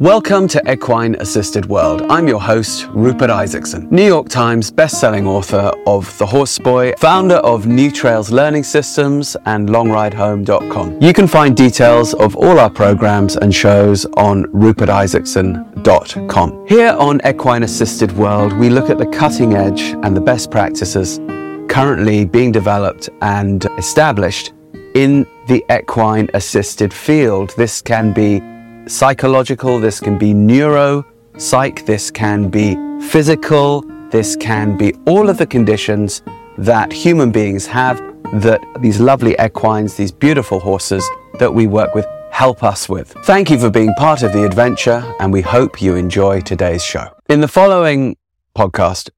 Welcome to Equine Assisted World. I'm your host, Rupert Isaacson, New York Times best-selling author of The Horse Boy, founder of New Trails Learning Systems and LongRideHome.com. You can find details of all our programs and shows on rupertisaacson.com. Here on Equine Assisted World, we look at the cutting edge and the best practices currently being developed and established in the equine assisted field. This can be psychological, this can be neuro, psych, this can be physical, this can be all of the conditions that human beings have that these lovely equines, these beautiful horses that we work with help us with. Thank you for being part of the adventure and we hope you enjoy today's show. In the following podcast,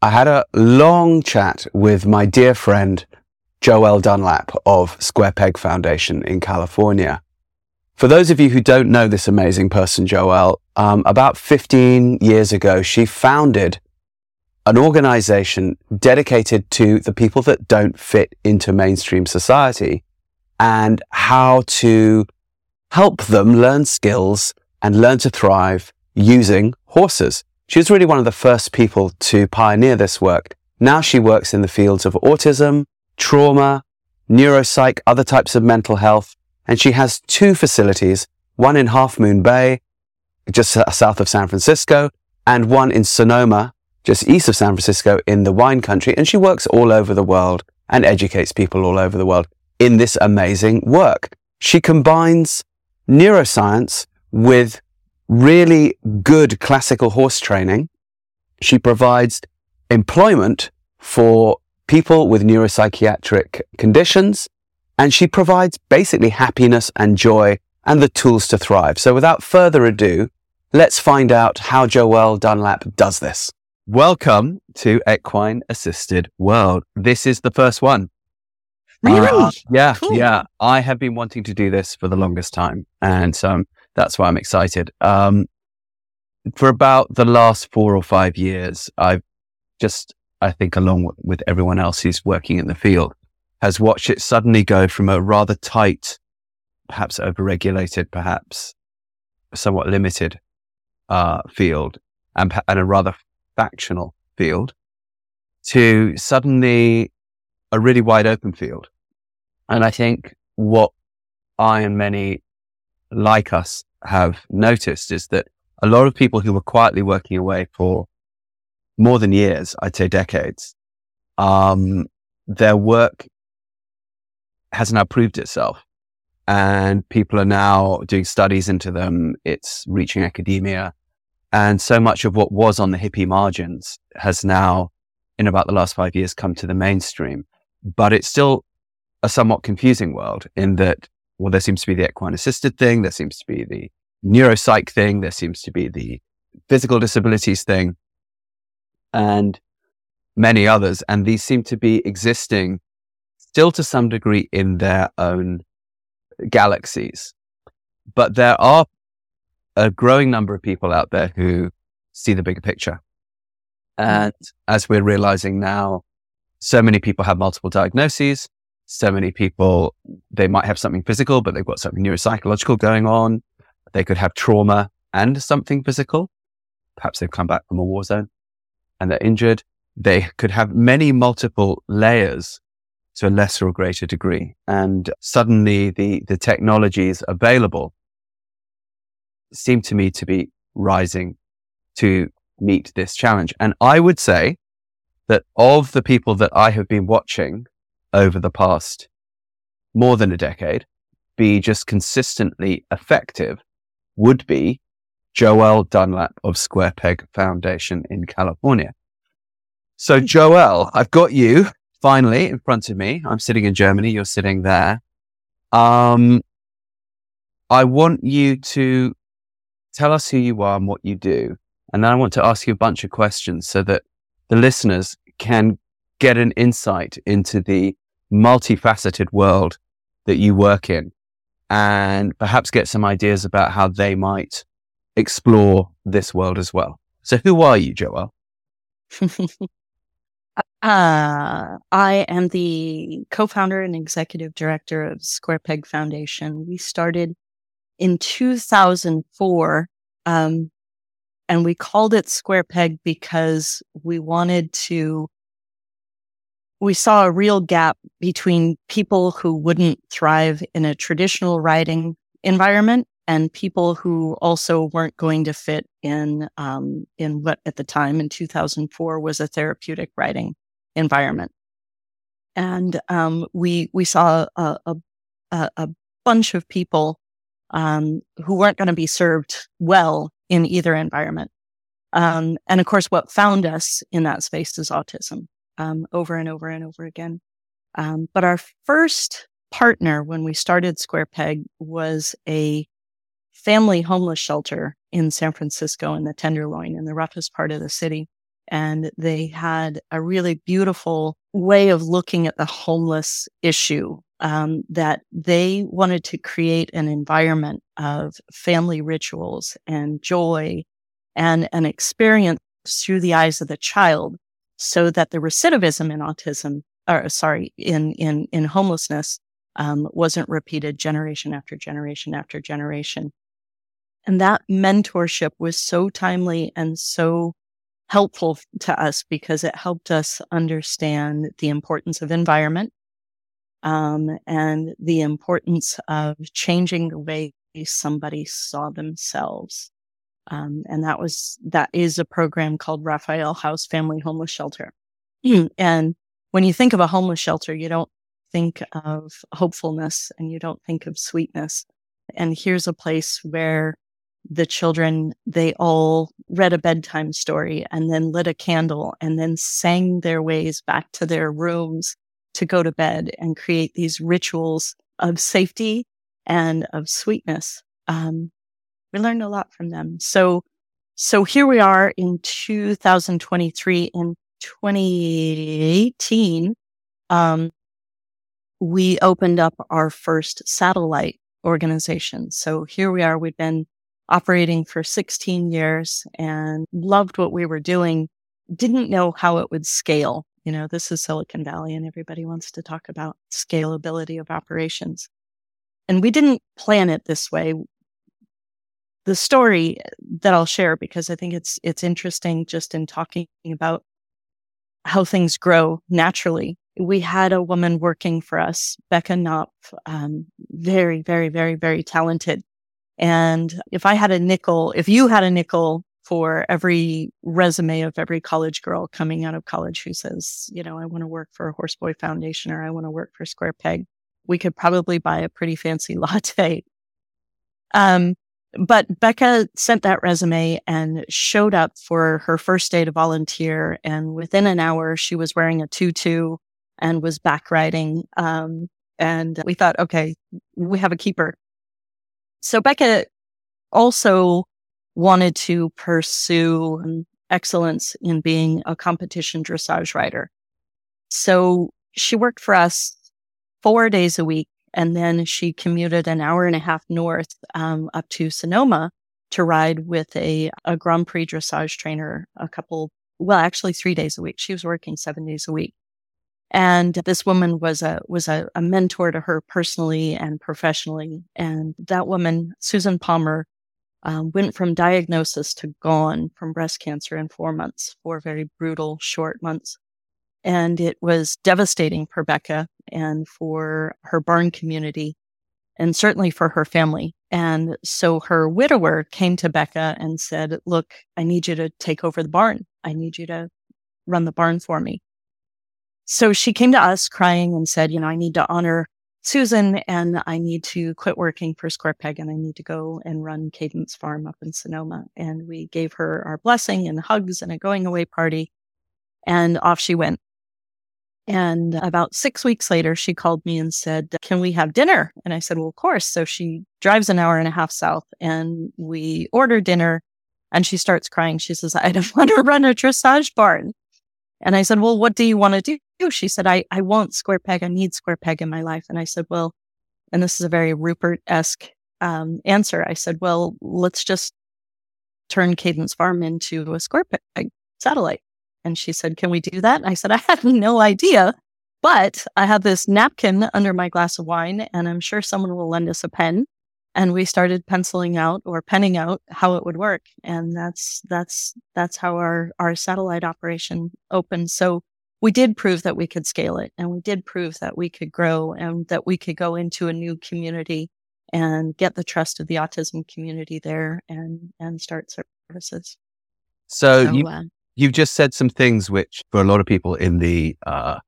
I had a long chat with my dear friend, Joell Dunlap of Square Peg Foundation in California. For those of you who don't know this amazing person, Joell, um, about 15 years ago, she founded an organization dedicated to the people that don't fit into mainstream society and how to help them learn skills and learn to thrive using horses. She was really one of the first people to pioneer this work. Now she works in the fields of autism, trauma, neuropsych, other types of mental health, and she has two facilities, one in Half Moon Bay, just south of San Francisco, and one in Sonoma, just east of San Francisco in the wine country. And she works all over the world and educates people all over the world in this amazing work. She combines neuroscience with really good classical horse training. She provides employment for people with neuropsychiatric conditions and she provides basically happiness and joy and the tools to thrive. So without further ado, let's find out how Joell Dunlap does this. Welcome to Equine Assisted World. This is the first one. Really? Uh, yeah, Cool. yeah. I have been wanting to do this for the longest time, and um, that's why I'm excited. Um, for about the last four or five years, I've just, I think, along with everyone else who's working in the field, has watched it suddenly go from a rather tight, perhaps overregulated, perhaps somewhat limited uh, field, and, and a rather factional field, to suddenly a really wide open field. And I think what I and many like us have noticed is that a lot of people who were quietly working away for more than years, I'd say decades, um, their work has now proved itself and people are now doing studies into them. It's reaching academia. And so much of what was on the hippie margins has now, in about the last five years, come to the mainstream. But it's still a somewhat confusing world in that, well, there seems to be the equine assisted thing. There seems to be the neuropsych thing. There seems to be the physical disabilities thing and many others. And these seem to be existing still to some degree in their own galaxies. But there are a growing number of people out there who see the bigger picture. Hmm. And as we're realizing now, so many people have multiple diagnoses. So many people, they might have something physical, but they've got something neuropsychological going on. They could have trauma and something physical. Perhaps they've come back from a war zone and they're injured. They could have many multiple layers to a lesser or greater degree. And suddenly the, the technologies available seem to me to be rising to meet this challenge. And I would say that of the people that I have been watching over the past more than a decade be just consistently effective would be Joell Dunlap of Square Peg Foundation in California. So hmm. Joell, I've got you finally in front of me. I'm sitting in Germany. You're sitting there. Um, I want you to tell us who you are and what you do. And then I want to ask you a bunch of questions so that the listeners can get an insight into the multifaceted world that you work in and perhaps get some ideas about how they might explore this world as well. So who are you, Joell? Uh, I am the co-founder and executive director of Square Peg Foundation. We started in 2004 Um, and we called it Square Peg because we wanted to, we saw a real gap between people who wouldn't thrive in a traditional riding environment and people who also weren't going to fit in, um, in what at the time in 2004 was a therapeutic riding environment. And, um, we, we saw a, a, a bunch of people, um, who weren't going to be served well in either environment. Um, and of course, what found us in that space is autism um, over and over and over again. Um, but our first partner when we started Square Peg was a family homeless shelter in San Francisco in the Tenderloin in the roughest part of the city. And they had a really beautiful way of looking at the homeless issue um, that they wanted to create an environment of family rituals and joy and an experience through the eyes of the child so that the recidivism in autism or sorry in in in homelessness um, wasn't repeated generation after generation after generation. And that mentorship was so timely and so helpful to us because it helped us understand the importance of environment um, and the importance of changing the way somebody saw themselves. Um, and that was, that is a program called Raphael House Family Homeless Shelter. and when you think of a homeless shelter, you don't think of hopefulness and you don't think of sweetness. And here's a place where the children, they all read a bedtime story and then lit a candle and then sang their ways back to their rooms to go to bed and create these rituals of safety and of sweetness. Um, we learned a lot from them. So, so here we are in 2023. In 2018, um, we opened up our first satellite organization. So here we are. We've been operating for 16 years and loved what we were doing. Didn't know how it would scale. You know, this is Silicon Valley and everybody wants to talk about scalability of operations. And we didn't plan it this way. The story that I'll share, because I think it's, it's interesting just in talking about how things grow naturally. We had a woman working for us, Becca Knopf, um, very, very, very, very talented. And if I had a nickel, if you had a nickel for every resume of every college girl coming out of college who says, you know, I want to work for a Horseboy Foundation or I want to work for Square Peg, we could probably buy a pretty fancy latte. Um, but Becca sent that resume and showed up for her first day to volunteer. And within an hour, she was wearing a tutu and was back riding. Um, and we thought, okay, we have a keeper. So Becca also wanted to pursue excellence in being a competition dressage rider. So she worked for us four days a week. And then she commuted an hour and a half north um, up to Sonoma to ride with a, a Grand Prix dressage trainer a couple, well, actually three days a week. She was working seven days a week. And this woman was a, was a, a mentor to her personally and professionally. And that woman, Susan Palmer, um, went from diagnosis to gone from breast cancer in four months, four very brutal, short months. And it was devastating for Becca and for her barn community and certainly for her family. And so her widower came to Becca and said, look, I need you to take over the barn. I need you to run the barn for me. So she came to us crying and said, you know, I need to honor Susan and I need to quit working for Square Peg and I need to go and run Cadence Farm up in Sonoma. And we gave her our blessing and hugs and a going away party. And off she went. And about six weeks later, she called me and said, Can we have dinner? And I said, Well, of course. So she drives an hour and a half south and we order dinner. And she starts crying. She says, I don't want to run a dressage barn. And I said, Well, what do you want to do? She said, I, I want square peg. I need square peg in my life. And I said, Well, and this is a very Rupert esque um, answer. I said, Well, let's just turn Cadence Farm into a square peg satellite. And she said, Can we do that? And I said, I had no idea, but I have this napkin under my glass of wine, and I'm sure someone will lend us a pen. And we started penciling out or penning out how it would work. And that's, that's, that's how our, our satellite operation opened. So we did prove that we could scale it and we did prove that we could grow and that we could go into a new community and get the trust of the autism community there and, and start services. So, so you, uh, you've just said some things which for a lot of people in the, uh,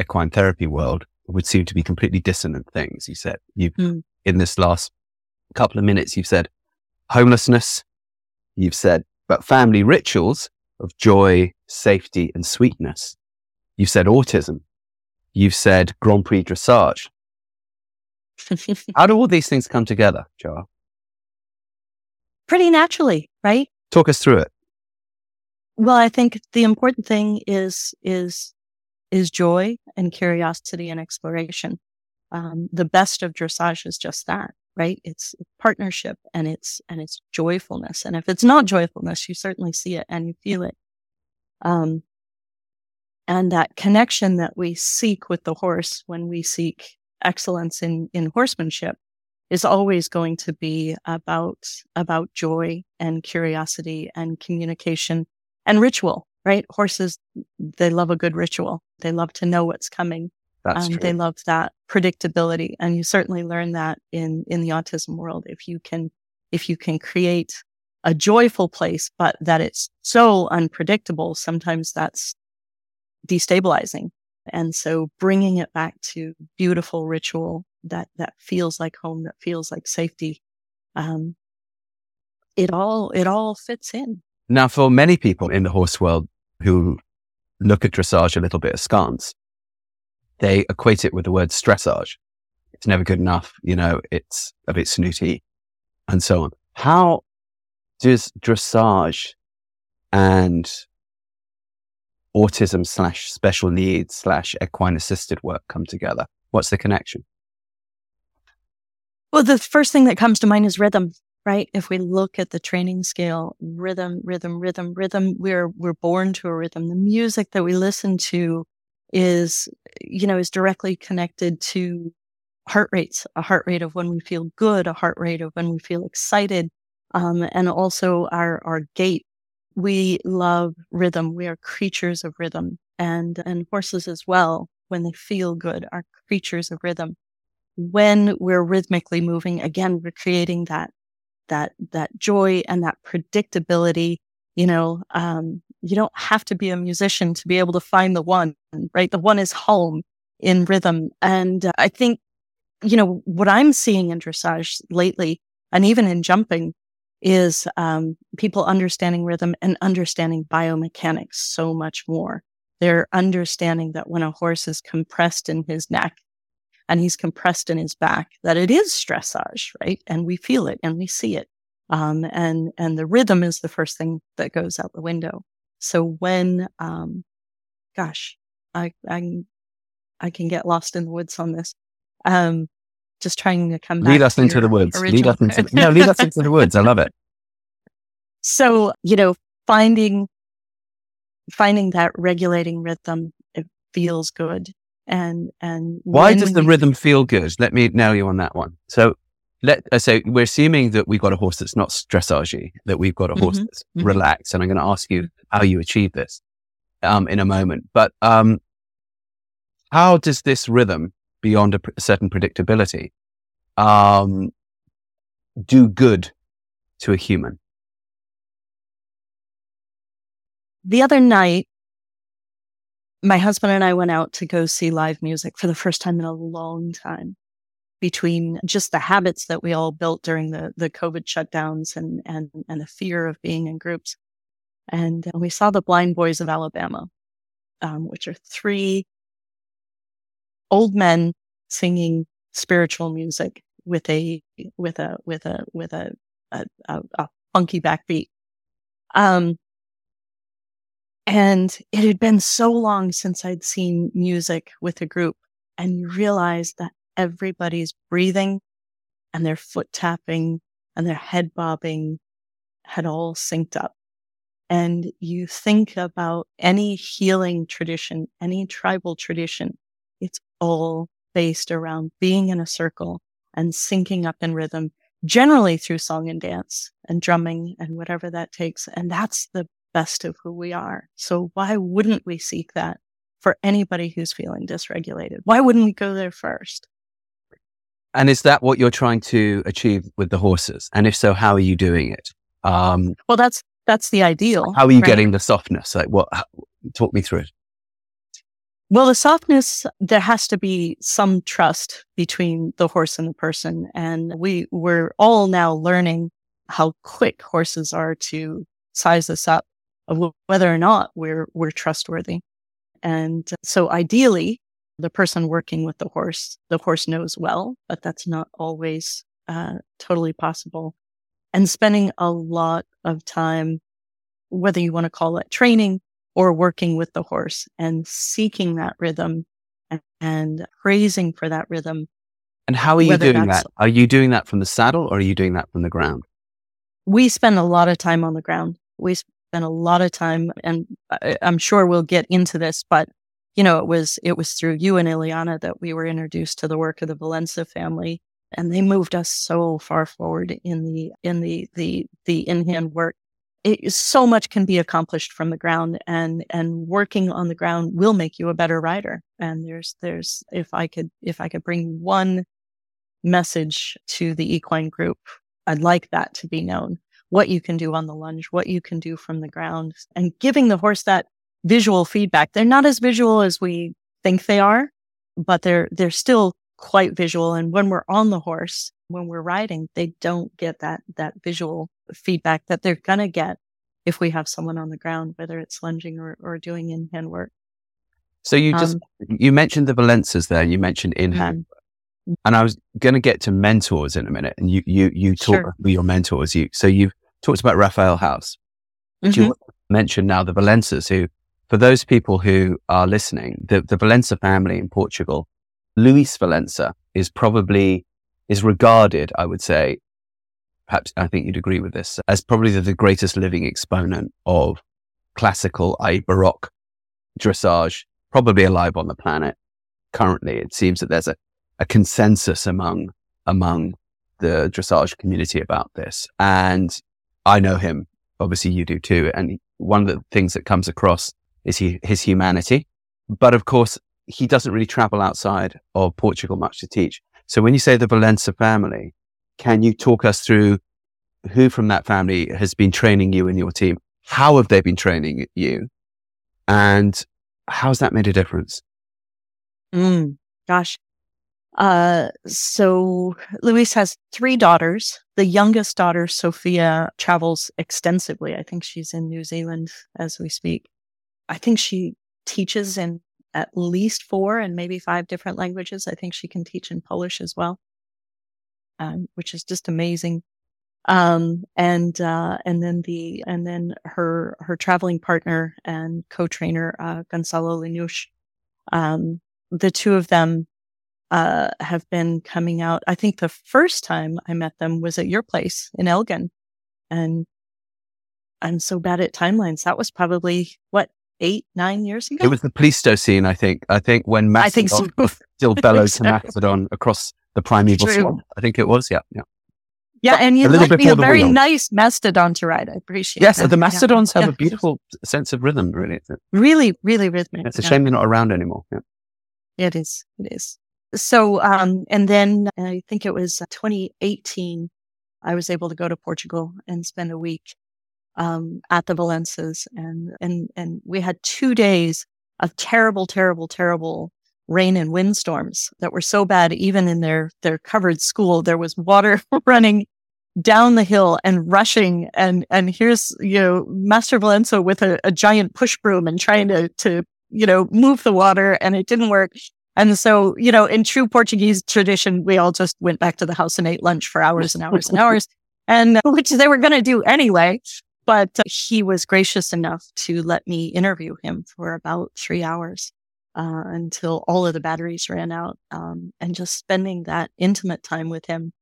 equine therapy world would seem to be completely dissonant things. You said you've, mm. in this last couple of minutes, you've said homelessness. You've said, but family rituals of joy, safety and sweetness. You've said autism. You've said Grand Prix dressage. How do all these things come together, Joa? Pretty naturally, right? Talk us through it. Well, I think the important thing is is is joy and curiosity and exploration. Um, the best of dressage is just that, right? It's partnership and it's and it's joyfulness. And if it's not joyfulness, you certainly see it and you feel it. Um, and that connection that we seek with the horse when we seek excellence in, in horsemanship is always going to be about, about joy and curiosity and communication and ritual, right? Horses, they love a good ritual. They love to know what's coming. That's um, true. They love that predictability. And you certainly learn that in, in the autism world. If you can, if you can create a joyful place, but that it's so unpredictable, sometimes that's destabilizing. And so bringing it back to beautiful ritual that, that feels like home, that feels like safety. Um, it all, it all fits in. Now, for many people in the horse world who look at dressage a little bit askance, they equate it with the word stressage. It's never good enough. You know, it's a bit snooty and so on. How does dressage and autism slash special needs slash equine assisted work come together? What's the connection? Well, the first thing that comes to mind is rhythm, right? If we look at the training scale, rhythm, rhythm, rhythm, rhythm, we're, we're born to a rhythm. The music that we listen to is, you know, is directly connected to heart rates, a heart rate of when we feel good, a heart rate of when we feel excited, um, and also our, our gait we love rhythm. We are creatures of rhythm and, and horses as well. When they feel good are creatures of rhythm. When we're rhythmically moving, again, we're creating that, that, that joy and that predictability. You know, um, you don't have to be a musician to be able to find the one, right? The one is home in rhythm. And uh, I think, you know, what I'm seeing in dressage lately and even in jumping is um, people understanding rhythm and understanding biomechanics so much more. They're understanding that when a horse is compressed in his neck and he's compressed in his back, that it is stressage, right? And we feel it and we see it. Um, and, and the rhythm is the first thing that goes out the window. So when, um, gosh, I, I, I can get lost in the woods on this. Um, just trying to come lead us into the woods. Lead us into no, lead us into the woods. I love it. So you know, finding finding that regulating rhythm it feels good, and and why does the rhythm feel good? Let me nail you on that one. So let uh, so we're assuming that we've got a horse that's not stressage, that we've got a horse mm-hmm, that's mm-hmm. relaxed, and I'm going to ask you how you achieve this um, in a moment. But um, how does this rhythm beyond a, a certain predictability um, do good to a human? The other night, my husband and I went out to go see live music for the first time in a long time between just the habits that we all built during the, the COVID shutdowns and, and, and the fear of being in groups. And we saw the Blind Boys of Alabama, um, which are three old men singing spiritual music with a with a with a with a a, a, funky backbeat. Um, and it had been so long since I'd seen music with a group, and you realize that everybody's breathing and their foot tapping and their head bobbing had all synced up. And you think about any healing tradition, any tribal tradition, it's all based around being in a circle and syncing up in rhythm generally through song and dance and drumming and whatever that takes. And that's the best of who we are. So why wouldn't we seek that for anybody who's feeling dysregulated? Why wouldn't we go there first? And is that what you're trying to achieve with the horses? And if so, how are you doing it? Um, well, that's that's the ideal. How are you right? getting the softness? Like, what? How, talk me through it. Well, the softness, there has to be some trust between the horse and the person. And we, we're all now learning how quick horses are to size us up, whether or not we're, we're trustworthy. And so ideally, the person working with the horse, the horse knows well, but that's not always uh, totally possible. And spending a lot of time, whether you want to call it training or working with the horse and seeking that rhythm and, and praising for that rhythm. And how are you doing that? Are you doing that from the saddle or are you doing that from the ground? We spend a lot of time on the ground. We spend a lot of time, and I'm sure we'll get into this, but you know, it was it was through you and Ileana that we were introduced to the work of the Valença family, and they moved us so far forward in the in the the the in hand work. It, so much can be accomplished from the ground and and working on the ground will make you a better rider. And there's there's if i could if i could bring one message to the equine group i'd like that to be known. What you can do on the lunge what you can do from the ground and giving the horse that visual feedback they're not as visual as we think they are but they're they're still quite visual and when we're on the horse when we're riding they don't get that that visual feedback that they're going to get if we have someone on the ground, whether it's lunging or, or doing in hand work. So you just, um, you mentioned the Valenças there, you mentioned in hand. Mm-hmm. And I was going to get to mentors in a minute. And you, you, you talk sure. your mentors. You, so you've talked about Raphael House. Mm-hmm. You mentioned now the Valenças who, for those people who are listening, the, the Valença family in Portugal, Luis Valença is probably, is regarded, I would say, perhaps I think you'd agree with this, as probably the, the greatest living exponent of classical, i.e. Baroque dressage, probably alive on the planet. Currently, it seems that there's a, a consensus among, among the dressage community about this. And I know him. Obviously you do too. And one of the things that comes across is his humanity. But of course, he doesn't really travel outside of Portugal much to teach. So when you say the Valença family, can you talk us through who from that family has been training you and your team? How have they been training you? And how's that made a difference? Mm, gosh. Uh, so Luis has three daughters. The youngest daughter, Sophia, travels extensively. I think she's in New Zealand as we speak. I think she teaches in at least four and maybe five different languages. I think she can teach in Polish as well um, which is just amazing. Um, and, uh, and then the, and then her, her traveling partner and co-trainer, uh, Gonzalo Linush, um, the two of them, uh, have been coming out. I think the first time I met them was at your place in Elgin. And I'm so bad at timelines. That was probably what, eight, nine years ago? It was the Pleistocene, I think. I think when Mastodon I think so. still bellowed so. to Mastodon across the primeval swamp. I think it was. Yeah. Yeah. Yeah, and you left me a very wheel. nice mastodon to ride. I appreciate. Yes, that. the mastodons yeah. have yeah. a beautiful sense of rhythm. Really, really, really rhythmic. It's a shame they're not around anymore. Yeah. It is. It is. So, um, and then I think it was 2018. I was able to go to Portugal and spend a week um, at the Valenças, and and and we had two days of terrible, terrible, terrible rain and windstorms that were so bad, even in their, their covered school, there was water running down the hill and rushing. And, and here's, you know, Master Valença with a, a giant push broom and trying to, to, you know, move the water and it didn't work. And so, you know, in true Portuguese tradition, we all just went back to the house and ate lunch for hours and hours and hours, and which they were going to do anyway. But he was gracious enough to let me interview him for about three hours uh, until all of the batteries ran out um, and just spending that intimate time with him.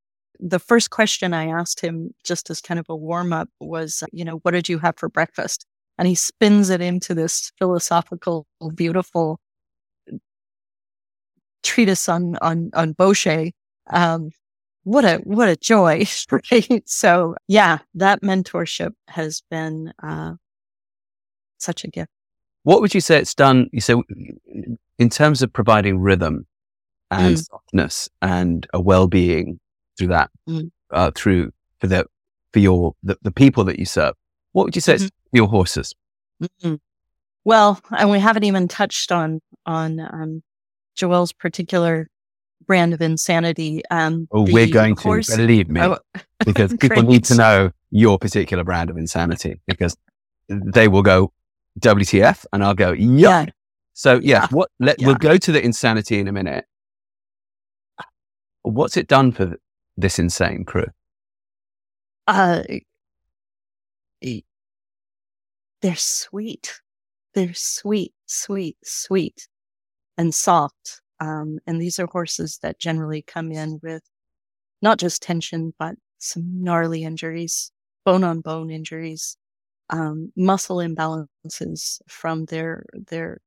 The first question I asked him, just as kind of a warm up, was, you know, what did you have for breakfast? And he spins it into this philosophical, beautiful treatise on, on, on Baucher, um, what a what a joy, right? So yeah, that mentorship has been uh, such a gift. What would you say it's done? You say in terms of providing rhythm and mm. softness and a well-being through that, mm. uh, through for the for your the, the, people that you serve. What would you say mm-hmm. your horses? Mm-hmm. Well, and we haven't even touched on on um, Joell's particular brand of insanity. Um, oh, we're going horse- to believe me, oh, because people need to know your particular brand of insanity because they will go WTF, and I'll go yeah. So yeah, yeah. what? Let yeah. we'll go to the insanity in a minute. What's it done for this insane crew? Uh, they're sweet. They're sweet, sweet, sweet, and soft. Um, and these are horses that generally come in with not just tension, but some gnarly injuries, bone on bone injuries, um, muscle imbalances from their their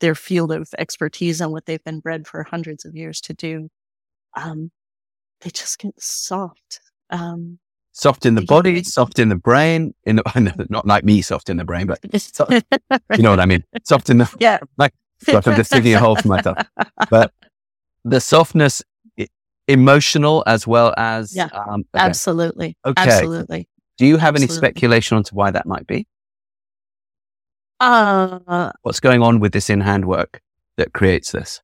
their field of expertise and what they've been bred for hundreds of years to do. Um, they just get soft. Um, soft in the body, soft in the brain. In the, not like me, soft in the brain, but soft, you know what I mean. Soft in the yeah. Like I'm just digging a hole for myself. But the softness, emotional as well as yeah, um, okay. absolutely, okay. absolutely. Do you have absolutely. any speculation onto why that might be? Uh, What's going on with this in hand work that creates this?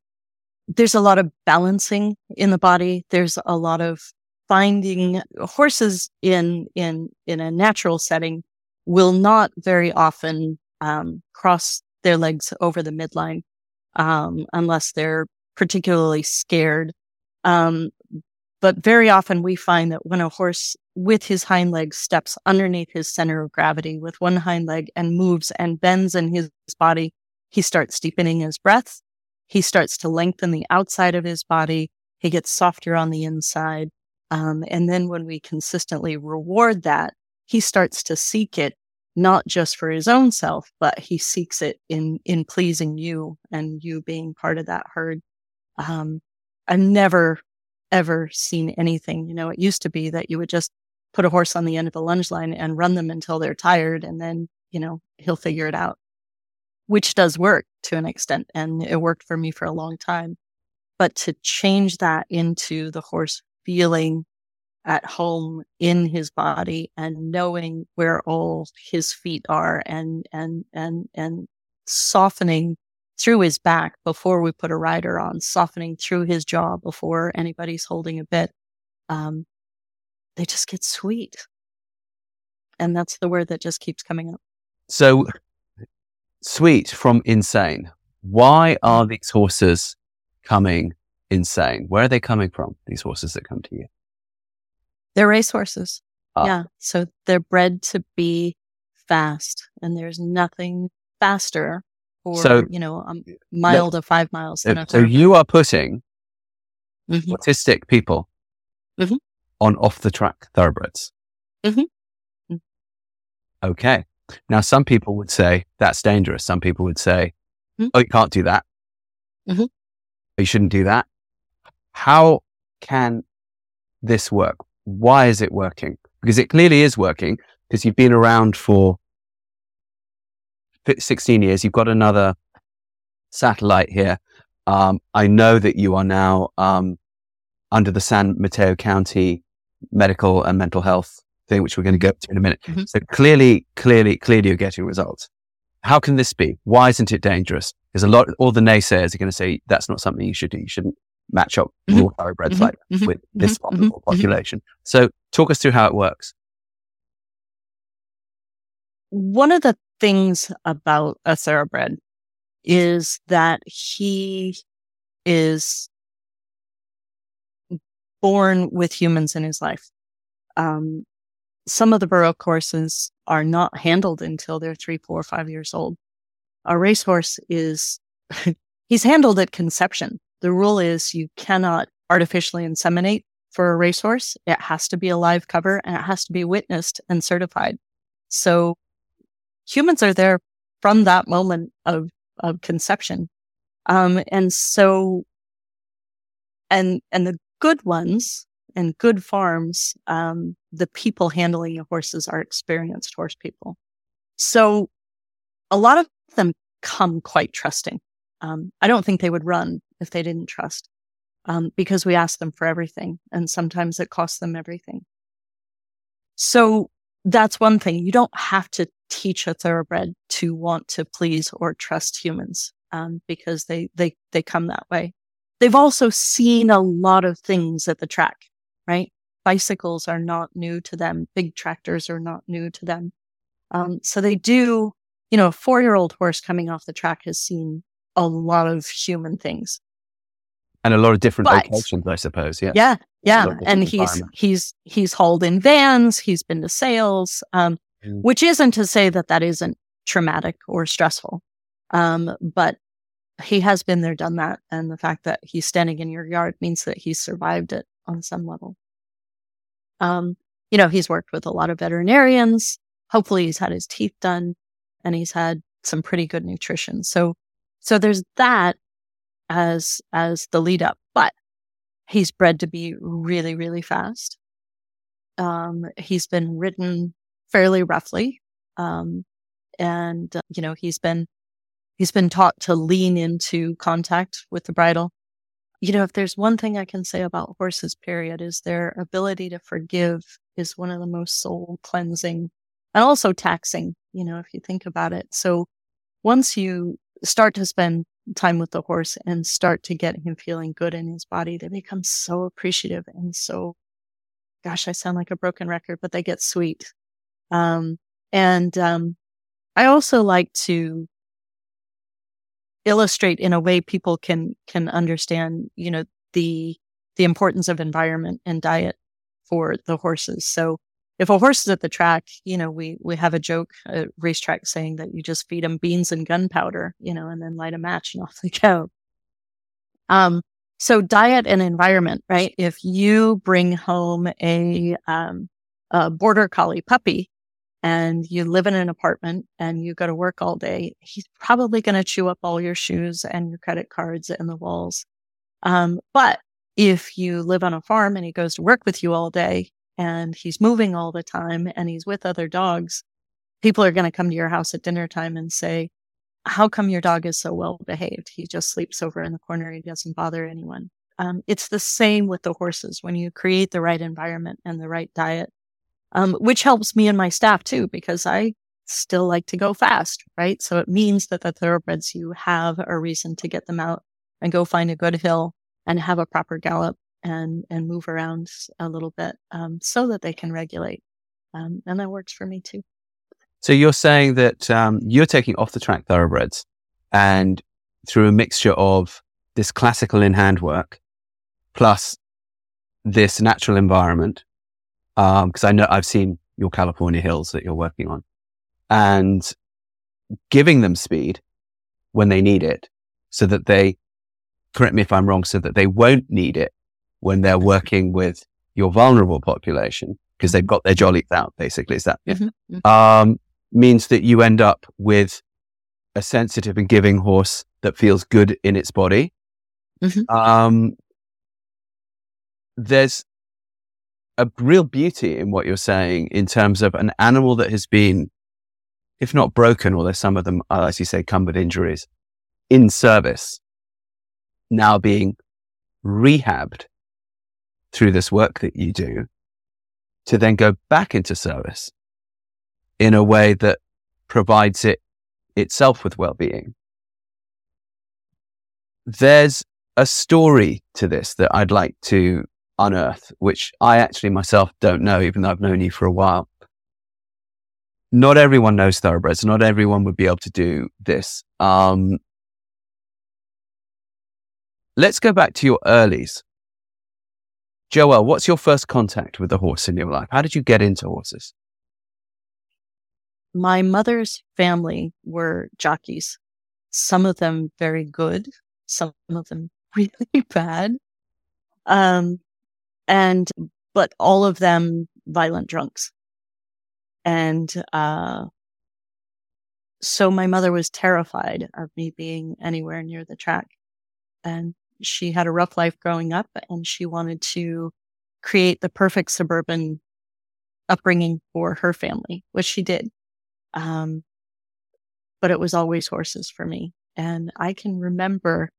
There's a lot of balancing in the body. There's a lot of finding horses in in in a natural setting will not very often um, cross their legs over the midline um, unless they're particularly scared. Um, but very often we find that when a horse with his hind legs steps underneath his center of gravity with one hind leg and moves and bends in his body, he starts deepening his breath. He starts to lengthen the outside of his body. He gets softer on the inside. Um, and then when we consistently reward that, he starts to seek it not just for his own self, but he seeks it in in pleasing you and you being part of that herd. Um, I've never ever seen anything. You know, it used to be that you would just put a horse on the end of a lunge line and run them until they're tired, and then you know he'll figure it out, which does work to an extent, and it worked for me for a long time. But to change that into the horse feeling at home in his body and knowing where all his feet are and and and and softening through his back before we put a rider on, softening through his jaw before anybody's holding a bit. Um, they just get sweet. And that's the word that just keeps coming up. So sweet from insane. Why are these horses coming insane? Where are they coming from? These horses that come to you? They're racehorses. Uh, yeah. So they're bred to be fast and there's nothing faster for, so, you know, a mile to five miles. so you are putting mm-hmm. autistic people mm-hmm. on off the track thoroughbreds. Mm-hmm. mm-hmm. Okay. Now, some people would say that's dangerous. Some people would say, mm-hmm. oh, you can't do that. Mm-hmm. You shouldn't do that. How can this work? Why is it working? Because it clearly is working because you've been around for 16 years. You've got another satellite here. Um, I know that you are now um, under the San Mateo County medical and mental health thing, which we're going to go to in a minute. Mm-hmm. So clearly, clearly, clearly, you're getting results. How can this be? Why isn't it dangerous? Because a lot, all the naysayers are going to say that's not something you should do. You shouldn't match up mm-hmm. raw thoroughbreds mm-hmm. like mm-hmm. with this mm-hmm. vulnerable mm-hmm. population. So talk us through how it works. One of the things about a thoroughbred is that he is born with humans in his life. Um, some of the baroque horses are not handled until they're three, four, five years old. A racehorse is, he's handled at conception. The rule is you cannot artificially inseminate for a racehorse. It has to be a live cover and it has to be witnessed and certified. So humans are there from that moment of, of conception. Um, and so, and, and the good ones, and good farms, um, the people handling the horses are experienced horse people. So a lot of them come quite trusting. Um, I don't think they would run if they didn't trust, um, because we ask them for everything, and sometimes it costs them everything. So that's one thing. You don't have to teach a thoroughbred to want to please or trust humans, um, because they they they come that way. They've also seen a lot of things at the track, right? Bicycles are not new to them. Big tractors are not new to them. Um, so they do you know, a four year old horse coming off the track has seen a lot of human things. And a lot of different but, locations, I suppose. Yeah. Yeah. Yeah. And he's, he's, he's hauled in vans. He's been to sales, um, mm. which isn't to say that that isn't traumatic or stressful. Um, but he has been there, done that. And the fact that he's standing in your yard means that he's survived it on some level. Um, you know, he's worked with a lot of veterinarians. Hopefully he's had his teeth done and he's had some pretty good nutrition. So, so there's that as, as the lead up, but he's bred to be really, really fast. Um, he's been ridden fairly roughly. Um, and, uh, you know, he's been, he's been taught to lean into contact with the bridle. You know, if there's one thing I can say about horses, period, is their ability to forgive is one of the most soul cleansing and also taxing, you know, if you think about it. So once you start to spend time with the horse and start to get him feeling good in his body, they become so appreciative and so, gosh, I sound like a broken record, but they get sweet. Um, and, um, I also like to illustrate in a way people can, can understand, you know, the, the importance of environment and diet for the horses. So if a horse is at the track, you know, we, we have a joke, a racetrack saying that you just feed them beans and gunpowder, you know, and then light a match and off they go. Um, so diet and environment, right? If you bring home a, um, a border collie puppy and you live in an apartment and you go to work all day, he's probably going to chew up all your shoes and your credit cards and the walls. Um, but if you live on a farm and he goes to work with you all day, and he's moving all the time and he's with other dogs, people are going to come to your house at dinner time and say, how come your dog is so well behaved? He just sleeps over in the corner. He doesn't bother anyone. Um, it's the same with the horses when you create the right environment and the right diet, um, which helps me and my staff too, because I still like to go fast, right? So it means that the thoroughbreds you have a reason to get them out and go find a good hill and have a proper gallop and and move around a little bit um, so that they can regulate, um, and that works for me too. So you're saying that um, you're taking off the track thoroughbreds, and through a mixture of this classical in hand work plus this natural environment, because um, I know I've seen your California hills that you're working on, and giving them speed when they need it, so that they correct me if I'm wrong, so that they won't need it when they're working with your vulnerable population because they've got their jollies out, basically. Is that mm-hmm. mm-hmm. um, means that you end up with a sensitive and giving horse that feels good in its body. Mm-hmm. Um, there's a real beauty in what you're saying in terms of an animal that has been, if not broken, although some of them, are, as you say, come with injuries in service, now being rehabbed through this work that you do to then go back into service in a way that provides it itself with well-being. There's a story to this that I'd like to unearth, which I actually myself don't know, even though I've known you for a while. Not everyone knows thoroughbreds. Not everyone would be able to do this. Um, let's go back to your earlies. Joell, what's your first contact with a horse in your life? How did you get into horses? My mother's family were jockeys, some of them very good, some of them really bad. Um, and, but all of them violent drunks. And, uh, so my mother was terrified of me being anywhere near the track. And she had a rough life growing up and she wanted to create the perfect suburban upbringing for her family, which she did. Um, but it was always horses for me. And I can remember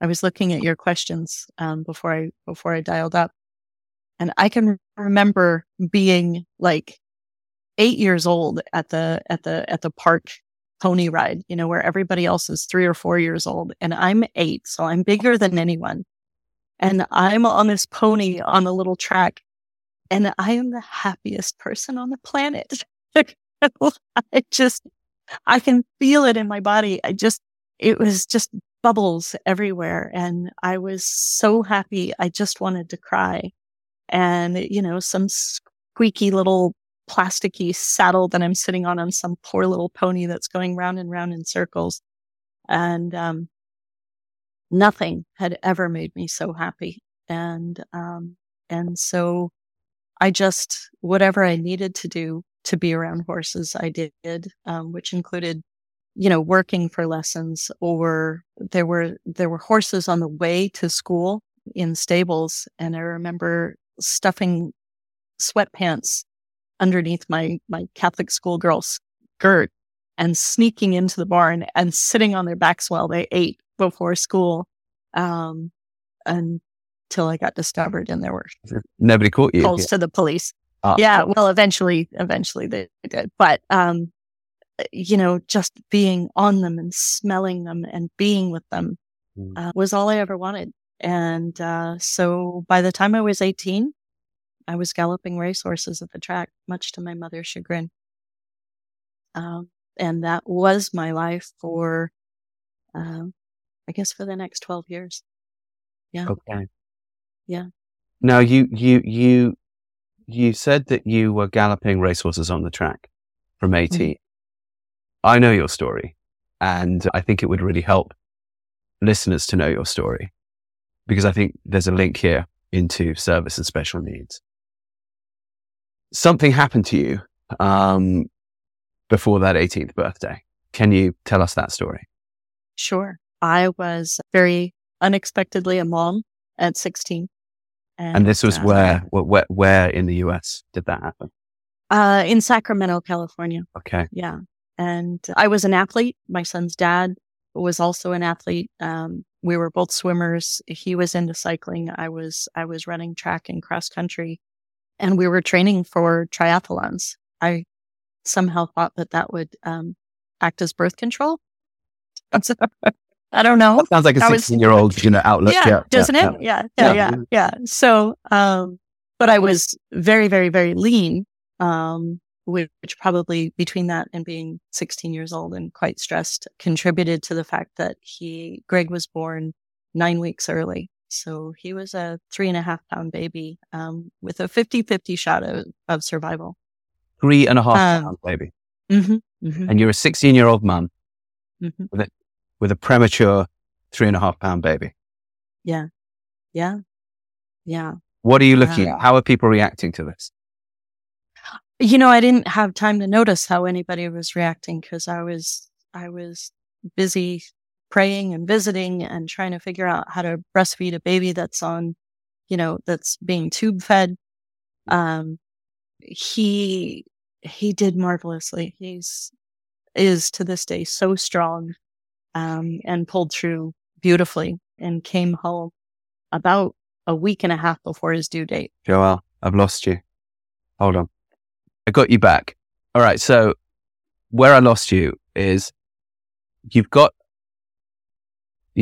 I was looking at your questions um, before I before I dialed up, and I can remember being like eight years old at the at the at the park pony ride, you know, where everybody else is three or four years old, and I'm eight, so I'm bigger than anyone, and I'm on this pony on a little track, and I am the happiest person on the planet. I just I can feel it in my body. I just it was just bubbles everywhere. And I was so happy. I just wanted to cry. And, you know, some squeaky little plasticky saddle that I'm sitting on on some poor little pony that's going round and round in circles. And, um, nothing had ever made me so happy. And, um, and so I just, whatever I needed to do to be around horses, I did, um, which included you know, working for lessons or there were, there were horses on the way to school in stables. And I remember stuffing sweatpants underneath my, my Catholic schoolgirl skirt and sneaking into the barn and sitting on their backs while they ate before school. Um, until I got discovered and there were nobody caught you. Calls yeah. to the police. Ah. Yeah. Well, eventually, eventually they did, but, um, you know, just being on them and smelling them and being with them mm. uh, was all I ever wanted. And uh, so by the time I was 18, I was galloping racehorses at the track, much to my mother's chagrin. Um, and that was my life for, uh, I guess, for the next 12 years. Yeah. Okay. Yeah. Now you, you, you, you said that you were galloping racehorses on the track from 18. Mm-hmm. I know your story and I think it would really help listeners to know your story because I think there's a link here into service and special needs. Something happened to you um, before that 18th birthday. Can you tell us that story? Sure. I was very unexpectedly a mom at 16. And, and this was uh, where, where, where in the US did that happen? Uh, in Sacramento, California. Okay. Yeah. And I was an athlete. My son's dad was also an athlete. Um, we were both swimmers. He was into cycling. I was, I was running track and cross country and we were training for triathlons. I somehow thought that that would, um, act as birth control. I don't know. That sounds like a 16 year old, you know, outlook. Yeah, yeah doesn't yeah, it? Yeah, yeah, yeah, yeah, yeah. So, um, but I was very, very, very lean. Um, which probably between that and being 16 years old and quite stressed contributed to the fact that he, Greg was born nine weeks early. So he was a three and a half pound baby, um, with a 50 50 shot of, of, survival. Three and a half um, pound baby. Mm-hmm, mm-hmm. And you're a 16 year old mum mm-hmm. with, a, with a premature three and a half pound baby. Yeah. Yeah. Yeah. What are you looking at? How are people reacting to this? you know, I didn't have time to notice how anybody was reacting because I was, I was busy praying and visiting and trying to figure out how to breastfeed a baby that's on, you know, that's being tube fed. Um, he, he did marvelously. He's, is to this day so strong, um, and pulled through beautifully and came home about a week and a half before his due date. Joell, I've lost you. Hold on. I got you back. All right. So where I lost you is you've got,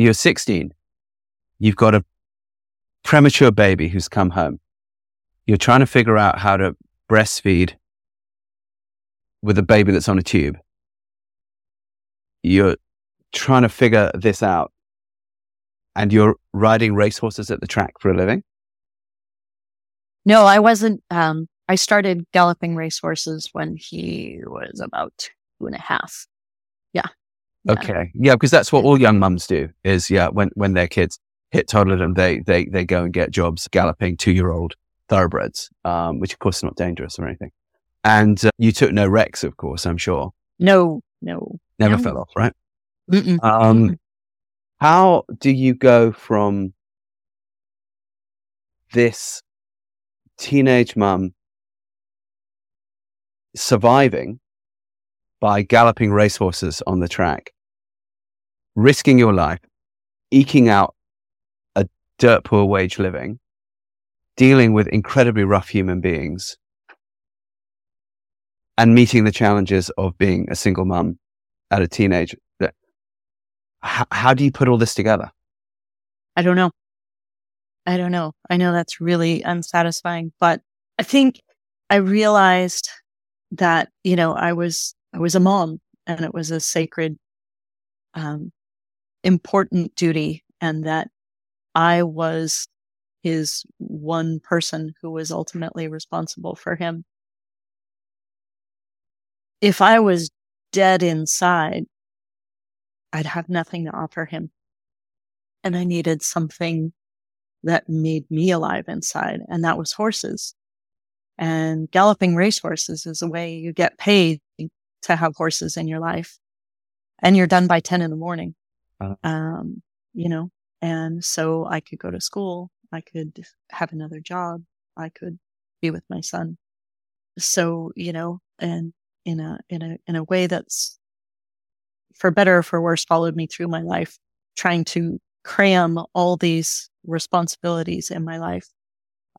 you're 16. You've got a premature baby who's come home. You're trying to figure out how to breastfeed with a baby that's on a tube. You're trying to figure this out and you're riding racehorses at the track for a living? No, I wasn't. Um, I started galloping racehorses when he was about two and a half. Yeah. Yeah. Okay. Yeah, because that's what all young mums do is yeah, when when their kids hit toddlerdom, they they they go and get jobs galloping two year old thoroughbreds, um, which of course is not dangerous or anything. And uh, you took no wrecks, of course, I'm sure. No, no. Never no. fell off, right? Mm-mm. Um, how do you go from this teenage mum surviving by galloping racehorses on the track, risking your life, eking out a dirt poor wage living, dealing with incredibly rough human beings, and meeting the challenges of being a single mum at a teenage. How, how do you put all this together? I don't know. I don't know. I know that's really unsatisfying, but I think I realized that, you know, I was, I was a mom and it was a sacred, um, important duty and that I was his one person who was ultimately responsible for him. If I was dead inside, I'd have nothing to offer him. And I needed something that made me alive inside, and that was horses. And galloping racehorses is a way you get paid to have horses in your life. And you're done by 10 in the morning. Uh-huh. Um, you know, and so I could go to school. I could have another job. I could be with my son. So, you know, and in a, in a, in a way that's for better or for worse followed me through my life, trying to cram all these responsibilities in my life.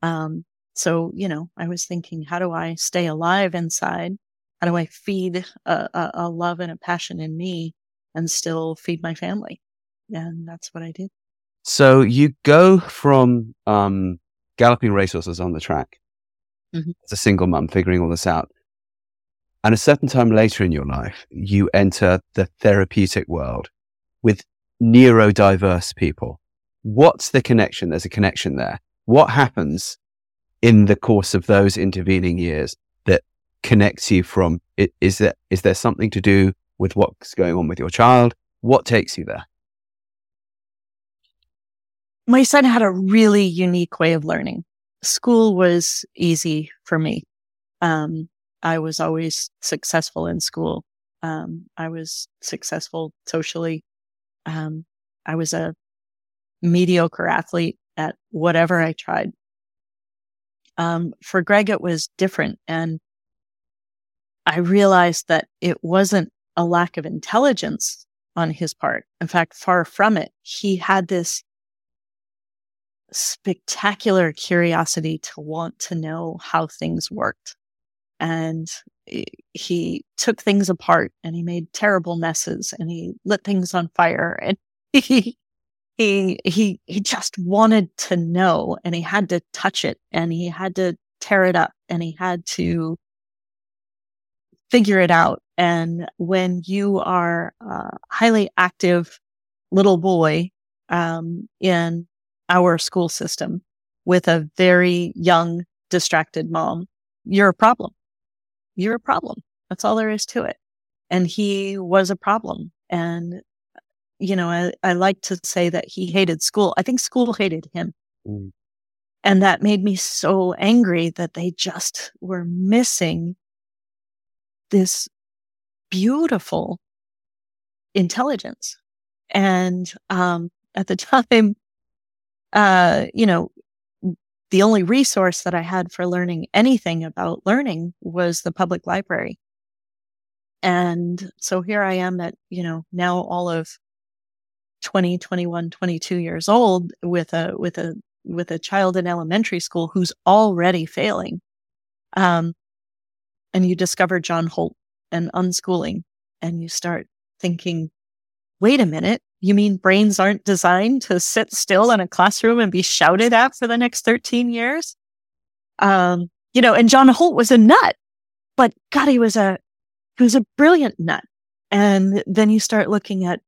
Um, so, you know, I was thinking, how do I stay alive inside? How do I feed a, a, a love and a passion in me and still feed my family? And that's what I did. So you go from um, galloping racehorses on the track mm-hmm. as a single mum, figuring all this out. And a certain time later in your life, you enter the therapeutic world with neurodiverse people. What's the connection? There's a connection there. What happens in the course of those intervening years that connects you from it? Is there, is there something to do with what's going on with your child? What takes you there? My son had a really unique way of learning. School was easy for me. Um, I was always successful in school. Um, I was successful socially. Um, I was a mediocre athlete at whatever I tried. Um, for Greg, it was different. And I realized that it wasn't a lack of intelligence on his part. In fact, far from it. He had this spectacular curiosity to want to know how things worked. And he took things apart and he made terrible messes and he lit things on fire and he he he he just wanted to know and he had to touch it and he had to tear it up and he had to figure it out and when you are a highly active little boy um, in our school system with a very young distracted mom you're a problem you're a problem that's all there is to it and he was a problem and you know, I, I like to say that he hated school. I think school hated him. Mm. And that made me so angry that they just were missing this beautiful intelligence. And, um, at the time, uh, you know, the only resource that I had for learning anything about learning was the public library. And so here I am at, you know, now all of 20, 21, 22 years old with a, with a, with a child in elementary school who's already failing. Um, and you discover John Holt and unschooling and you start thinking, wait a minute. You mean brains aren't designed to sit still in a classroom and be shouted at for the next 13 years? Um, you know, and John Holt was a nut, but God, he was a, he was a brilliant nut. And then you start looking at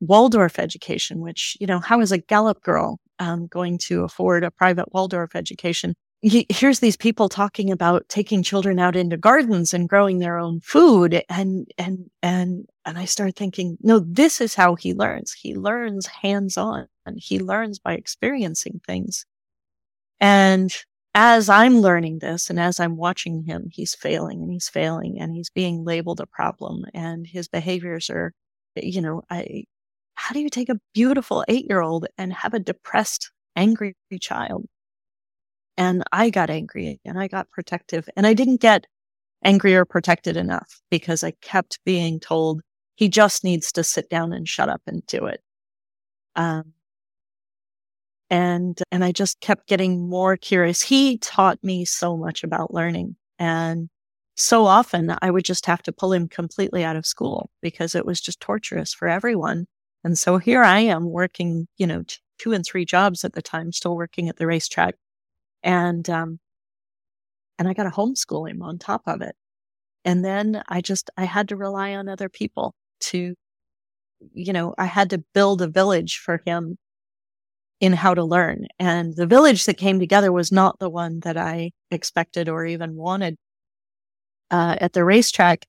Waldorf education, which, you know, how is a gallop girl um, going to afford a private Waldorf education? Here's these people talking about taking children out into gardens and growing their own food and and and and i start thinking no this is how he learns. He learns hands on and he learns by experiencing things. And as i'm learning this and as i'm watching him he's failing and he's failing and he's being labeled a problem and his behaviors are you know i how do you take a beautiful eight year old and have a depressed, angry child? And I got angry and I got protective and I didn't get angry or protected enough because I kept being told he just needs to sit down and shut up and do it. Um, and, and I just kept getting more curious. He taught me so much about learning and so often I would just have to pull him completely out of school because it was just torturous for everyone. And so here I am working, you know, two and three jobs at the time, still working at the racetrack. And, um, and I got to homeschool him on top of it. And then I just, I had to rely on other people to, you know, I had to build a village for him in how to learn. And the village that came together was not the one that I expected or even wanted. Uh, at the racetrack,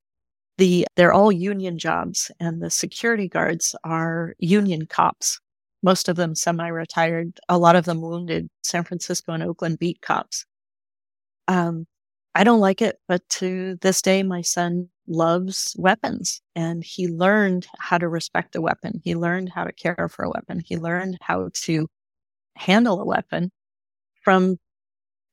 the, they're all union jobs and the security guards are union cops. Most of them semi-retired, a lot of them wounded San Francisco and Oakland beat cops. Um, I don't like it, but to this day, my son loves weapons and he learned how to respect a weapon. He learned how to care for a weapon. He learned how to handle a weapon from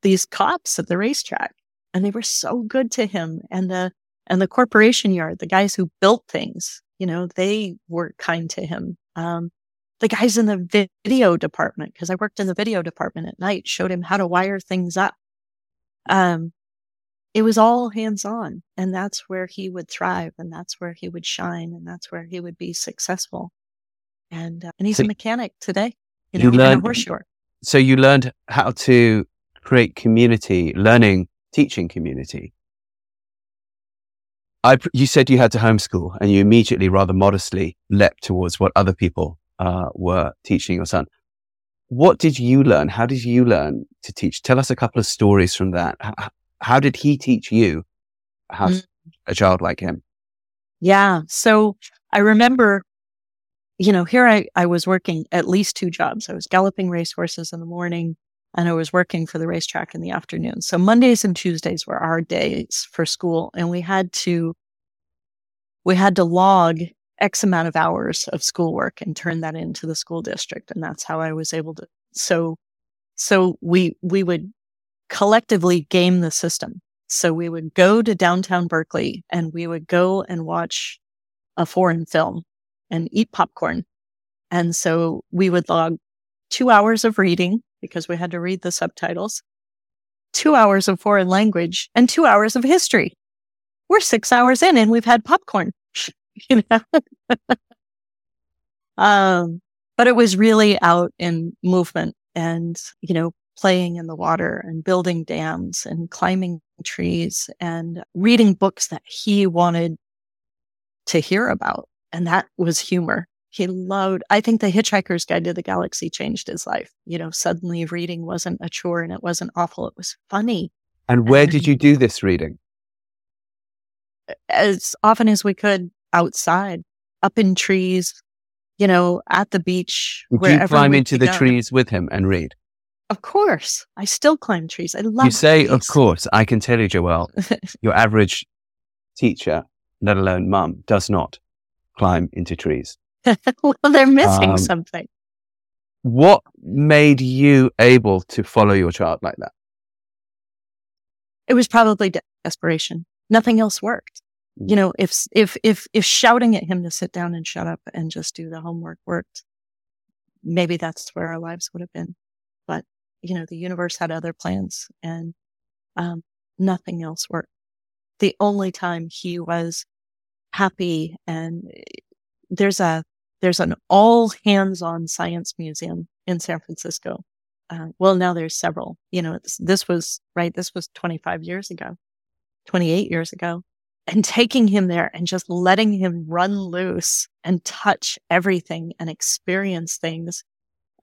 these cops at the racetrack. And they were so good to him. And the, and the corporation yard, the guys who built things, you know, they were kind to him. Um, the guys in the video department, because I worked in the video department at night, showed him how to wire things up. Um, it was all hands on and that's where he would thrive and that's where he would shine and that's where he would be successful. And uh, and he's so a mechanic today you, you know, learned so you learned how to create community learning teaching community. I, you said you had to homeschool and you immediately rather modestly leapt towards what other people uh, were teaching your son what did you learn how did you learn to teach tell us a couple of stories from that how, how did he teach you how mm. a child like him? Yeah. So I remember, you know, here I, I was working at least two jobs. I was galloping racehorses in the morning and I was working for the racetrack in the afternoon. So Mondays and Tuesdays were our days for school and we had to, we had to log X amount of hours of schoolwork and turn that into the school district. And that's how I was able to. So, so we, we would collectively game the system. So we would go to downtown Berkeley and we would go and watch a foreign film and eat popcorn. And so we would log two hours of reading because we had to read the subtitles, two hours of foreign language and two hours of history. We're six hours in and we've had popcorn, you know? um, but it was really out in movement and, you know, playing in the water and building dams and climbing trees and reading books that he wanted to hear about. And that was humor. He loved, I think the Hitchhiker's Guide to the Galaxy changed his life. You know, suddenly reading wasn't a chore and it wasn't awful. It was funny. And where and did you do this reading? As often as we could outside, up in trees, you know, at the beach. Would you climb into the go. trees with him and read? Of course. I still climb trees. I love You say, trees. of course. I can tell you, Joell, your average teacher, let alone mum, does not climb into trees. well, they're missing um, something. What made you able to follow your child like that? It was probably desperation. Nothing else worked. You know, if, if, if, if shouting at him to sit down and shut up and just do the homework worked, maybe that's where our lives would have been. But you know, the universe had other plans and, um, nothing else worked. The only time he was happy and eh, there's a, there's an all hands on science museum in San Francisco. Uh, well, now there's several, you know, this was right. This was 25 years ago, 28 years ago and taking him there and just letting him run loose and touch everything and experience things.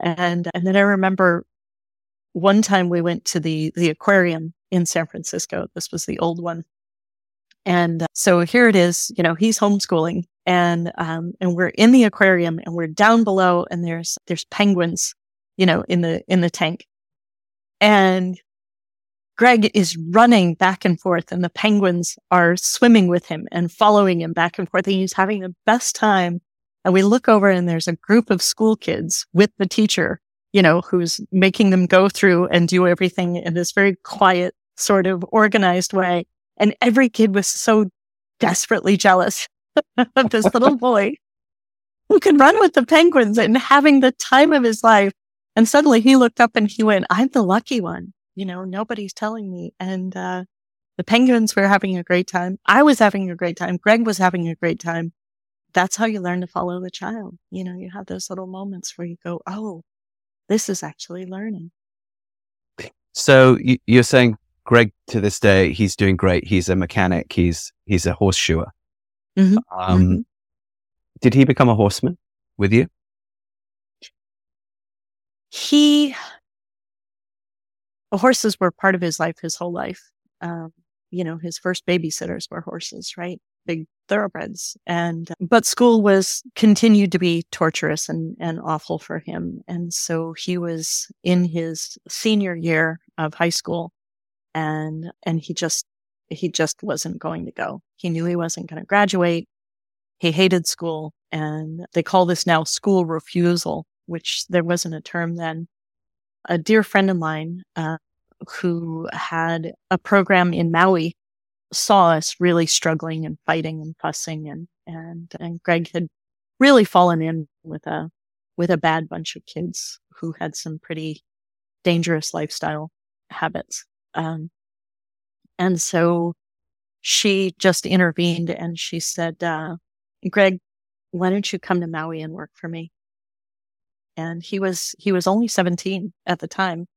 And, and then I remember one time we went to the, the aquarium in San Francisco. This was the old one. And uh, so here it is, you know, he's homeschooling and, um, and we're in the aquarium and we're down below and there's, there's penguins, you know, in the, in the tank. And Greg is running back and forth and the penguins are swimming with him and following him back and forth. And he's having the best time. And we look over and there's a group of school kids with the teacher you know, who's making them go through and do everything in this very quiet, sort of organized way. And every kid was so desperately jealous of this little boy who could run with the penguins and having the time of his life. And suddenly he looked up and he went, I'm the lucky one. You know, nobody's telling me. And, uh, the penguins were having a great time. I was having a great time. Greg was having a great time. That's how you learn to follow the child. You know, you have those little moments where you go, Oh, this is actually learning. So you're saying Greg to this day, he's doing great. He's a mechanic. He's, he's a horseshoer. Mm-hmm. Um, mm-hmm. Did he become a horseman with you? He, horses were part of his life his whole life. Um, you know, his first babysitters were horses, right? Big thoroughbreds. And, but school was continued to be torturous and, and awful for him. And so he was in his senior year of high school and, and he just, he just wasn't going to go. He knew he wasn't going to graduate. He hated school and they call this now school refusal, which there wasn't a term then. A dear friend of mine, uh, who had a program in Maui saw us really struggling and fighting and fussing and, and, and Greg had really fallen in with a, with a bad bunch of kids who had some pretty dangerous lifestyle habits. Um, and so she just intervened and she said, uh, Greg, why don't you come to Maui and work for me? And he was, he was only 17 at the time.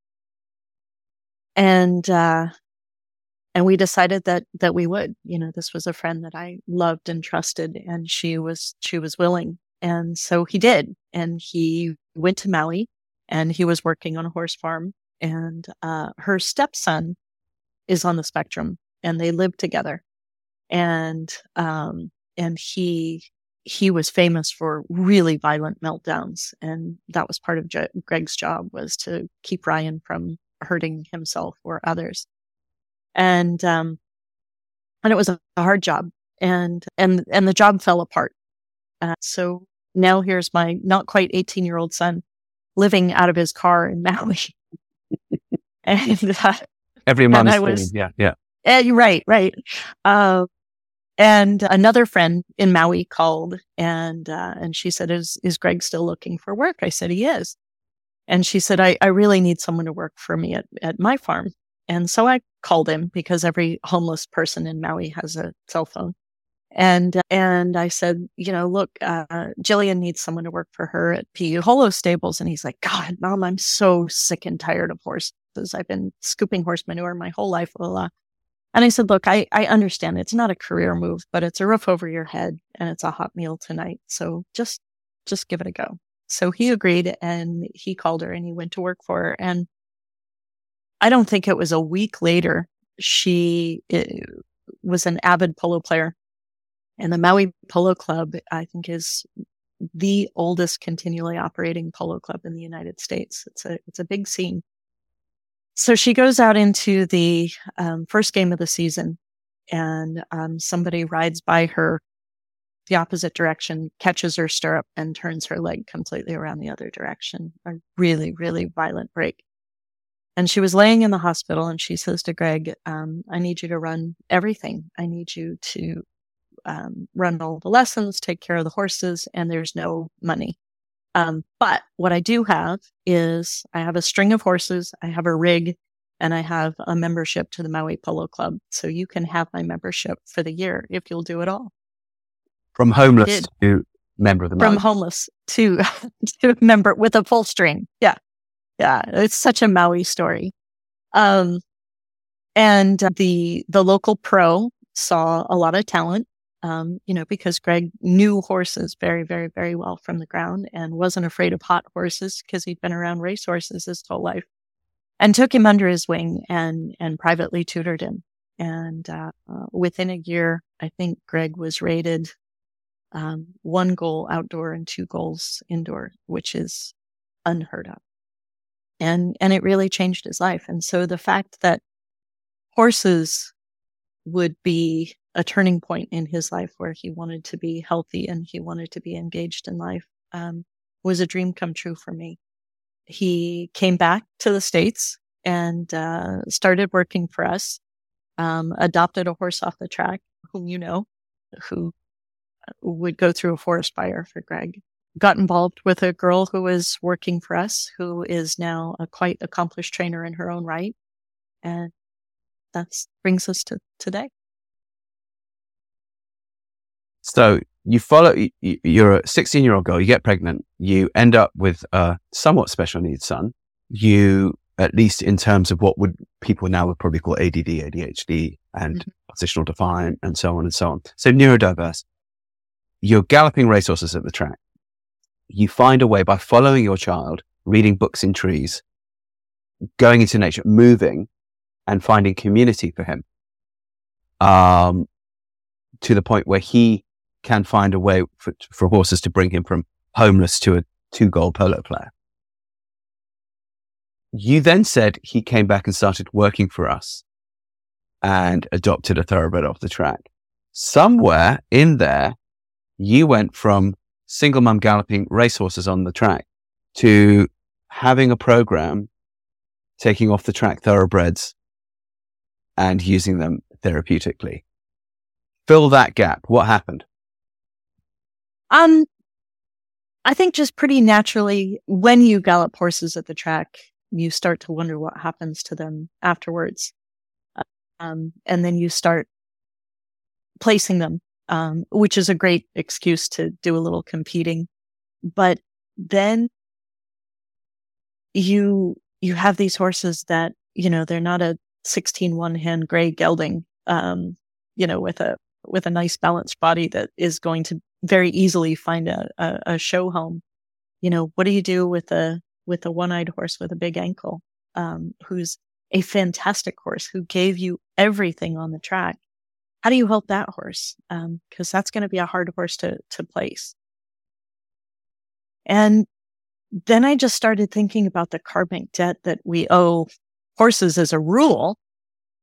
And, uh, and we decided that, that we would, you know, this was a friend that I loved and trusted and she was, she was willing. And so he did. And he went to Maui and he was working on a horse farm and, uh, her stepson is on the spectrum and they live together. And, um, and he he was famous for really violent meltdowns and that was part of Je- greg's job was to keep ryan from hurting himself or others. And um and it was a, hard job and and and the job fell apart. Uh, so now here's my not quite 18 year old son living out of his car in maui. And uh, every month yeah yeah. Uh, right right. Uh, and another friend in Maui called and, uh, and she said, is, is Greg still looking for work? I said, he is. And she said, I, I really need someone to work for me at, at my farm. And so I called him because every homeless person in Maui has a cell phone. And, and I said, you know, look, uh, Jillian needs someone to work for her at Piiholo Stables. And he's like, God, mom, I'm so sick and tired of horses. I've been scooping horse manure my whole life. Blah, blah. And I said, look, I, I understand it's not a career move, but it's a roof over your head and it's a hot meal tonight. So just, just give it a go. So he agreed and he called her and he went to work for her. And I don't think it was a week later. She eh, was an avid polo player and the Maui Polo Club, I think is the oldest continually operating polo club in the United States. It's a, it's a big scene. So she goes out into the um, first game of the season, and um, somebody rides by her the opposite direction, catches her stirrup, and turns her leg completely around the other direction. A really, really violent break. And she was laying in the hospital, and she says to Greg, um, "I need you to run everything. I need you to um, run all the lessons, take care of the horses, and there's no money." Um, but what I do have is I have a string of horses, I have a rig, and I have a membership to the Maui Polo Club. So you can have my membership for the year if you'll do it all. From homeless to member of the From homeless to, to member with a full string. Yeah. Yeah. It's such a Maui story. Um, and the, the local pro saw a lot of talent um, you know, because Greg knew horses very, very, very well from the ground and wasn't afraid of hot horses because he'd been around race horses his whole life and took him under his wing and, and privately tutored him. And, uh, uh, within a year, I think Greg was rated, um, one goal outdoor and two goals indoor, which is unheard of. And, and it really changed his life. And so the fact that horses would be a turning point in his life where he wanted to be healthy and he wanted to be engaged in life um, was a dream come true for me. he came back to the States and uh, started working for us, um, adopted a horse off the track, whom you know, who would go through a forest fire for Greg. Got involved with a girl who was working for us, who is now a quite accomplished trainer in her own right. And that brings us to today. So you follow, you're a 16 year old girl, you get pregnant, you end up with a somewhat special needs son. You, at least in terms of what would people now would probably call ADD, ADHD and mm-hmm. oppositional defiant and so on and so on. So neurodiverse. You're galloping racehorses at the track. You find a way by following your child, reading books in trees, going into nature, moving and finding community for him. Um, to the point where he can find a way for, for horses to bring him from homeless to a two goal polo player. You then said he came back and started working for us and adopted a thoroughbred off the track. Somewhere in there, you went from single mum galloping racehorses on the track to having a program taking off the track thoroughbreds and using them therapeutically. Fill that gap. What happened? Um, I think just pretty naturally, when you gallop horses at the track, you start to wonder what happens to them afterwards. Um, and then you start placing them, um, which is a great excuse to do a little competing. But then you, you have these horses that, you know, they're not a 16 one hand gray gelding, um, you know, with a, with a nice balanced body that is going to very easily find a, a, a show home. You know, what do you do with a with a one eyed horse with a big ankle, um, who's a fantastic horse who gave you everything on the track? How do you help that horse? Because um, that's going to be a hard horse to to place. And then I just started thinking about the karmic debt that we owe horses as a rule.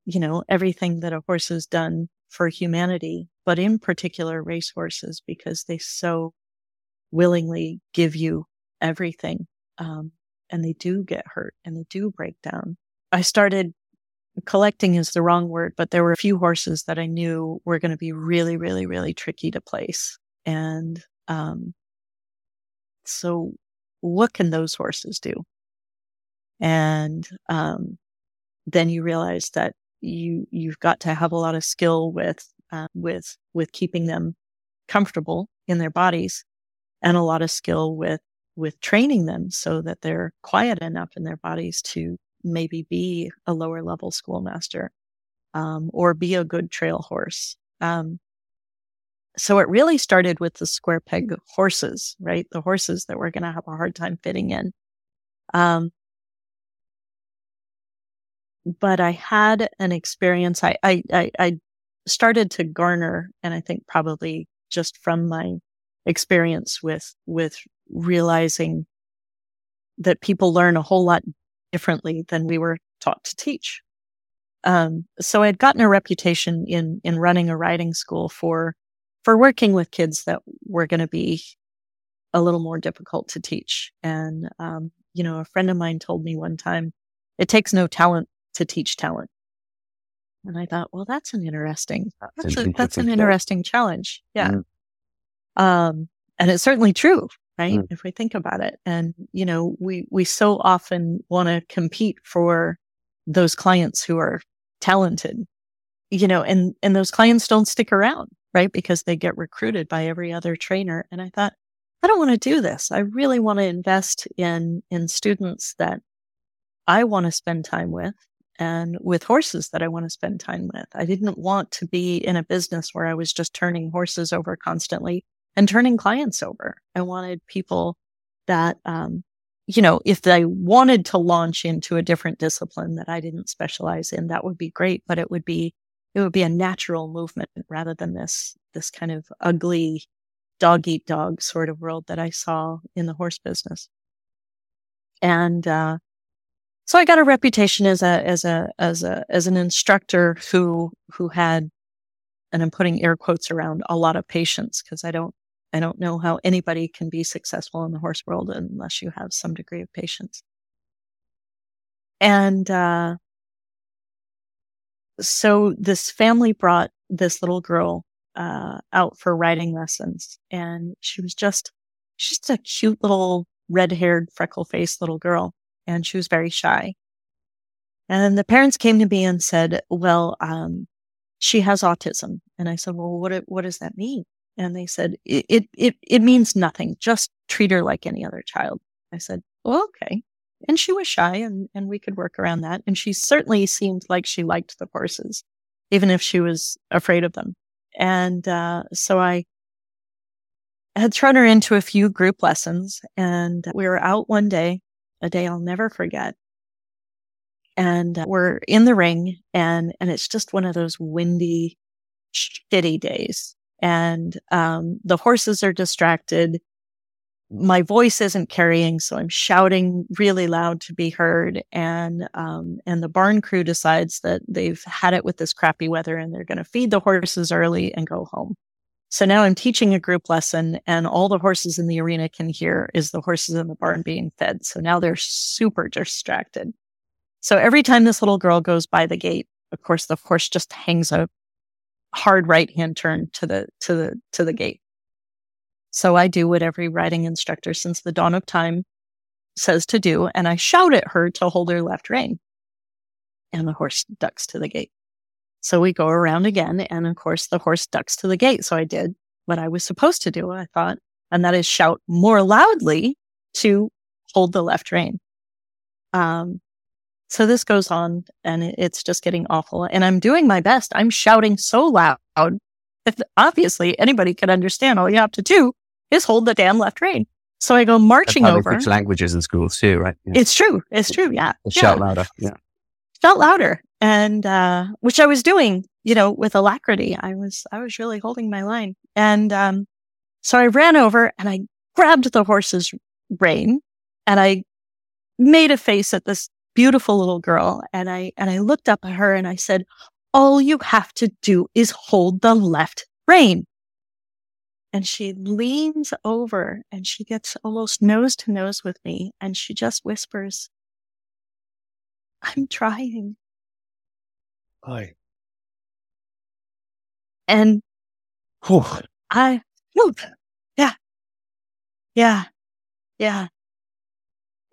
You know, everything that a horse has done for humanity, but in particular racehorses because they so willingly give you everything. Um, and they do get hurt and they do break down. I started collecting is the wrong word, but there were a few horses that I knew were going to be really, really, really tricky to place. And, um, so what can those horses do? And, um, then you realize that you you've got to have a lot of skill with uh, with with keeping them comfortable in their bodies and a lot of skill with with training them so that they're quiet enough in their bodies to maybe be a lower level schoolmaster um, or be a good trail horse um, so it really started with the square peg horses right? The horses that we're going to have a hard time fitting in. Um, but I had an experience. I, I, I, I started to garner, and I think probably just from my experience with, with realizing that people learn a whole lot differently than we were taught to teach. Um, so I'd gotten a reputation in, in running a riding school for, for working with kids that were going to be a little more difficult to teach. And, um, you know, a friend of mine told me one time, it takes no talent to teach talent. And I thought, well, that's an interesting, that's, a, that's an interesting challenge. Yeah. Mm. Um, and it's certainly true, right? Mm. If we think about it. And, you know, we, we so often want to compete for those clients who are talented, you know, and, and those clients don't stick around, right? Because they get recruited by every other trainer. And I thought, I don't want to do this. I really want to invest in, in students that I want to spend time with and with horses that I want to spend time with. I didn't want to be in a business where I was just turning horses over constantly and turning clients over. I wanted people that, um, you know, if they wanted to launch into a different discipline that I didn't specialize in, that would be great, but it would be, it would be a natural movement rather than this, this kind of ugly dog eat dog sort of world that I saw in the horse business. And, uh, so I got a reputation as a as a as a as an instructor who who had and I'm putting air quotes around a lot of patience because I don't I don't know how anybody can be successful in the horse world unless you have some degree of patience. And, uh, so this family brought this little girl, uh, out for riding lessons and she was just, she's just a cute little red haired, freckle faced little girl. And she was very shy. And the parents came to me and said, well, um, she has autism. And I said, well, what, what does that mean? And they said, it, it, it, means nothing. Just treat her like any other child. I said, well, okay. And she was shy and, and we could work around that. And she certainly seemed like she liked the horses, even if she was afraid of them. And, uh, so I had thrown her into a few group lessons and we were out one day, a day I'll never forget. And we're in the ring and and it's just one of those windy shitty days. And um, the horses are distracted. My voice isn't carrying so i'm shouting really loud to be heard. And um, and the barn crew decides that they've had it with this crappy weather and they're going to feed the horses early and go home so now i'm teaching a group lesson and all the horses in the arena can hear is the horses in the barn being fed so now they're super distracted so every time this little girl goes by the gate, of course, the horse just hangs a hard right hand turn to the, to the, to the gate. So I do what every riding instructor since the dawn of time says to do. And I shout at her to hold her left rein. And the horse ducks to the gate. So we go around again. And of course, the horse ducks to the gate. So I did what I was supposed to do, I thought, and that is shout more loudly to hold the left rein. Um, so this goes on and it's just getting awful. And I'm doing my best. I'm shouting so loud that obviously anybody could understand. All you have to do is hold the damn left rein. So I go marching over. Languages in schools too, right? Yeah. It's true. It's true. Yeah. yeah. Shout louder. Yeah. Shout louder. And, uh, which I was doing, you know, with alacrity. I was, I was really holding my line. And, um, so I ran over and I grabbed the horse's rein and I made a face at this beautiful little girl. And I, and I looked up at her and I said, all you have to do is hold the left rein. And she leans over and she gets almost nose to nose with me and she just whispers, I'm trying. Hi. And Whew. I, whoop, yeah, yeah, yeah.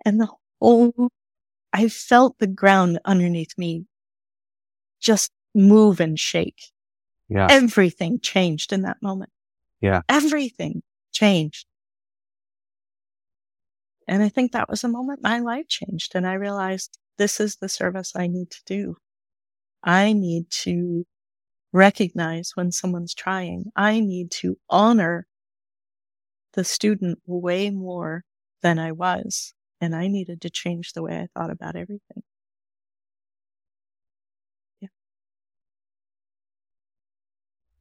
And the whole I felt the ground underneath me just move and shake. Yeah. Everything changed in that moment. Yeah. Everything changed. And I think that was the moment my life changed. And I realized this is the service I need to do. I need to recognize when someone's trying. I need to honor the student way more than I was and I needed to change the way I thought about everything. Yeah.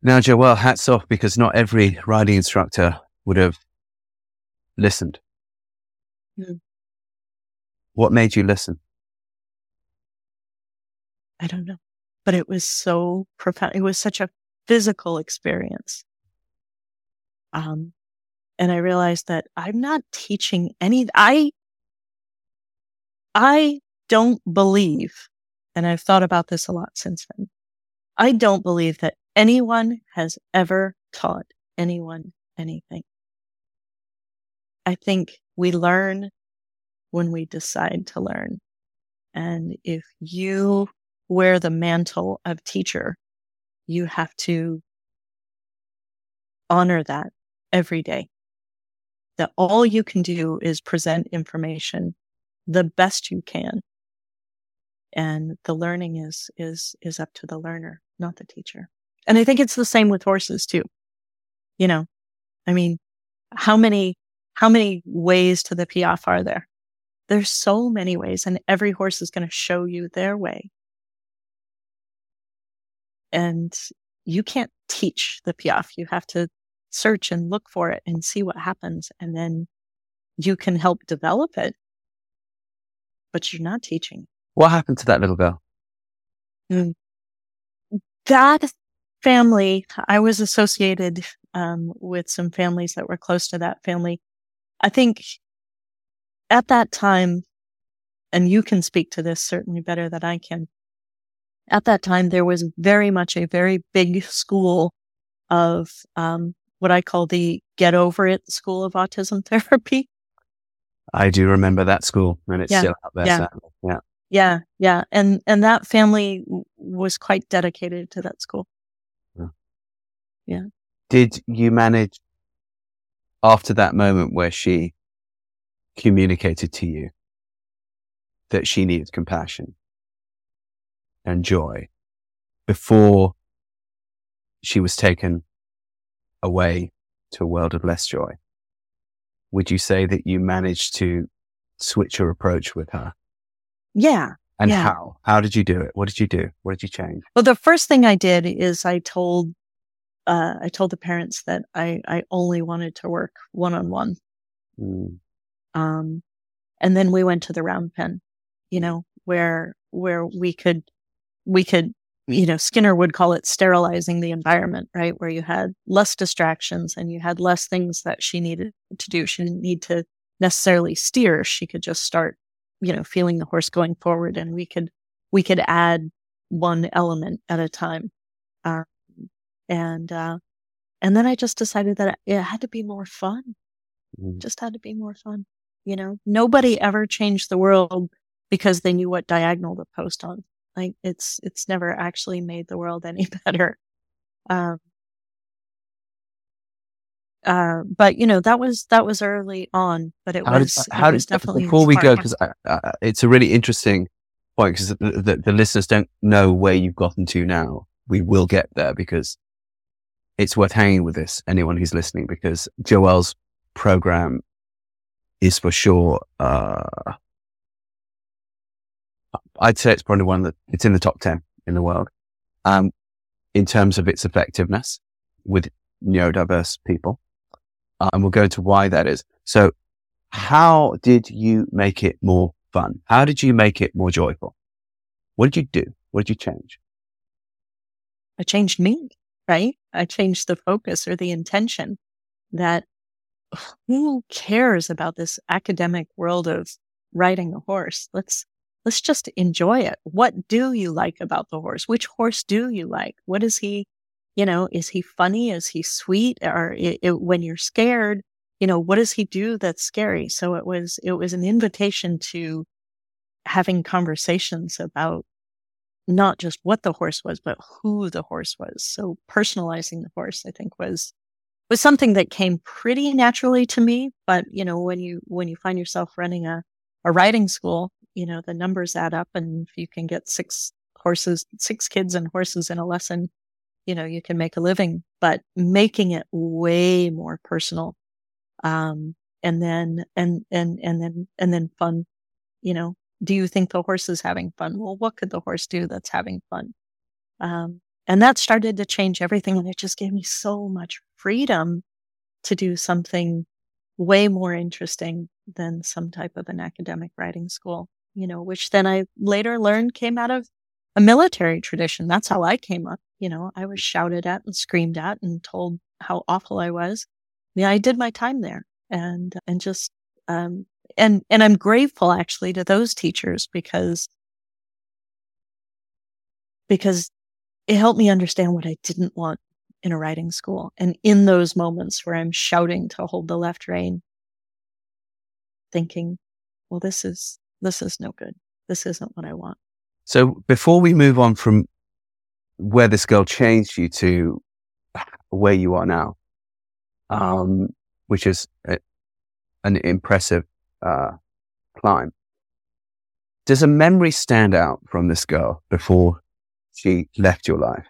Now, Joell, hats off because not every riding instructor would have listened. Mm. What made you listen? I don't know, but it was so profound. It was such a physical experience. Um, and I realized that I'm not teaching any, I I don't believe, and I've thought about this a lot since then. I don't believe that anyone has ever taught anyone anything. I think we learn when we decide to learn. And if you wear the mantle of teacher, you have to honor that every day. That all you can do is present information the best you can. And the learning is, is, is up to the learner, not the teacher. And I think it's the same with horses too. You know, I mean, how many, how many ways to the piaffe are there? There's so many ways and every horse is going to show you their way. And you can't teach the piaffe. You have to search and look for it and see what happens. And then you can help develop it but you're not teaching. What happened to that little girl? Mm. That family, I was associated um, with some families that were close to that family. I think at that time, and you can speak to this certainly better than I can. At that time, there was very much a very big school of um, what I call the get over it school of autism therapy. I do remember that school and it's Yeah. still out there. Yeah. sadly. Yeah. Yeah, yeah, and and that family was quite dedicated to that school. Yeah. Did you manage after that moment where she communicated to you that she needed compassion and joy before she was taken away to a world of less joy? Would you say that you managed to switch your approach with her? Yeah. And Yeah. how? How did you do it? What did you do? What did you change? Well, the first thing I did is I told uh, I told the parents that I I only wanted to work one on one. Um, and then we went to the round pen, you know, where where we could we could you know Skinner would call it sterilizing the environment, right? Where you had less distractions and you had less things that she needed to do. She didn't need to necessarily steer. She could just start, you know, feeling the horse going forward, and we could we could add one element at a time. Um, and uh, and then I just decided that it had to be more fun mm. just had to be more fun. You know, nobody ever changed the world because they knew what diagonal to post on. Like it's, it's never actually made the world any better. Um, uh, but you know, that was, that was early on, but it How did, was, it was did, definitely before we go, because it's a really interesting point because the, the, the listeners don't know where you've gotten to now. We will get there because it's worth hanging with this, anyone who's listening, because Joell's program is for sure, uh, I'd say it's probably one the, it's in the top 10 in the world, um, in terms of its effectiveness with neurodiverse people. Uh, and we'll go into why that is. So how did you make it more fun? How did you make it more joyful? What did you do? What did you change? I changed me, right? I changed the focus or the intention that who cares about this academic world of riding a horse? Let's, let's just enjoy it. What do you like about the horse? Which horse do you like? What is he, you know, is he funny? Is he sweet? Or i i when you're scared, you know, what does he do that's scary? So it was, it was an invitation to having conversations about not just what the horse was, but who the horse was. So personalizing the horse, I think was, was something that came pretty naturally to me. But, you know, when you, when you find yourself running a, a riding school, you know, the numbers add up and if you can get six horses, six kids and horses in a lesson, you know, you can make a living, but making it way more personal. Um, and then, and, and, and then, and then fun, you know, do you think the horse is having fun? Well, what could the horse do that's having fun? Um, and that started to change everything. And it just gave me so much freedom to do something way more interesting than some type of an academic riding school, you know, which then I later learned came out of a military tradition. That's how I came up. You know, I was shouted at and screamed at and told how awful I was. Yeah, I did my time there and, and just, um, and, and I'm grateful actually to those teachers because, because it helped me understand what I didn't want in a riding school. And in those moments where I'm shouting to hold the left rein, thinking, well, this is, this is no good. This isn't what I want. So before we move on from where this girl changed you to where you are now, um, which is a, an impressive uh, climb, does a memory stand out from this girl before she left your life,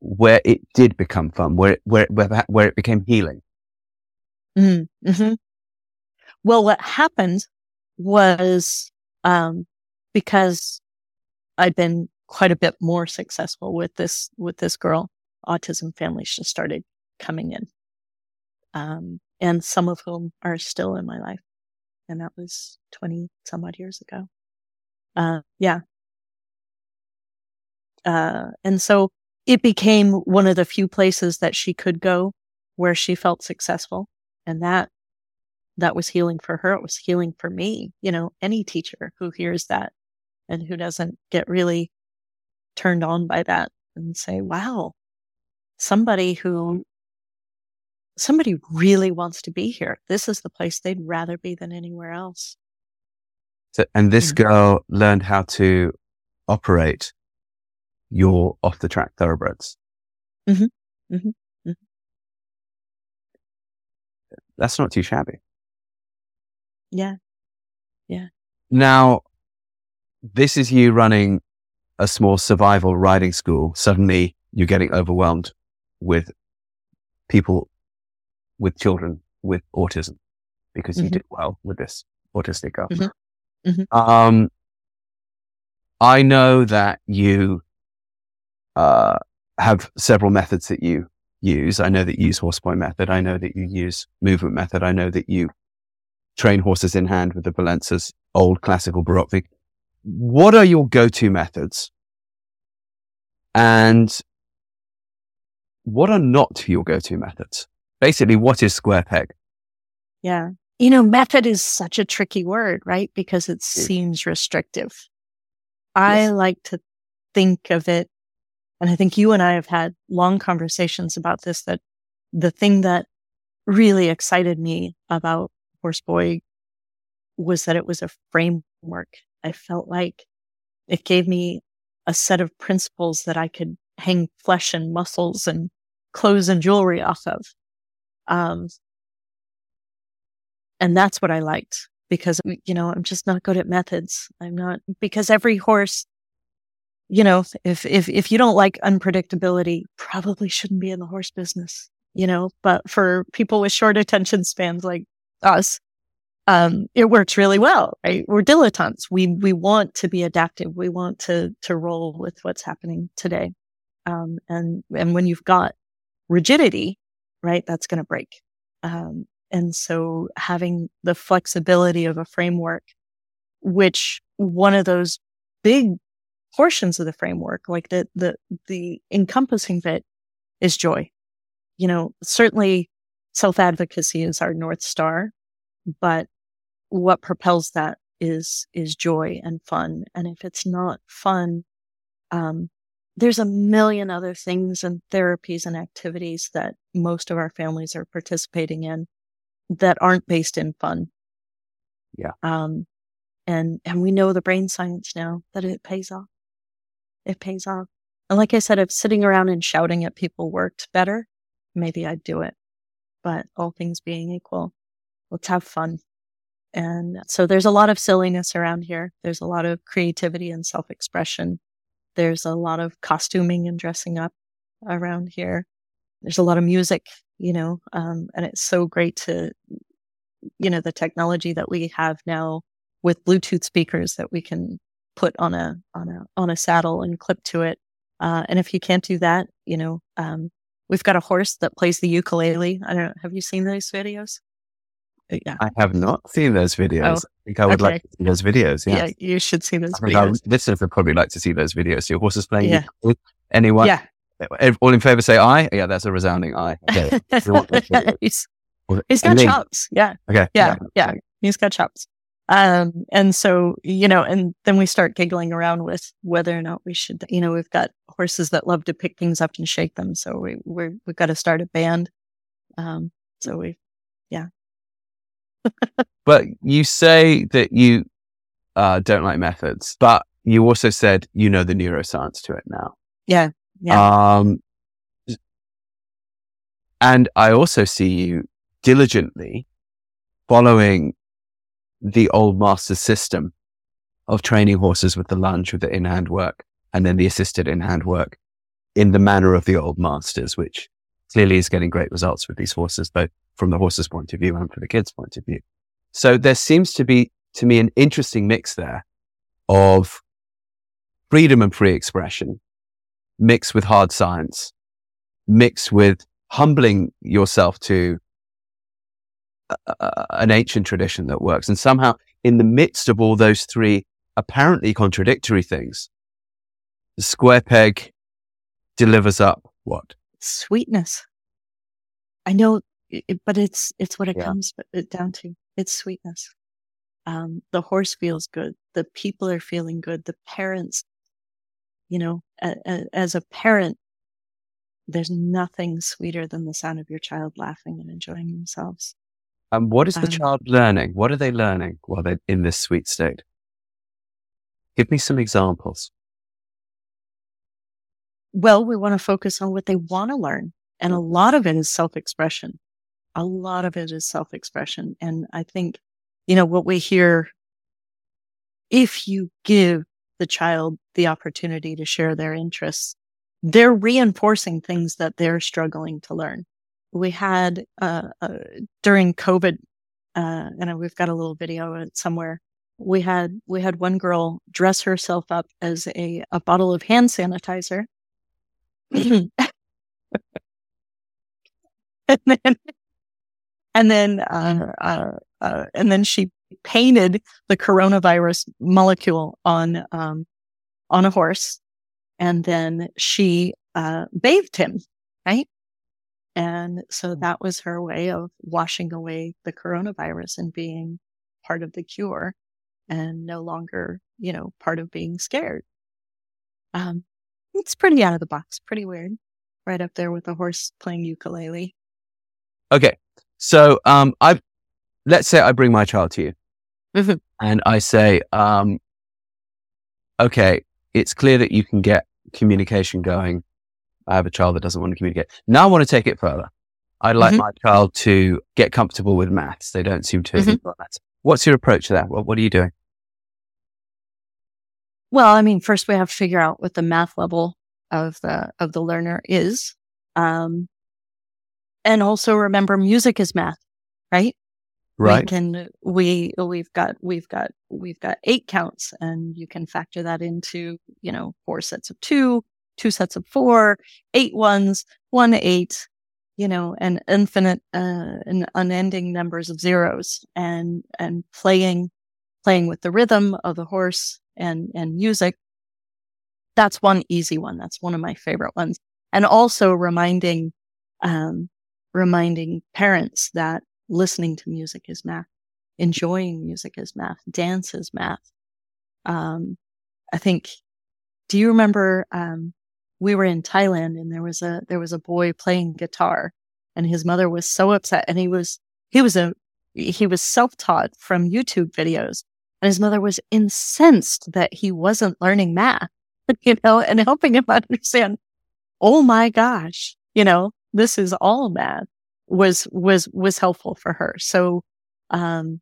where it did become fun, where it, where it, where, that- where it became healing? Mm, hmm Well, what happened was um, because I'd been quite a bit more successful with this with this girl. Autism families just started coming in, um, and some of whom are still in my life, and that was twenty some odd years ago. Uh, yeah, uh, and so it became one of the few places that she could go where she felt successful, and that that was healing for her. It was healing for me. You know, any teacher who hears that and who doesn't get really turned on by that and say, wow, somebody who, somebody really wants to be here. This is the place they'd rather be than anywhere else. So, and this mm-hmm. girl learned how to operate your off the track thoroughbreds. Mm-hmm. Mm-hmm. mm-hmm. That's not too shabby. Yeah. Yeah. Now, this is you running a small survival riding school. Suddenly you're getting overwhelmed with people, with children with autism because mm-hmm. you did well with this autistic girl. Mm-hmm. mm-hmm. Um, I know that you, uh, have several methods that you use. I know that you use Horse Boy method. I know that you use movement method. I know that you train horses in hand with the Valenças, old classical Baroque. What are your go-to methods? And what are not your go-to methods? Basically, what is square peg? Yeah. You know, method is such a tricky word, right? Because it seems restrictive. I yes. like to think of it, and I think you and I have had long conversations about this, that the thing that really excited me about Horse Boy was that it was a framework. I felt like it gave me a set of principles that I could hang flesh and muscles and clothes and jewelry off of. Um, and that's what I liked because, you know, I'm just not good at methods. I'm not, because every horse, you know, if, if, if you don't like unpredictability, probably shouldn't be in the horse business, you know, but for people with short attention spans like us, um, it works really well, right? We're dilettantes. We, we want to be adaptive. We want to, to roll with what's happening today. Um, and, and when you've got rigidity, right, that's going to break. Um, and so having the flexibility of a framework, which one of those big portions of the framework, like the, the, the encompassing bit is joy. You know, certainly self advocacy is our North Star, but what propels that is is joy and fun. And if it's not fun um, there's a million other things and therapies and activities that most of our families are participating in that aren't based in fun. Yeah. Um and and we know the brain science now that it pays off. It pays off. And like i said if sitting around and shouting at people worked better maybe i'd do it but all things being equal let's have fun and so there's a lot of silliness around here. There's a lot of creativity and self expression. There's a lot of costuming and dressing up around here. There's a lot of music, you know, um, and it's so great to, you know, the technology that we have now with Bluetooth speakers that we can put on a, on a, on a saddle and clip to it. Uh, and if you can't do that, you know, um, we've got a horse that plays the ukulele. I don't know. Have you seen those videos? Uh, yeah. I have not seen those videos. Oh, I think I would okay. like to see those videos. Yeah. yeah, you should see those I videos. Our listeners would probably like to see those videos. Your horse is playing. Yeah. Anyone? Yeah. All in favor say aye. Yeah, that's a resounding aye. Okay. he's, he's got chops. Yeah. Okay. Yeah. Yeah. yeah. He's got chops. Um, and so, you know, and then we start giggling around with whether or not we should, you know, we've got horses that love to pick things up and shake them. So we, we're, we've got to start a band. Um, so we, yeah, but you say that you uh, don't like methods, but you also said you know the neuroscience to it now. Yeah. Yeah. Um, and I also see you diligently following the old master system of training horses with the lunge, with the in hand work, and then the assisted in hand work in the manner of the old masters, which clearly is getting great results with these horses, both from the horse's point of view and from the kid's point of view. So there seems to be, to me, an interesting mix there of freedom and free expression mixed with hard science, mixed with humbling yourself to a, an ancient tradition that works. And somehow in the midst of all those three apparently contradictory things, the square peg delivers up what? Sweetness. I know but it's, it's what it Yeah. comes down to. It's sweetness. Um, the horse feels good. The people are feeling good. The parents, you know, a, a, as a parent, there's nothing sweeter than the sound of your child laughing and enjoying themselves. And what is the Um, child learning? What are they learning while they're in this sweet state? Give me some examples. Well, we want to focus on what they want to learn. And a lot of it is self expression. A lot of it is self expression. And I think, you know, what we hear, if you give the child the opportunity to share their interests, they're reinforcing things that they're struggling to learn. We had, uh, uh during COVID, uh, and we've got a little video of it somewhere. We had, we had one girl dress herself up as a, a bottle of hand sanitizer and then and then uh, uh, uh, and then she painted the coronavirus molecule on um, on a horse, and then she bathed him, right? And so that was her way of washing away the coronavirus and being part of the cure, and no longer, you know, part of being scared. Um, it's pretty out of the box, pretty weird. Right up there with a horse playing ukulele. Okay. So, um, I, let's say I bring my child to you Mhm. and I say, um, okay, it's clear that you can get communication going. I have a child that doesn't want to communicate. Now I want to take it further. I'd like Mhm. my child to get comfortable with maths. They don't seem to Mhm. enjoy maths. What's your approach to that? What, what are you doing? Well, I mean, first we have to figure out what the math level of the of the learner is, um, and also remember music is math, right? We Right. can we we've got we've got we've got eight counts, and you can factor that into you know four sets of two, two sets of four, eight ones, one eight, you know, and infinite uh, and unending numbers of zeros, and and playing playing with the rhythm of the horse and and music. That's one easy one. That's one of my favorite ones, and also reminding um, reminding parents that listening to music is math, enjoying music is math, dance is math. Um, I think. Do you remember? Um, we were in Thailand and there was a there was a boy playing guitar, and his mother was so upset, and he was he was a he was self taught from YouTube videos, and his mother was incensed that he wasn't learning math, you know, and helping him understand. Oh my gosh, you know, this is all math was was was helpful for her. So um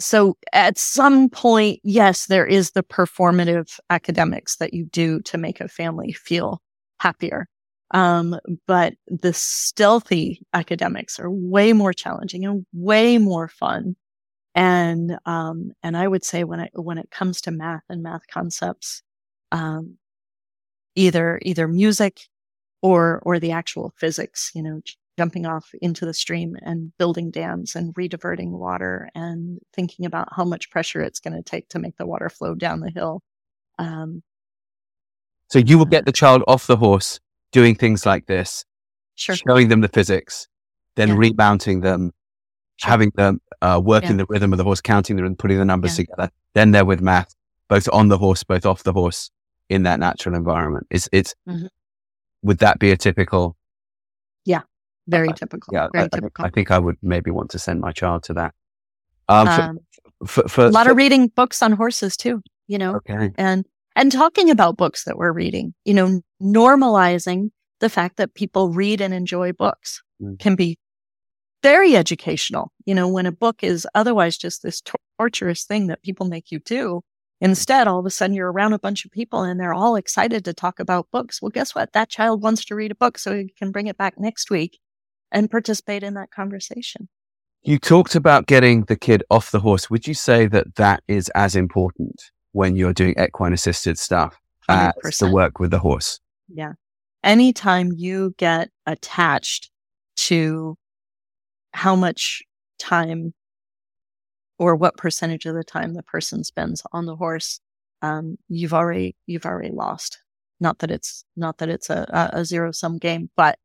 so at some point yes there is the performative academics that you do to make a family feel happier. Um but the stealthy academics are way more challenging and way more fun. And um and I would say when it when it comes to math and math concepts um either either music or or the actual physics, you know, jumping off into the stream and building dams and rediverting water and thinking about how much pressure it's going to take to make the water flow down the hill. Um, So you will get the child off the horse doing things like this, sure, showing them the physics, then Yeah. remounting them, Sure. having them uh, working Yeah. the rhythm of the horse, counting them and putting the numbers Yeah. together. Then they're with math, both on the horse, both off the horse in that natural environment. It's, it's, Mhm. would that be a typical? Very typical. Yeah, I, very I think- typical. I think I would maybe want to send my child to that. Um, for, Um, for, for, a lot for- of reading books on horses too, you know, okay. and and talking about books that we're reading, you know, normalizing the fact that people read and enjoy books Mm. can be very educational. You know, when a book is otherwise just this tor- torturous thing that people make you do, instead, all of a sudden you're around a bunch of people and they're all excited to talk about books. Well, guess what? That child wants to read a book so he can bring it back next week and participate in that conversation. You talked about getting the kid off the horse. Would you say that that is as important when you're doing equine assisted stuff as the 100%. work with the horse? Yeah. Anytime you get attached to how much time or what percentage of the time the person spends on the horse, um, you've already you've already lost. Not that it's not that it's a, a, a zero sum game, but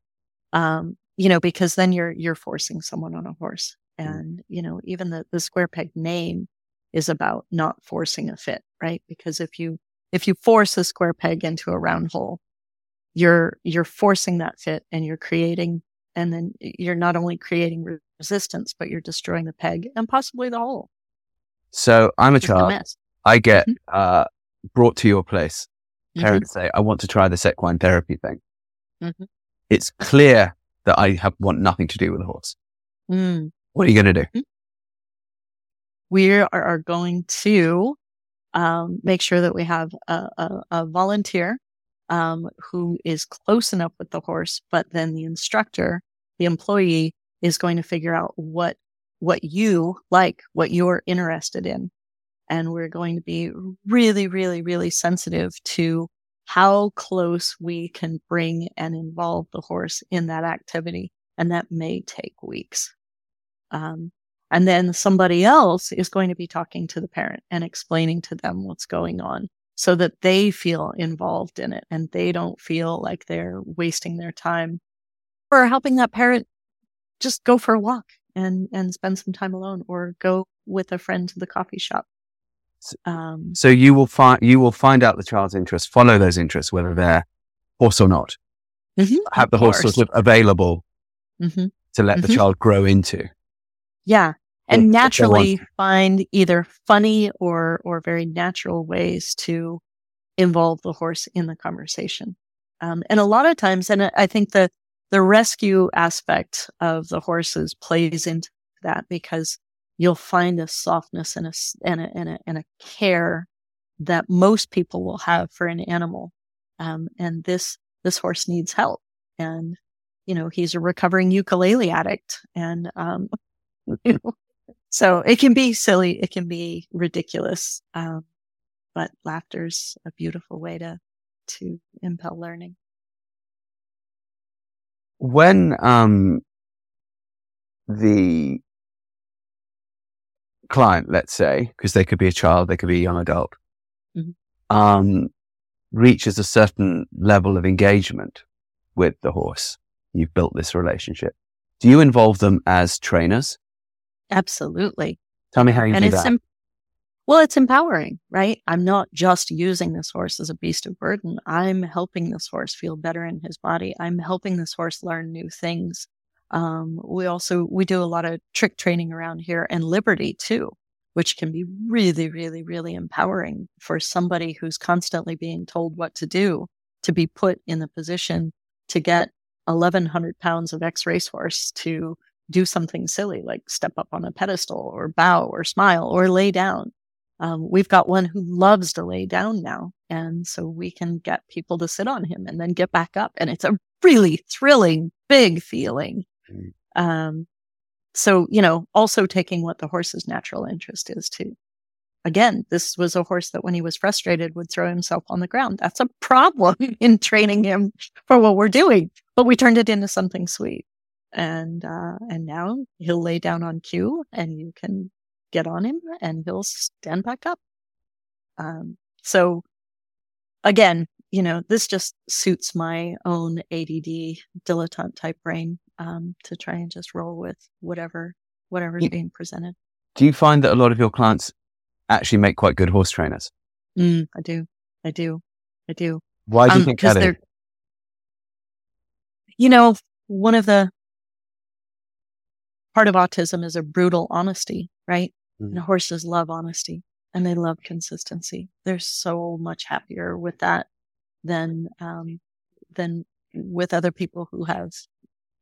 um, you know, because then you're, you're forcing someone on a horse. Mm. And, you know, even the, the square peg name is about not forcing a fit, right? Because if you, if you force a square peg into a round hole, you're, you're forcing that fit and you're creating, and then you're not only creating resistance, but you're destroying the peg and possibly the hole. So I'm a child. I get Mhm. uh, brought to your place. Mhm. Parents say, I want to try this equine therapy thing. Mhm. It's clear that I have want nothing to do with the horse. Mm. What are you going to do? we are, are going to um, make sure that we have a, a, a volunteer um, who is close enough with the horse, but then the instructor, the employee, is going to figure out what what you like, what you're interested in, and we're going to be really, really, really sensitive to how close we can bring and involve the horse in that activity, and that may take weeks. Um, and then somebody else is going to be talking to the parent and explaining to them what's going on so that they feel involved in it and they don't feel like they're wasting their time or helping that parent just go for a walk and, and spend some time alone or go with a friend to the coffee shop. Um, So you will find you will find out the child's interests, follow those interests, whether they're horse or not. mhm, Have the horse sort of available mhm. to let the Mhm. child grow into. Yeah. And naturally find either funny or, or very natural ways to involve the horse in the conversation. Um, and a lot of times, and I- I think the, the rescue aspect of the horses plays into that because you'll find a softness and a, and a, and a, and a care that most people will have for an animal. Um, and this, this horse needs help. And, you know, he's a recovering ukulele addict and, um, so it can be silly, it can be ridiculous, um, but laughter's a beautiful way to to impel learning. When um the client, let's say, because they could be a child, they could be a young adult, Mhm. um, reaches a certain level of engagement with the horse, you've built this relationship. Do you involve them as trainers? Absolutely, Tell me how you and do it's that. em- well, it's empowering, right? I'm not just using this horse as a beast of burden. I'm helping this horse feel better in his body. I'm helping this horse learn new things. Um, we also we do a lot of trick training around here and liberty too, which can be really, really, really empowering for somebody who's constantly being told what to do to be put in the position to get 1100 pounds of ex racehorse to do something silly like step up on a pedestal or bow or smile or lay down. Um, we've got one who loves to lay down now. And so we can get people to sit on him and then get back up. And it's a really thrilling, big feeling. Um, so, you know, also taking what the horse's natural interest is too. Again, this was a horse that when he was frustrated would throw himself on the ground. That's a problem in training him for what we're doing, but we turned it into something sweet. And, uh, and now he'll lay down on cue and you can get on him and he'll stand back up. Um, so again, you know, this just suits my own ADD dilettante type brain, um, to try and just roll with whatever, whatever's Yeah. being presented. Do you find that a lot of your clients actually make quite good horse trainers? Mm, I do. I do. I do. Why do you Um, think that is? you know, one of the part of autism is a brutal honesty, right? Mm. And horses love honesty and they love consistency. They're so much happier with that than, um, than with other people who have,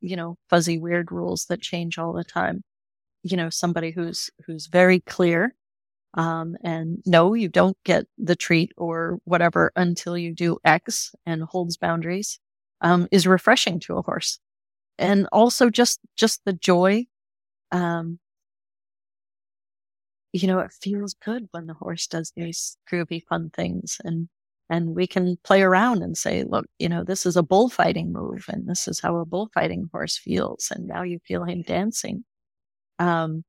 you know, fuzzy, weird rules that change all the time. You know, somebody who's, who's very clear. Um, and no, you don't get the treat or whatever until you do X and holds boundaries, um, is refreshing to a horse. And also just, just the joy, um, you know, it feels good when the horse does these groovy, fun things and, and we can play around and say, look, you know, this is a bullfighting move and this is how a bullfighting horse feels. And now you feel him dancing. Um,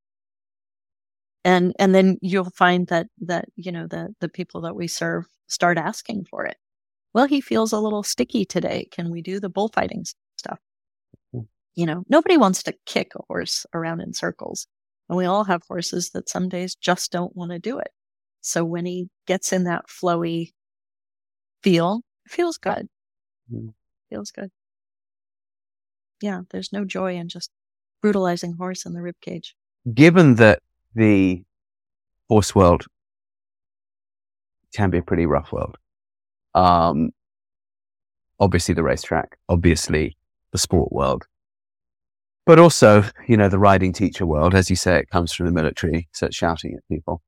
and, and then you'll find that, that, you know, the, the people that we serve start asking for it. Well, he feels a little sticky today. Can we do the bullfighting stuff? You know, nobody wants to kick a horse around in circles. And we all have horses that some days just don't want to do it. So when he gets in that flowy feel, feels good. Mm. Feels good. Yeah, there's no joy in just brutalizing horse in the rib cage. Given that the horse world can be a pretty rough world, um, obviously the racetrack, obviously the sport world, but also, you know, the riding teacher world, as you say, it comes from the military, so it's shouting at people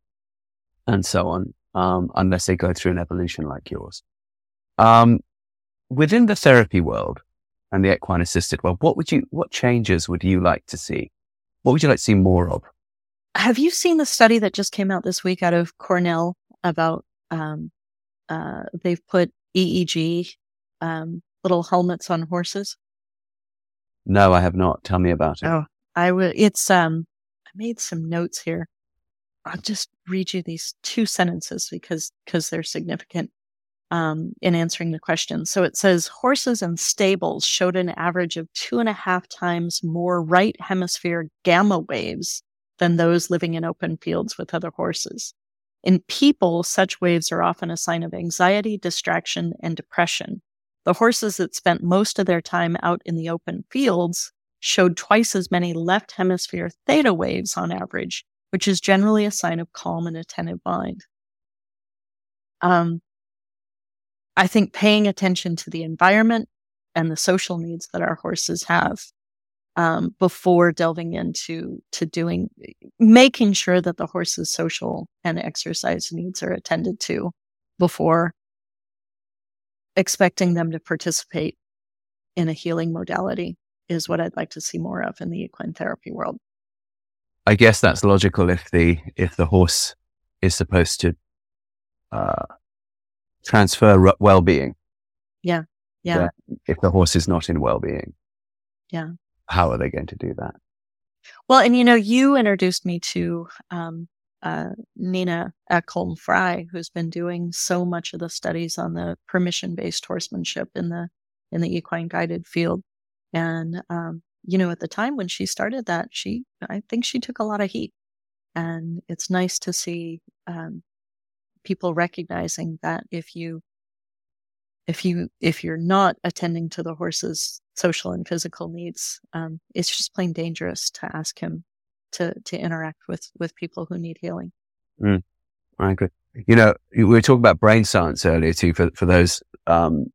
and so on, um, unless they go through an evolution like yours. Um, within the therapy world and the equine assisted world, what would you, what changes would you like to see? What would you like to see more of? Have you seen the study that just came out this week out of Cornell about, um, uh, they've put EEG, um, little helmets on horses? No, I have not. Tell me about it. Oh, I will. it's, um, I made some notes here. I'll just read you these two sentences because, because they're significant um, in answering the question. So it says horses and stables showed an average of two and a half times more right hemisphere gamma waves than those living in open fields with other horses. In people, such waves are often a sign of anxiety, distraction, and depression. The horses that spent most of their time out in the open fields showed twice as many left hemisphere theta waves on average, which is generally a sign of calm and attentive mind. Um, I think paying attention to the environment and the social needs that our horses have um, before delving into to doing making sure that the horse's social and exercise needs are attended to before expecting them to participate in a healing modality is what I'd like to see more of in the equine therapy world. I guess that's logical if the if the horse is supposed to uh, transfer well-being. Yeah. Yeah. If the horse is not in well-being. Yeah. How are they going to do that? Well, and you know, you introduced me to um, uh, Nina Ekholm Frey, who's been doing so much of the studies on the permission-based horsemanship in the in the equine guided field. And um, you know, at the time when she started that, she I think she took a lot of heat, and it's nice to see um, people recognizing that if you if you if you're not attending to the horse's social and physical needs um, it's just plain dangerous to ask him to to interact with with people who need healing. Mm, i agree. You know we were talking about brain science earlier too for, for those um,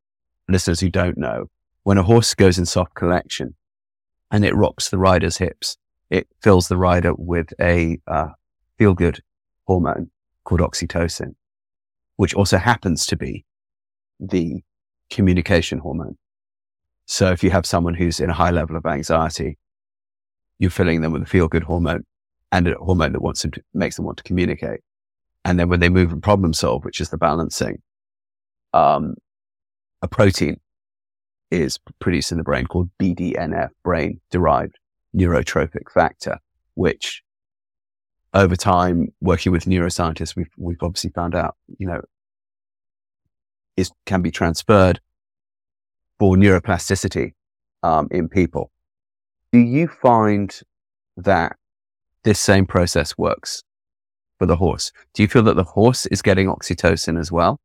listeners who don't know. When a horse goes in soft collection and it rocks the rider's hips it fills the rider with a uh, feel good hormone called oxytocin, which also happens to be the communication hormone. So if you have someone who's in a high level of anxiety, you're filling them with a feel good hormone and a hormone that wants them to, makes them want to communicate. And then when they move and problem solve, which is the balancing, um, a protein is produced in the brain called BDNF, brain derived neurotrophic factor, which over time, working with neuroscientists, we've, we've obviously found out, you know, is, can be transferred for neuroplasticity, um, in people. Do you find that this same process works for the horse? Do you feel that the horse is getting oxytocin as well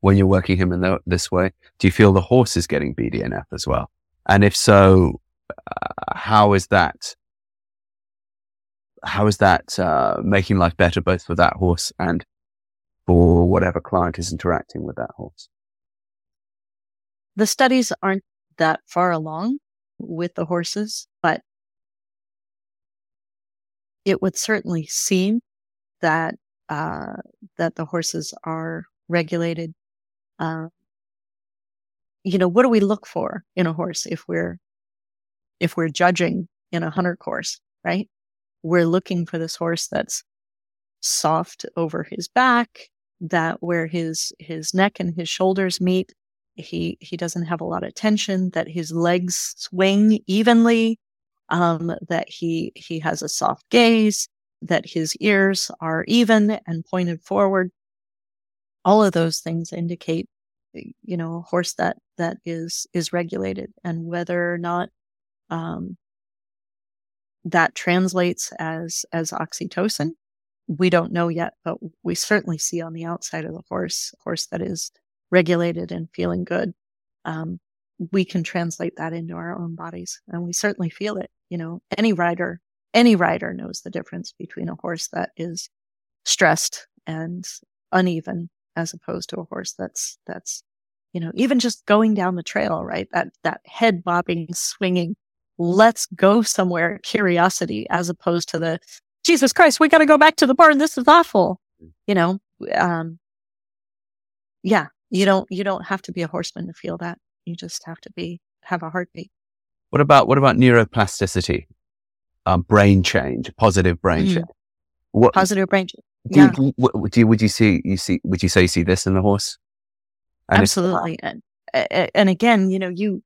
when you're working him in the, this way? Do you feel the horse is getting BDNF as well? And if so, uh, how is that how is that uh, making life better both for that horse and for whatever client is interacting with that horse? The studies aren't that far along with the horses, but it would certainly seem that uh, that the horses are regulated. Uh, you know, what do we look for in a horse if we're if we're judging in a hunter course, right? We're looking for this horse that's soft over his back, that where his his neck and his shoulders meet, he he doesn't have a lot of tension, that his legs swing evenly, um, that he he has a soft gaze, that his ears are even and pointed forward. All of those things indicate, you know, a horse that that is is regulated, and whether or not um, that translates as as oxytocin. We don't know yet, but we certainly see on the outside of the horse, horse that is regulated and feeling good. Um, we can translate that into our own bodies, and we certainly feel it. You know, any rider, any rider knows the difference between a horse that is stressed and uneven as opposed to a horse that's that's you know even just going down the trail right that that head bobbing swinging let's go somewhere curiosity as opposed to the jesus christ we got to go back to the barn. This is awful. You know um yeah you don't you don't have to be a horseman to feel that. You just have to be have a heartbeat. What about what about neuroplasticity? Um, brain change positive brain mm. change. What positive brain change do, yeah. you, do you, would you see you see would you say you see this in the horse? And absolutely. And and again you know you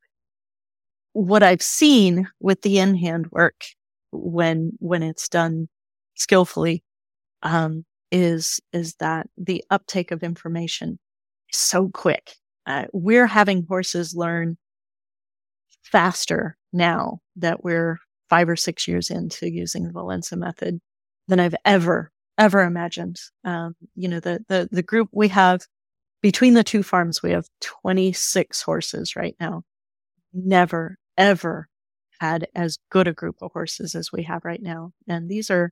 what I've seen with the in hand work when when it's done skillfully um, is is that the uptake of information is so quick. Uh, we're having horses learn faster now that we're five or six years into using the Valença method than I've ever ever imagined. Um, you know the the the group we have between the two farms we have 26 horses right now. Never ever had as good a group of horses as we have right now. And these are,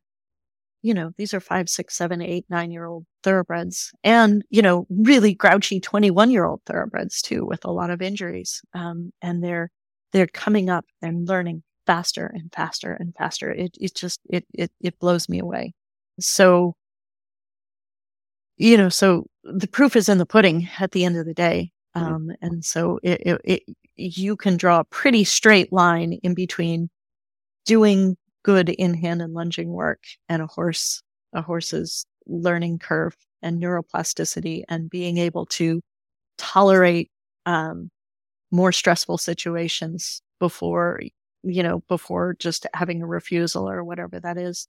you know, these are five, six, seven, eight, nine year old thoroughbreds and, you know, really grouchy 21 year old thoroughbreds too, with a lot of injuries. Um, and they're, they're coming up and learning faster and faster and faster. It, it just, it, it, it blows me away. So, you know, so the proof is in the pudding at the end of the day. Mm-hmm. Um, and so it, it, it, you can draw a pretty straight line in between doing good in hand and lunging work and a horse, a horse's learning curve and neuroplasticity and being able to tolerate, um, more stressful situations before, you know, before just having a refusal or whatever that is.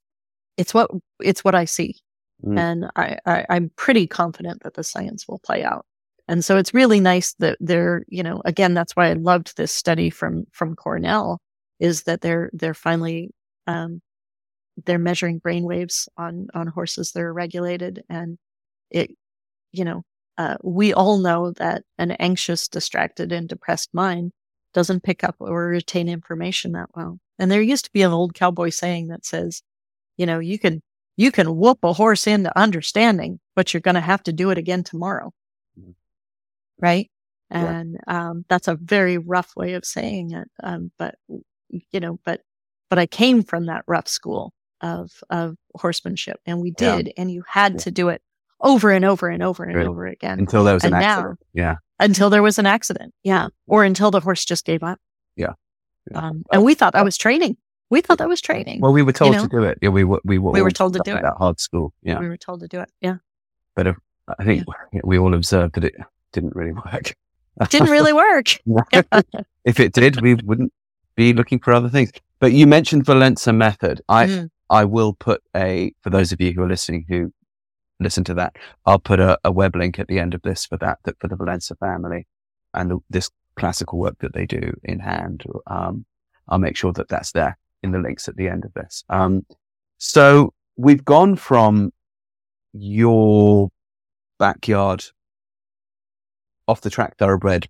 It's what, it's what I see. Mm. And I, I, I'm pretty confident that the science will play out. And so it's really nice that they're, you know, again, that's why I loved this study from, from Cornell is that they're, they're finally, um, they're measuring brain waves on, on horses that are regulated. And it, you know, uh, we all know that an anxious, distracted and depressed mind doesn't pick up or retain information that well. And there used to be an old cowboy saying that says, you know, you can, you can whoop a horse into understanding, but you're going to have to do it again tomorrow right? And um, that's a very rough way of saying it. Um, but you know, but but I came from that rough school of of horsemanship, and we did, yeah. and you had yeah. to do it over and over and over and over again until there was and an now, accident. Yeah, until there was an accident. Yeah, or until the horse just gave up. Yeah, yeah. Um, and we thought that was training. We thought that was training. Well, we were told you know? to do it. Yeah, we we we, we were told to do it. That hard school. Yeah, we were told to do it. Yeah, but if, I think we all observed that it didn't really work. didn't really work. if it did, we wouldn't be looking for other things. But you mentioned Valença method. I mm. I will put a for those of you who are listening who listen to that, I'll put a, a web link at the end of this for that, that for the Valença family and the, this classical work that they do in hand. Um, I'll make sure that that's there in the links at the end of this. Um, so we've gone from your backyard off the track thoroughbred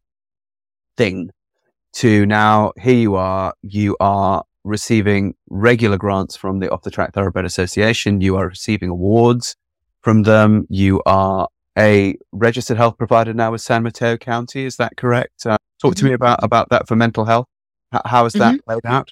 thing to now here you are, you are receiving regular grants from the Off the Track Thoroughbred Association. You are receiving awards from them. You are a registered health provider now with San Mateo County. Is that correct? Uh, talk to me mm-hmm. about, about that for mental health. How, how has that mm-hmm. played out?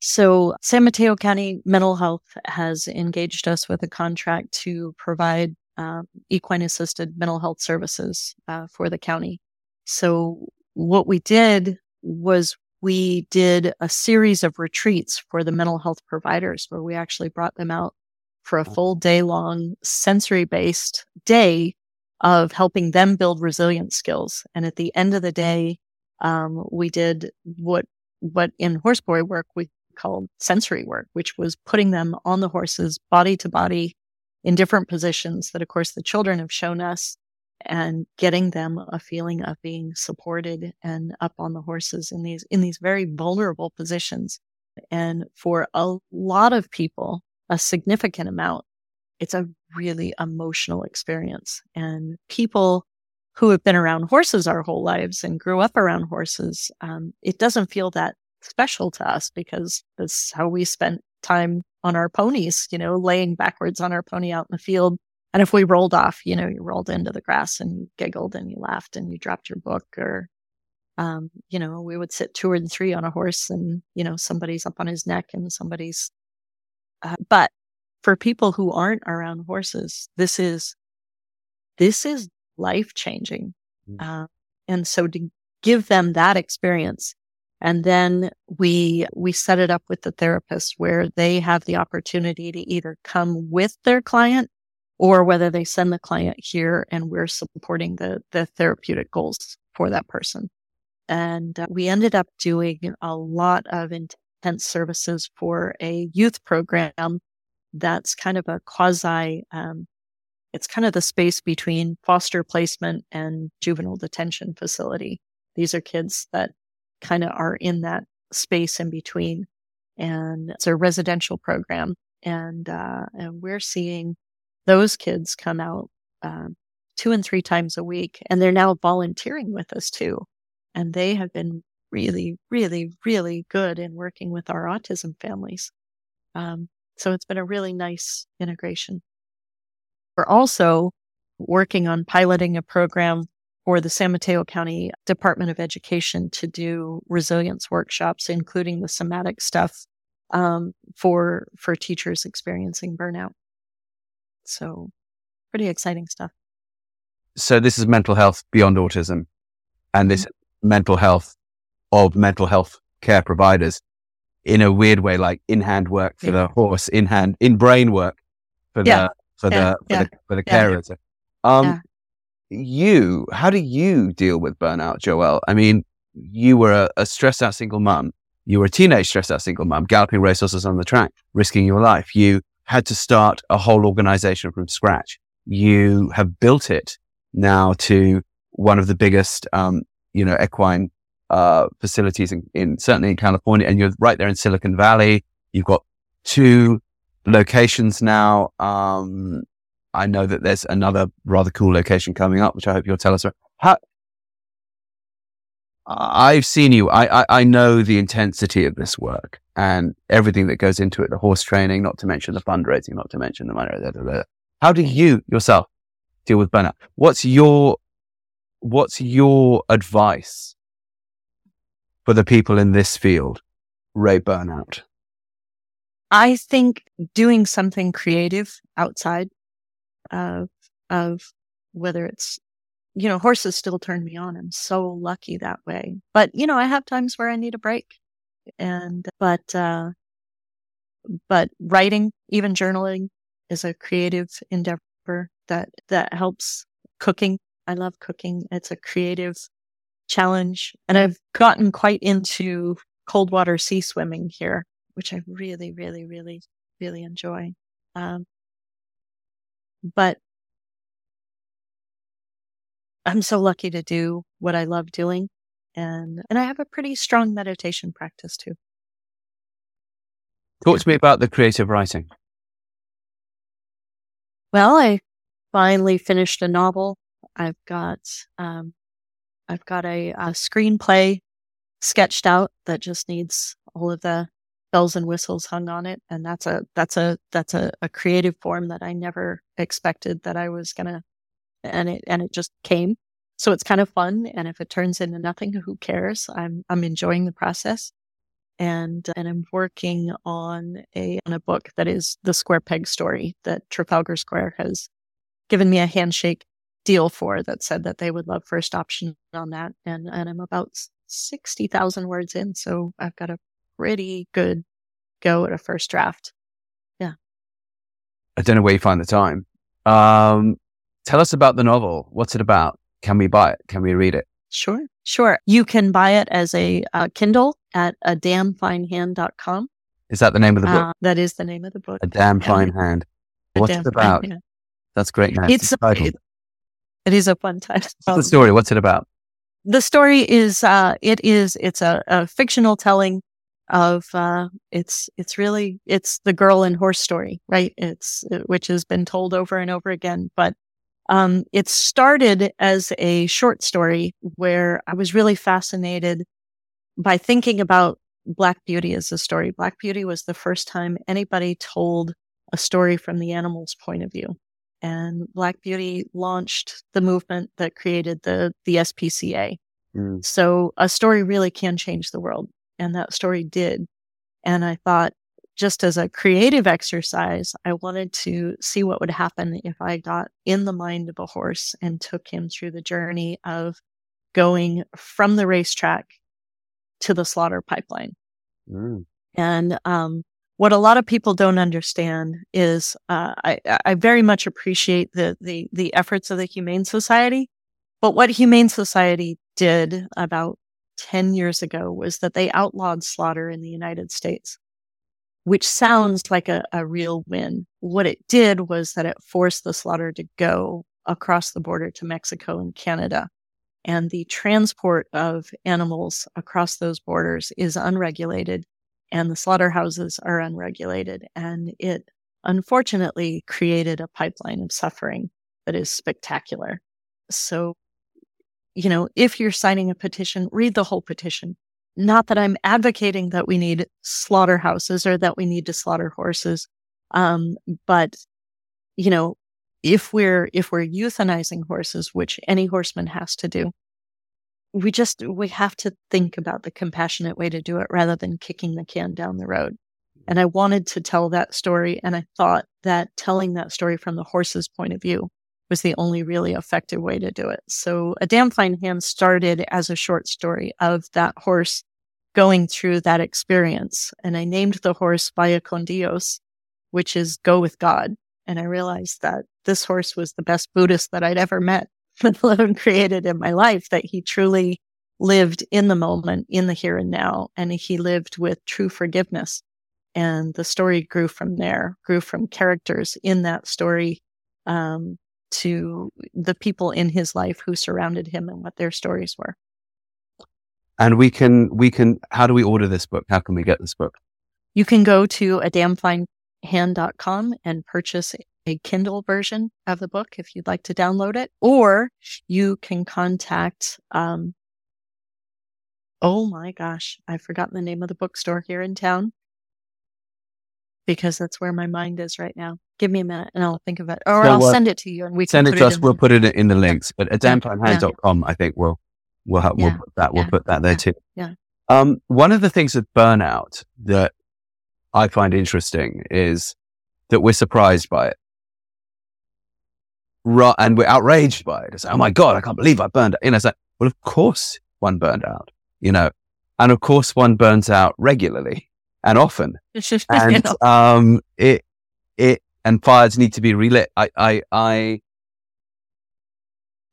So San Mateo County Mental Health has engaged us with a contract to provide um, equine assisted mental health services uh, for the county. So what we did was we did a series of retreats for the mental health providers where we actually brought them out for a full day long sensory based day of helping them build resilience skills. And at the end of the day, um, we did what, what in horseboy work we called sensory work, which was putting them on the horses body to body in different positions that, of course, the children have shown us and getting them a feeling of being supported and up on the horses in these in these very vulnerable positions. And for a lot of people a significant amount it's a really emotional experience. And people who have been around horses our whole lives and grew up around horses um, it doesn't feel that special to us because that's how we spent time on our ponies you know laying backwards on our pony out in the field and if we rolled off, you know, you rolled into the grass and you giggled and you laughed and you dropped your book or, um, you know, we would sit two or three on a horse and, you know, somebody's up on his neck and somebody's, uh, but for people who aren't around horses, this is, this is life changing. Mm. Uh, and so to give them that experience and then we we set it up with the therapist where they have the opportunity to either come with their client or whether they send the client here and we're supporting the, the therapeutic goals for that person. And uh, we ended up doing a lot of intense services for a youth program that's kind of a quasi, um, it's kind of the space between foster placement and juvenile detention facility. These are kids that kind of are in that space in between. And it's a residential program. And, uh, and we're seeing those kids come out um, two and three times a week, and they're now volunteering with us too. And they have been really, really, really good in working with our autism families. Um, so it's been a really nice integration. We're also working on piloting a program for the San Mateo County Department of Education to do resilience workshops, including the somatic stuff um, for for teachers experiencing burnout. So pretty exciting stuff. So this is mental health beyond autism and this mm-hmm. mental health of mental health care providers in a weird way, like in hand work for yeah. the horse, in hand, in brain work for yeah. the, for yeah. the, for the, for the carers. Um, you, how do you deal with burnout, Joell? I mean, you were a, a stressed out single mum. You were a teenage stressed out single mum, galloping racehorses on the track, risking your life. You had to start a whole organization from scratch. You have built it now to one of the biggest, um, you know, equine uh, facilities in, in, certainly in California, and you're right there in Silicon Valley. You've got two locations now. Um, I know that there's another rather cool location coming up, which I hope you'll tell us. How, I've seen you. I, I, I know the intensity of this work and everything that goes into it, the horse training, not to mention the fundraising, not to mention the money. Blah, blah, blah. How do you yourself deal with burnout? What's your, what's your advice for the people in this field, Ray burnout? I think doing something creative outside of, of whether it's you know, horses still turn me on. I'm so lucky that way. But, you know, I have times where I need a break. And, but, uh, but writing, even journaling is a creative endeavor that, that helps cooking. I love cooking. It's a creative challenge. And I've gotten quite into cold water sea swimming here, which I really, really, really, really enjoy. Um, but I'm so lucky to do what I love doing. And, and I have a pretty strong meditation practice too. Talk to me about the creative writing. Well, I finally finished a novel. I've got, um, I've got a, a screenplay sketched out that just needs all of the bells and whistles hung on it. And that's a, that's a, that's a, a creative form that I never expected that I was to and it and it just came. So it's kind of fun. And if it turns into nothing, who cares? I'm I'm enjoying the process. And and I'm working on a on a book that is the square peg story that Trafalgar Square has given me a handshake deal for that said that they would love first option on that. And and I'm about sixty thousand words in, so I've got a pretty good go at a first draft. Yeah. I don't know where you find the time. Um, Tell us about the novel. What's it about? Can we buy it? Can we read it? Sure, sure. You can buy it as a uh, Kindle at a damnfinehand.com. Is that the name of the book? Uh, that is the name of the book. A damn fine hand. What's it about? That's great. Man. It's, it's, It is a fun time. What's the story? What's it about? The story is, uh, it is, it's a, a fictional telling of, uh, it's, it's really, it's the girl and horse story, right? It's, which has been told over and over again, but, um, it started as a short story where I was really fascinated by thinking about Black Beauty as a story. Black Beauty was the first time anybody told a story from the animal's point of view. And Black Beauty launched the movement that created the, the SPCA. Mm. So a story really can change the world. And that story did. And I thought, just as a creative exercise, I wanted to see what would happen if I got in the mind of a horse and took him through the journey of going from the racetrack to the slaughter pipeline. Mm. And um, what a lot of people don't understand is uh, I, I very much appreciate the, the the efforts of the Humane Society, but what Humane Society did about ten years ago was that they outlawed slaughter in the United States, which sounds like a, a real win. What it did was that it forced the slaughter to go across the border to Mexico and Canada and the transport of animals across those borders is unregulated and the slaughterhouses are unregulated. And it unfortunately created a pipeline of suffering that is spectacular. So, you know, if you're signing a petition, read the whole petition. Not that I'm advocating that we need slaughterhouses or that we need to slaughter horses. Um, but, you know, if we're if we're euthanizing horses, which any horseman has to do, we just we have to think about the compassionate way to do it rather than kicking the can down the road. And I wanted to tell that story, and I thought that telling that story from the horse's point of view was the only really effective way to do it. So a damn fine hand started as a short story of that horse going through that experience. And I named the horse Vaya con Dios, which is go with God. And I realized that this horse was the best Buddhist that I'd ever met, let alone created in my life, that he truly lived in the moment, in the here and now, and he lived with true forgiveness. And the story grew from there, grew from characters in that story um, to the people in his life who surrounded him and what their stories were. And we can, we can, how do we order this book? How can we get this book? You can go to a damnfinehand.com and purchase a Kindle version of the book if you'd like to download it, or you can contact, um, oh my gosh, I've forgotten the name of the bookstore here in town because that's where my mind is right now. Give me a minute and I'll think of it, or so I'll send it to you and we send it to us. We'll put it in the links, but at damnfinehand.com, yeah. I think we'll we'll have, we'll put that we'll put that there too. Yeah. Um, one of the things with burnout that I find interesting is that we're surprised by it Right, and we're outraged by it. It's like, oh my God, I can't believe I burned out. You know, it's like, well, of course one burned out, you know, and of course one burns out regularly and often. and, um, it, it, and fires need to be relit. I, I, I,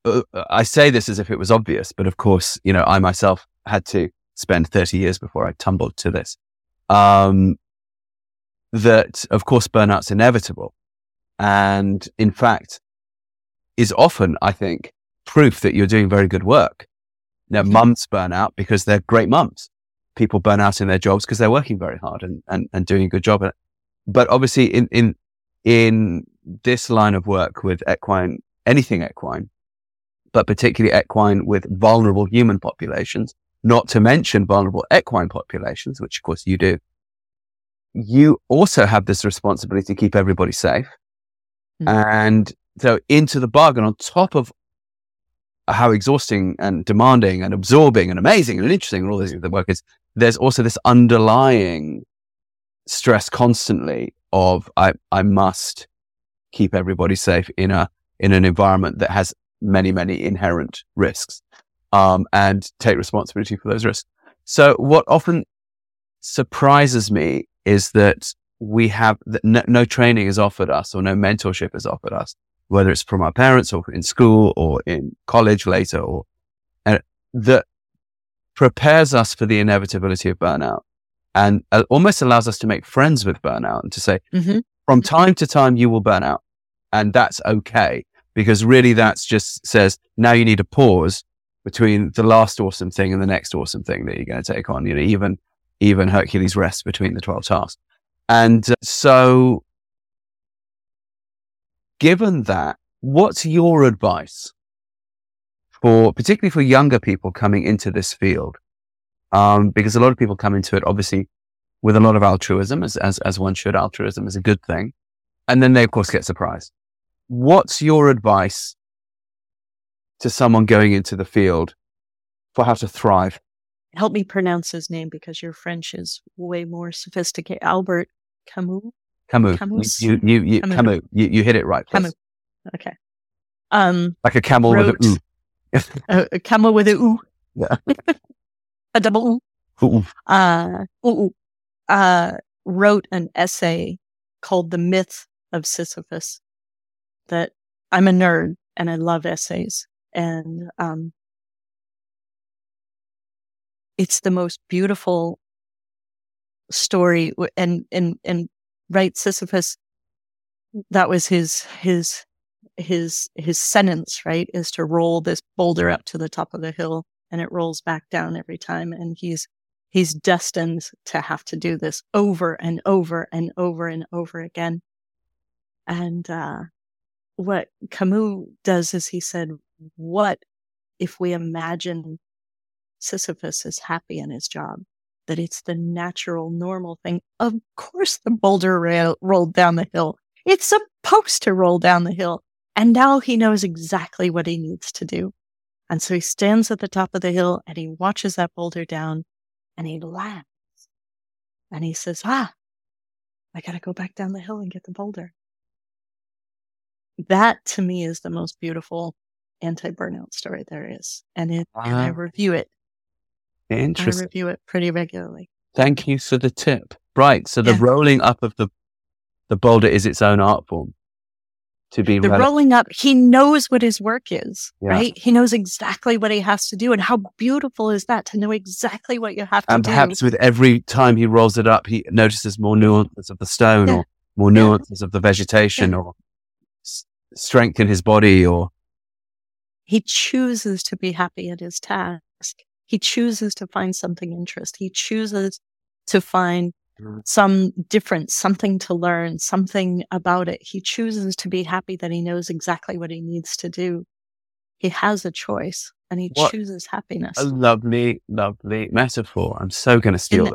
uh, I say this as if it was obvious, but of course, you know, I myself had to spend 30 years before I tumbled to this. Um, that of course burnout's inevitable. And in fact, is often, I think, proof that you're doing very good work. Now, mums burn out because they're great mums. People burn out in their jobs because they're working very hard and, and, and doing a good job. But obviously in, in, in this line of work with equine, anything equine, but particularly equine with vulnerable human populations, not to mention vulnerable equine populations, which of course you do, you also have this responsibility to keep everybody safe. Mm-hmm. And so into the bargain on top of how exhausting and demanding and absorbing and amazing and interesting and all this the work is, there's also this underlying stress constantly of I, I must keep everybody safe in a in an environment that has many, many inherent risks. Um, and take responsibility for those risks. So what often surprises me is that we have no, no training is offered us or no mentorship is offered us whether it's from our parents or in school or in college later or uh, that prepares us for the inevitability of burnout and uh, almost allows us to make friends with burnout and to say mm-hmm. from time to time you will burn out and that's okay because really that's just says now you need a pause between the last awesome thing and the next awesome thing that you're going to take on. You know, even even Hercules rests between the twelve tasks, and uh, so given that, what's your advice for particularly for younger people coming into this field? Um, because a lot of people come into it obviously with a lot of altruism, as, as as one should. Altruism is a good thing, and then they of course get surprised. What's your advice to someone going into the field for how to thrive? Help me pronounce his name because your French is way more sophisticated. Albert Camus. Camus. Camus? You, you, you, Camus. Camus. You, you hit it right. please. Camus. Okay. Um, Like a camel Wrote- with a a, a camel with a ooh. Yeah. a double ooh. uh, ooh, uh, wrote an essay called The Myth of Sisyphus that I'm a nerd and I love essays. And, um, it's the most beautiful story and, and, and right. Sisyphus, that was his, his, his, his sentence, right? Is to roll this boulder up to the top of the hill and it rolls back down every time. And he's, he's destined to have to do this over and over and over and over again. And uh, what Camus does is he said, What if we imagine Sisyphus is happy in his job? That it's the natural, normal thing. Of course, the boulder rail rolled down the hill. It's supposed to roll down the hill. And now he knows exactly what he needs to do. And so he stands at the top of the hill and he watches that boulder down and he laughs and he says, Ah, I got to go back down the hill and get the boulder. That to me is the most beautiful anti burnout story there is. And, it, and I review it. Interesting. I review it pretty regularly. Thank you for the tip. Right. So the Yeah. rolling up of the, the boulder is its own art form to be The rele- rolling up, he knows what his work is, Yeah. right? He knows exactly what he has to do. And how beautiful is that to know exactly what you have to and do? perhaps with every time he rolls it up, he notices more nuances of the stone Yeah. or more Yeah. nuances of the vegetation or s- strength in his body or he chooses to be happy at his task. He chooses to find something interest. He chooses to find. Some difference, something to learn, something about it. He chooses to be happy that he knows exactly what he needs to do. He has a choice and he What chooses happiness. a lovely, lovely metaphor. I'm so going to steal it.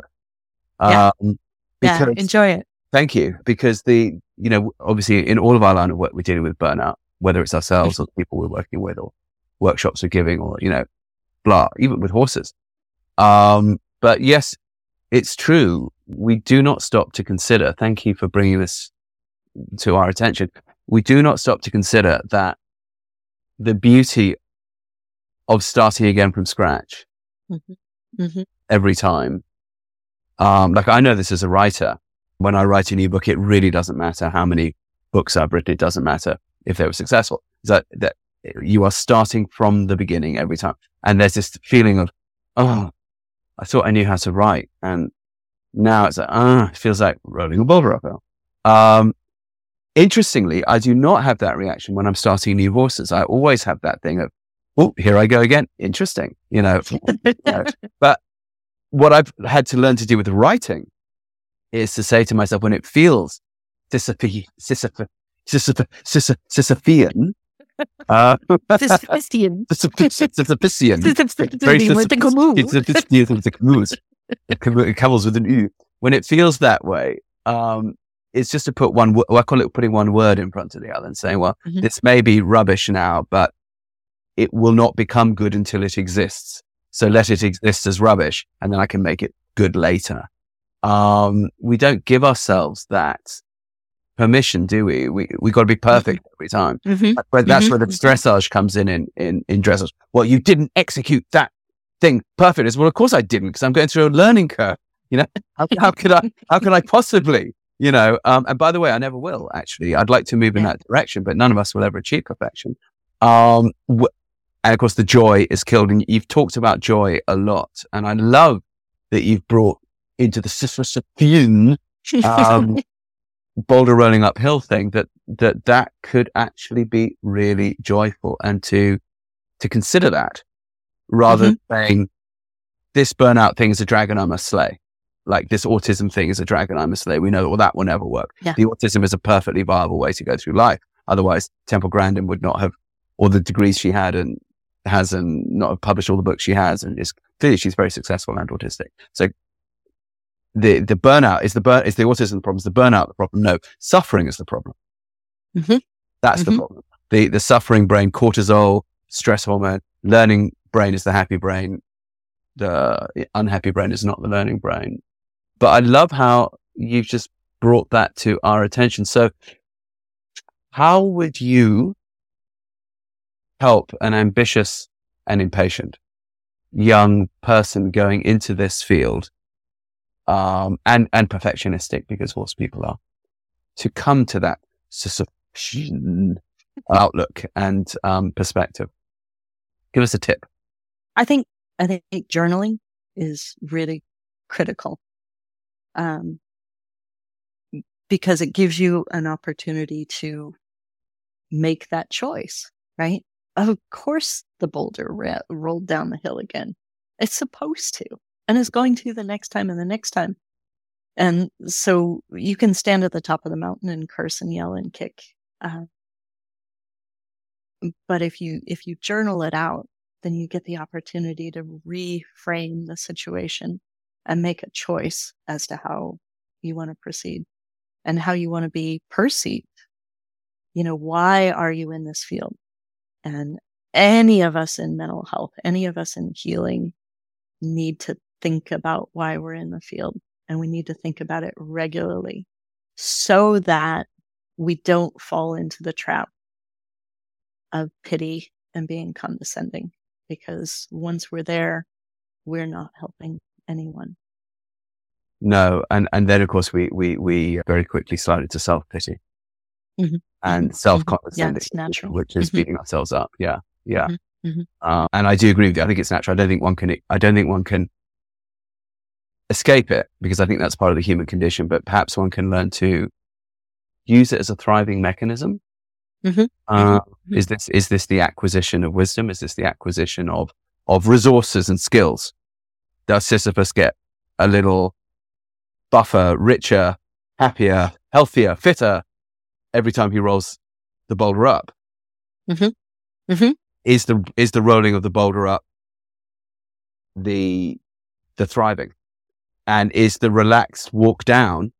Yeah. Um, yeah, because enjoy it. Thank you. Because the, you know, obviously in all of our line of work, we're dealing with burnout, whether it's ourselves or the people we're working with or workshops we're giving or, you know, blah, even with horses. Um, but yes, it's true. We do not stop to consider. Thank you for bringing this to our attention. We do not stop to consider that the beauty of starting again from scratch hmm every time. Um, like I know this as a writer. When I write a new book, it really doesn't matter how many books I've written. It doesn't matter if they were successful. That, that you are starting from the beginning every time. And there's this feeling of, oh, I thought I knew how to write. And now it's like, ah, it feels like rolling a boulder uphill. Um, interestingly, I do not have that reaction when I'm starting new horses. I always have that thing of, oh, here I go again. Interesting. You know, But what I've had to learn to do with writing is to say to myself when it feels Sisyphe, Sisyphe, Sisyphe, Sisyphe, Sisyphean, uh. Sisyphe- Sisyphean, very Sisyphean with the Camus. Sisyphean with the Camus, The Camus- camels with an U. When it feels that way, um, it's just to put one, I call it putting one word in front of the other and saying, well, Mhm. this may be rubbish now, but it will not become good until it exists. So let it exist as rubbish and then I can make it good later. Um, we don't give ourselves that permission, do we? We, we got to be perfect every time. Mhm. But that's Mhm. where the dressage comes in, in, in, in dressage. Well, you didn't execute that thing perfect. It's, well, of course I didn't because I'm going through a learning curve. You know, how, how could I, how could I possibly, you know, um, and by the way, I never will actually. I'd like to move in that direction, but none of us will ever achieve perfection. Um, w- and of course the joy is killed and you've talked about joy a lot. And I love that you've brought into the Sisyphean um, boulder rolling uphill thing that, that that could actually be really joyful and to, to consider that rather Mm-hmm. than saying this burnout thing is a dragon I must slay. Like this autism thing is a dragon I must slay. We know well, that will never work. Yeah. The autism is a perfectly viable way to go through life. Otherwise, Temple Grandin would not have all the degrees she had and has and not have published all the books she has. And is clearly she's very successful and autistic. So the, the burnout is the burn, is the autism the problem. Is the burnout the problem? No, suffering is the problem. Mhm. That's the Mhm. problem. The, the suffering brain, cortisol, stress hormone, learning brain is the happy brain. The unhappy brain is not the learning brain. But I love how you've just brought that to our attention. So how would you help an ambitious and impatient young person going into this field, um, and, and perfectionistic because horse people are to come to that outlook and, um, perspective? Give us a tip. I think I think journaling is really critical. Um, because it gives you an opportunity to make that choice, right? Of course, the boulder ra- rolled down the hill again. It's supposed to, and is going to the next time and the next time. And so you can stand at the top of the mountain and curse and yell and kick. Uh, but if you if you journal it out, then you get the opportunity to reframe the situation and make a choice as to how you want to proceed and how you want to be perceived. You know, why are you in this field? And any of us in mental health, any of us in healing need to think about why we're in the field and we need to think about it regularly so that we don't fall into the trap of pity and being condescending because once we're there, we're not helping anyone. No. And, and then of course we, we, we very quickly slide into self pity Mhm. and Mhm. self Yeah, condescending, it's natural. which is Mhm. beating ourselves up. Yeah. Yeah. Mhm. Mhm. Uh, and I do agree with you. I think it's natural. I don't think one can, I don't think one can escape it because I think that's part of the human condition, but perhaps one can learn to use it as a thriving mechanism. Mhm. Uh, Mhm. is this, is this the acquisition of wisdom? Is this the acquisition of, of resources and skills? Does Sisyphus get a little buffer, richer, happier, healthier, fitter every time he rolls the boulder up? Mhm. Mhm. Is the, is the rolling of the boulder up the, the thriving? And is the relaxed walk down?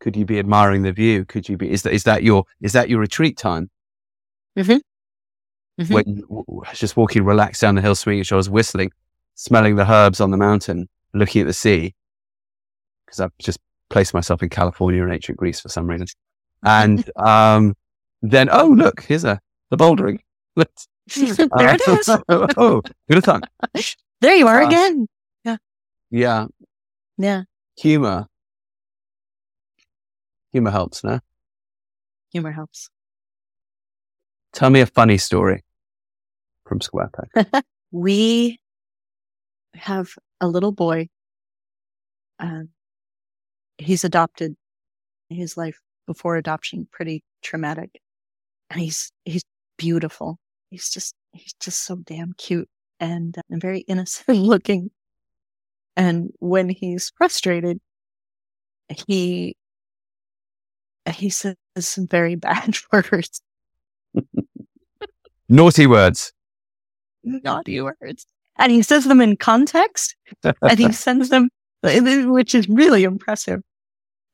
Could you be admiring the view? Could you be, is that, is that your, is that your retreat time? Mhm. Mhm. When just walking relaxed down the hill, swinging your shoulders, whistling, smelling the herbs on the mountain, looking at the sea. Cause I've just placed myself in California and ancient Greece for some reason. And, um, then, oh, look, here's a, the bouldering. Look. there it is. oh, good a thought. There you are Uh, again. Yeah. Yeah. Humor. Humor helps, no? Humor helps. Tell me a funny story from Square Peg. We have a little boy. Um, he's adopted. His life before adoption pretty traumatic, and he's he's beautiful. He's just he's just so damn cute and, uh, and very innocent looking. And when he's frustrated, he he says some very bad words, Naughty words. naughty words, and he says them in context. and he sends them, which is really impressive.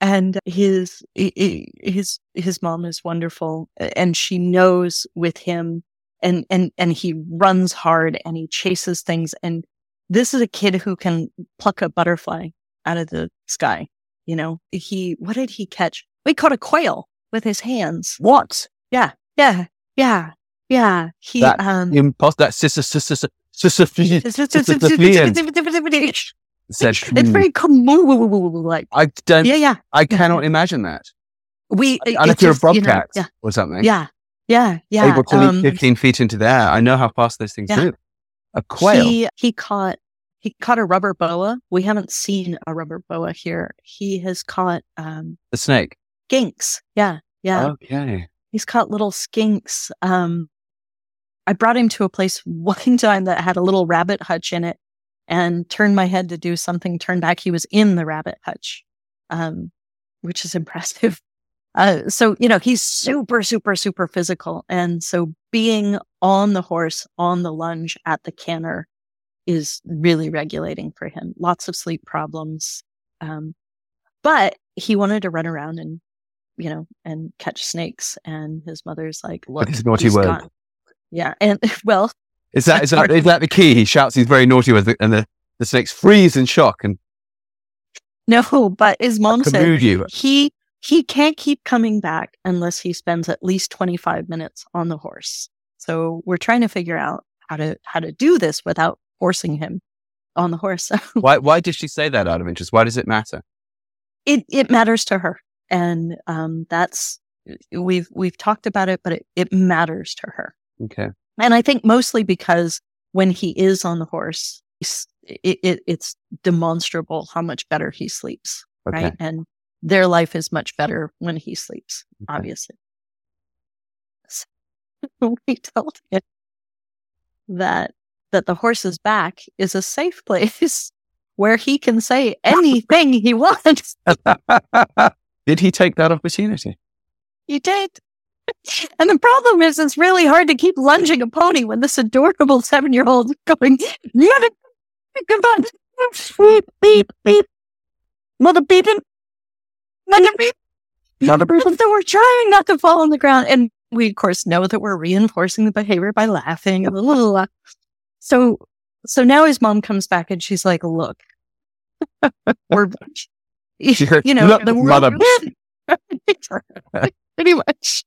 And his his his mom is wonderful, and she knows with him, and and and he runs hard and he chases things. And this is a kid who can pluck a butterfly out of the sky. You know, he what did he catch? We caught a quail with his hands. what? Yeah, yeah, yeah, yeah. He That um. Impos- that sister, sister, sister, sister, It's said, it's very. Like, I don't, yeah, yeah. I cannot imagine that. We, Unless you're a just, you know, bobcat yeah, or something. yeah, yeah, yeah. Able to um, leap 15 feet into the air. I know how fast those things move. A quail. He he caught he caught a rubber boa. We haven't seen a rubber boa here. He has caught um a snake. skinks. Yeah. Yeah. Okay. He's caught little skinks. Um, I brought him to a place one time that had a little rabbit hutch in it and turned my head to do something, turned back. He was in the rabbit hutch, um, which is impressive. Uh, so, you know, he's super, super, super physical. And so being on the horse, on the lunge at the canter is really regulating for him. Lots of sleep problems. Um, but he wanted to run around and, you know, and catch snakes. And his mother's like, look, His naughty he's word. gone. Yeah. And well, Is that is that is that the key? He shouts these very naughty words, and the, the snakes freeze in shock and no, but his mom said commode you. he he can't keep coming back unless he spends at least 25 minutes on the horse. So we're trying to figure out how to how to do this without forcing him on the horse. Why why did she say that out of interest? Why does it matter? it it matters to her, and um, that's we've we've talked about it, but it, it matters to her. Okay. And I think mostly because when he is on the horse, he's- it, it, it's demonstrable how much better he sleeps, Okay. right? And their life is much better when he sleeps, Okay. obviously. So we told him that that the horse's back is a safe place where he can say anything he wants. did he take that opportunity? You did. And the problem is, it's really hard to keep lunging a pony when this adorable seven year old is going, "Mother, goodbye. Beep, beep, beep. Mother beeping. Mother beep. Mother beeping. So we're trying not to fall on the ground. And we, of course, know that we're reinforcing the behavior by laughing. blah, blah, blah. So, so now his mom comes back and she's like, look, we're, you know, the mother." pretty much.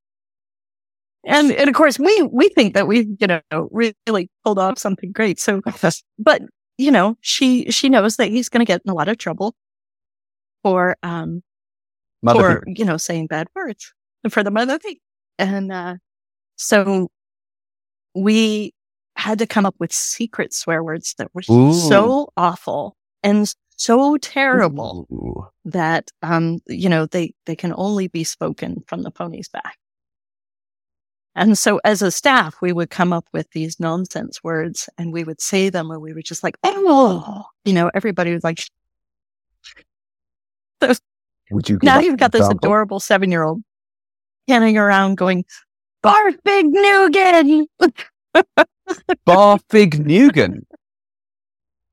And and of course we we think that we you know really pulled off something great. So, but you know she she knows that he's going to get in a lot of trouble for um Mother for you know saying bad words for the mother thing, and uh so we had to come up with secret swear words that were Ooh. so awful and so terrible Ooh. that um you know they they can only be spoken from the pony's back and so as a staff we would come up with these nonsense words and we would say them and we were just like oh you know everybody was like Would you now you've got this example? adorable seven year old canning around going barf big nougat Barfig Nugan.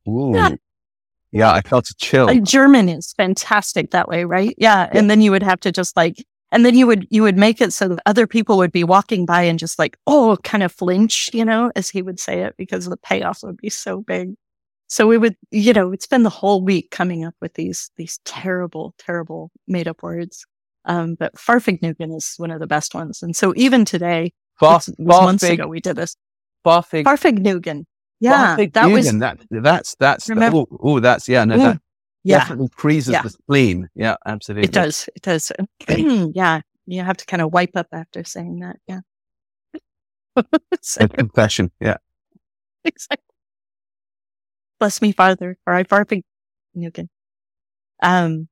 Ooh. Yeah. Yeah, I felt a chill. Like, german is fantastic that way right yeah and then you would have to just like and then you would you would make it so that other people would be walking by and just like oh kind of flinch you know as he would say it because the payoff would be so big so we would you know we'd spend the whole week coming up with these these terrible terrible made up words um but Fahrvergnügen is one of the best ones and so even today Barf, it was months ago we did this Barfig, farfignugan yeah Barfig that was That, that's, that's, Remember- oh, oh, that's, yeah, no, Mm, that yeah definitely freezes Yeah. the spleen. Yeah, absolutely. It does. It does. yeah. You have to kind of wipe up after saying that. Yeah. So, A confession. Yeah. exactly. Bless me, Father, for I farping Nukin. Um,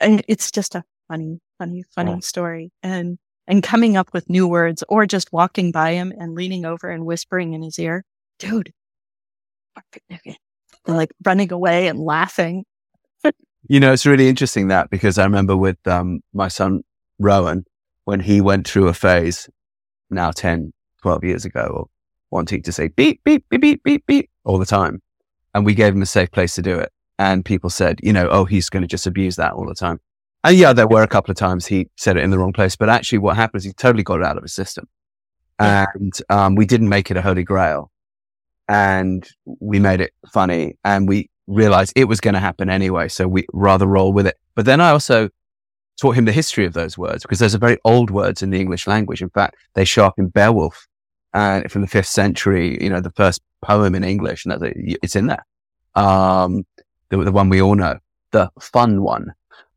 and it's just a funny, funny, funny Yeah. story. And, and coming up with new words or just walking by him and leaning over and whispering in his ear, dude, farping like running away and laughing. You know, it's really interesting that because I remember with um, my son Rowan, when he went through a phase now 10, 12 years ago, or wanting to say beep, beep, beep, beep, beep, beep all the time. And we gave him a safe place to do it. And people said, you know, oh, he's going to just abuse that all the time. And yeah, there were a couple of times he said it in the wrong place, but actually what happened is he totally got it out of his system. And um, we didn't make it a holy grail. And we made it funny and we realized it was going to happen anyway. So we rather roll with it. But then I also taught him the history of those words because those are very old words in the English language. In fact, they show up in Beowulf and from the fifth century, you know, the first poem in English and that's, it. it's in there. Um, the, the one we all know, the fun one.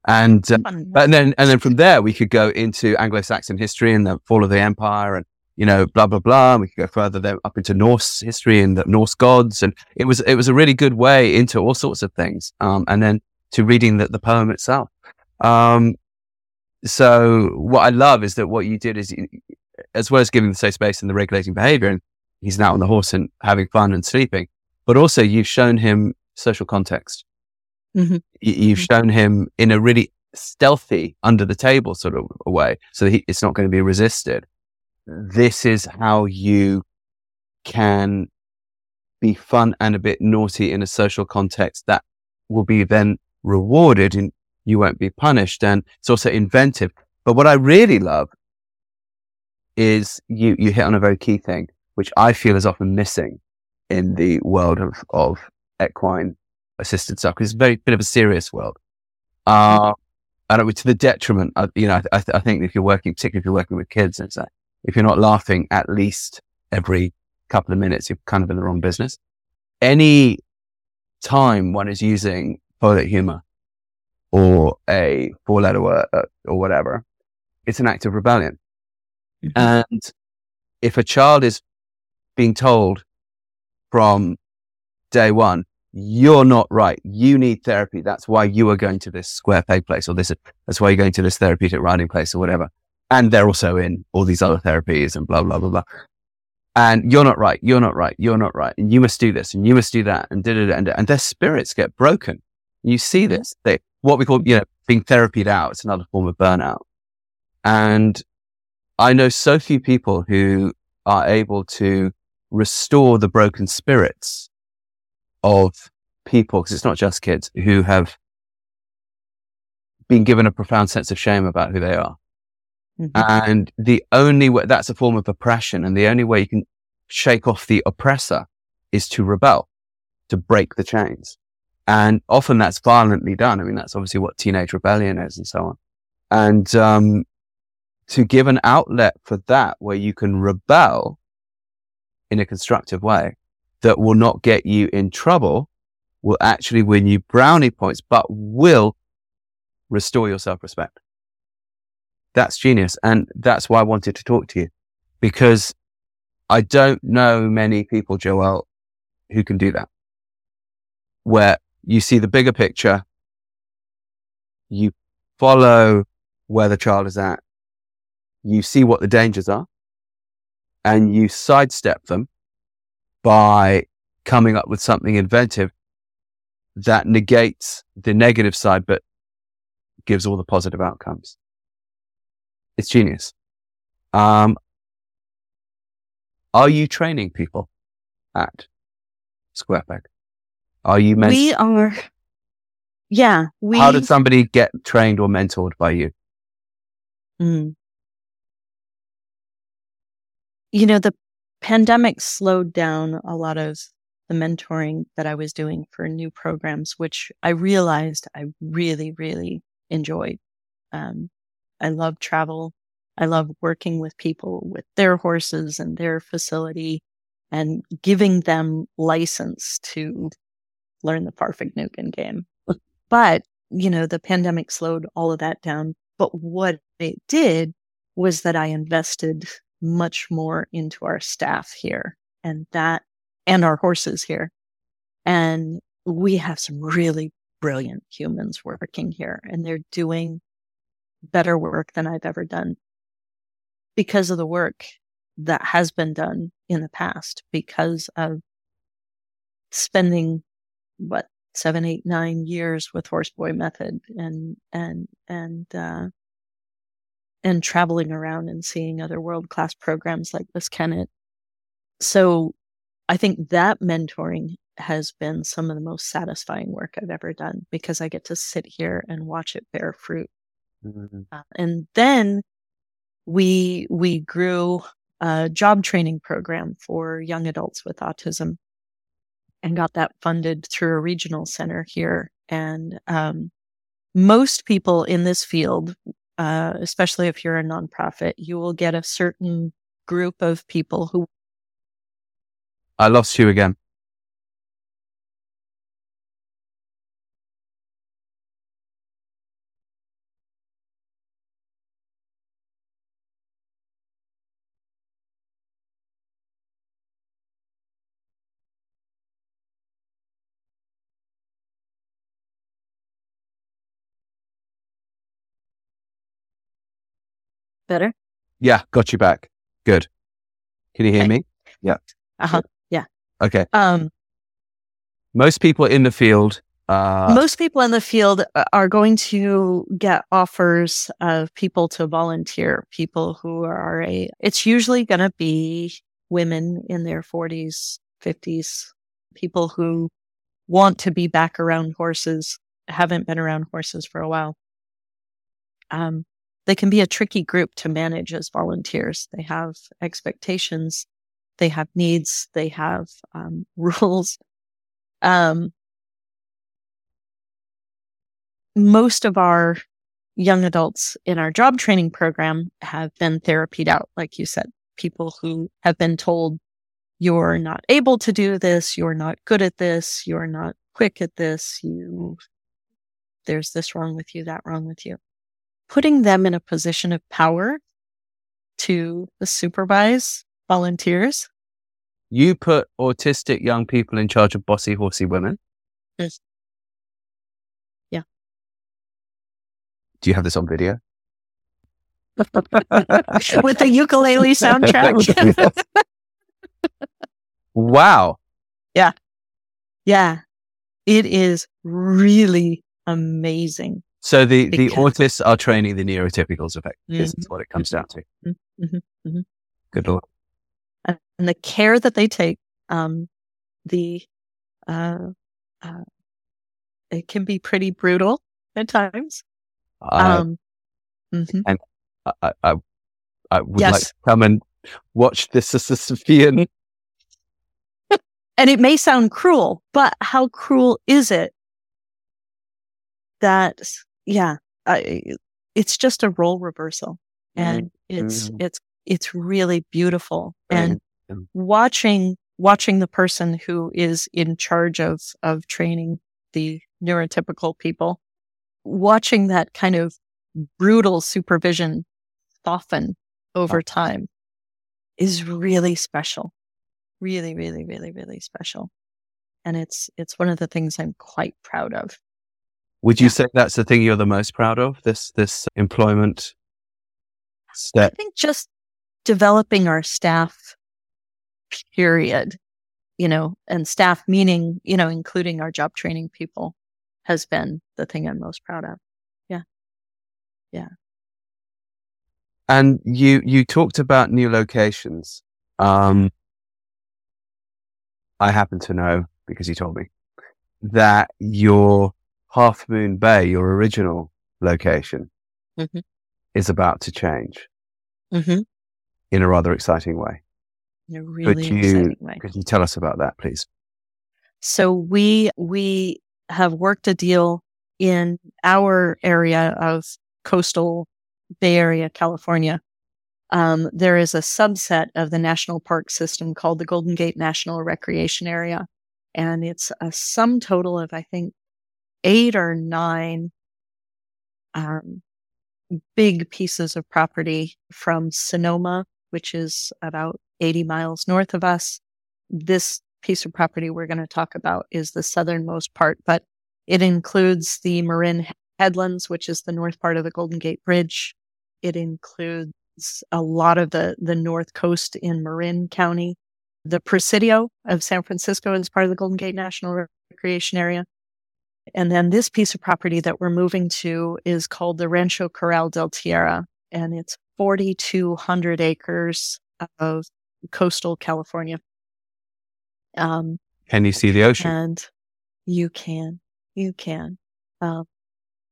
And, uh, Fun. but then, and then from there, we could go into Anglo-Saxon history and the fall of the empire and, you know, blah, blah, blah. And we could go further there up into Norse history and the Norse gods. And it was, it was a really good way into all sorts of things. Um, and then to reading the, the poem itself. Um, so what I love is that what you did is, as well as giving the safe space and the regulating behavior, and he's now on the horse and having fun and sleeping, but also you've shown him social context. Mm-hmm. You, have mm-hmm. shown him in a really stealthy, under the table sort of a way, so that he, it's not going to be resisted. This is how you can be fun and a bit naughty in a social context that will be then rewarded and you won't be punished. And it's also inventive. But what I really love is you, you hit on a very key thing, which I feel is often missing in the world of, of equine assisted stuff. It's a very bit of a serious world. Uh, and to the detriment of, you know, I, I, think if you're working, particularly if you're working with kids, it's like, if you're not laughing at least every couple of minutes, you're kind of in the wrong business. Any time one is using toilet humor or a four letter word uh, or whatever, it's an act of rebellion. Mm-hmm. And if a child is being told from day one, you're not right. You need therapy. That's why you are going to this square peg place or this, that's why you're going to this therapeutic riding place or whatever. And they're also in all these other therapies and blah, blah, blah, blah and you're not right, you're not right, you're not right, and you must do this and you must do that, and da, da, da, and, and their spirits get broken. You see mm-hmm. this, they, what we call, you know, being therapied out. It's another form of burnout. And I know so few people who are able to restore the broken spirits of people, because it's not just kids who have been given a profound sense of shame about who they are. Mm-hmm. And the only way that's a form of oppression. And the only way you can shake off the oppressor is to rebel, to break the chains. And often that's violently done. I mean, that's obviously what teenage rebellion is and so on. And, um, to give an outlet for that where you can rebel in a constructive way that will not get you in trouble will actually win you brownie points, but will restore your self respect. That's genius. And that's why I wanted to talk to you because I don't know many people, Joell, who can do that. Where you see the bigger picture, you follow where the child is at, you see what the dangers are, and you sidestep them by coming up with something inventive that negates the negative side, but gives all the positive outcomes. It's genius. Um, are you training people at Square Peg? Are you? Men- we are. Yeah. We, How did somebody get trained or mentored by you? Mm. You know, the pandemic slowed down a lot of the mentoring that I was doing for new programs, which I realized I really, really enjoyed. Um, I love travel. I love working with people with their horses and their facility and giving them license to learn the Fahrvergnügen game. but, you know, the pandemic slowed all of that down. But what it did was that I invested much more into our staff here and that and our horses here. And we have some really brilliant humans working here and they're doing better work than I've ever done because of the work that has been done in the past because of spending what seven, eight, nine years with Horse Boy Method and and and uh, and traveling around and seeing other world class programs like this Kennet. So I think that mentoring has been some of the most satisfying work I've ever done because I get to sit here and watch it bear fruit. Mm-hmm. Uh, and then we we grew a job training program for young adults with autism and got that funded through a regional center here. And um, most people in this field, uh, especially if you're a nonprofit, you will get a certain group of people who. I lost you again. Better? Yeah, got you back. Good. Can you hear Okay. me? Yeah. Uh-huh. Yeah. Okay. Um, Most people in the field, uh, most people in the field uh, are going to get offers of people to volunteer, people who are a, it's usually going to be women in their 40s, 50s, people who want to be back around horses, haven't been around horses for a while. Um, they can be a tricky group to manage as volunteers. They have expectations, they have needs, they have um, rules. Um, most of our young adults in our job training program have been therapied out, like you said, people who have been told, you're not able to do this, you're not good at this, you're not quick at this, you, there's this wrong with you, that wrong with you. Putting them in a position of power to supervise volunteers. you put autistic young people in charge of bossy, horsey women. Yes. Yeah. Do you have this on video? with the ukulele soundtrack. wow. yeah. Yeah. It is really amazing. So the, the autists are training the neurotypicals effect. This is what it comes down to. Mhm, mhm. Good lord. And and the care that they take, um, the, uh, uh, it can be pretty brutal at times. I, Um, mhm. I, I, I would Yes. like to come and watch this as a Sophian. and it may sound cruel, but how cruel is it that, yeah, I, it's just a role reversal and it's, Mhm. it's, it's really beautiful. And Mm. watching, watching the person who is in charge of, of training the neurotypical people, watching that kind of brutal supervision soften over time is really special. Really, really, really, really special. And it's, it's one of the things I'm quite proud of. Would you Yeah. say that's the thing you're the most proud of? This this employment step. I think just developing our staff period, you know, and staff meaning, you know, including our job training people has been the thing I'm most proud of. Yeah, yeah. And you you talked about new locations. Um, I happen to know because you told me that your Half Moon Bay, your original location, Mhm. is about to change Mm-hmm. in a rather exciting way. In a really you- exciting way. Could you tell us about that, please? So we we have worked a deal in our area of coastal Bay Area, California. Um, there is a subset of the national park system called the Golden Gate National Recreation Area, and it's a sum total of I think eight or nine um, big pieces of property from Sonoma, which is about 80 miles north of us. This piece of property we're going to talk about is the southernmost part, but it includes the Marin Headlands, which is the north part of the Golden Gate Bridge. It includes a lot of the, the north coast in Marin County. The Presidio of San Francisco is part of the Golden Gate National Recreation Area. And then this piece of property that we're moving to is called the Rancho Corral del Tierra, and it's 4,200 acres of coastal California. Um, Can you see the ocean? and you can, you can. Um,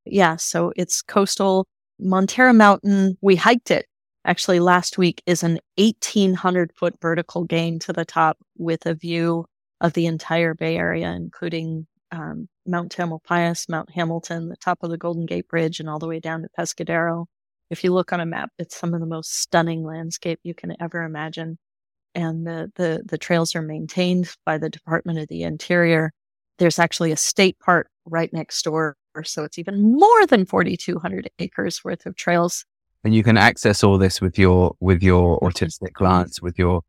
yeah, so it's coastal Montara Mountain. We hiked it actually last week is an 1800 foot vertical gain to the top with a view of the entire Bay Area, including um, Mount Tamalpais, Mount Hamilton, the top of the Golden Gate Bridge, and all the way down to Pescadero. If you look on a map, it's some of the most stunning landscape you can ever imagine. And the, the, the trails are maintained by the Department of the Interior. There's actually a state park right next door. So it's even more than 4,200 acres worth of trails. and you can access all this with your with your autistic clients, with your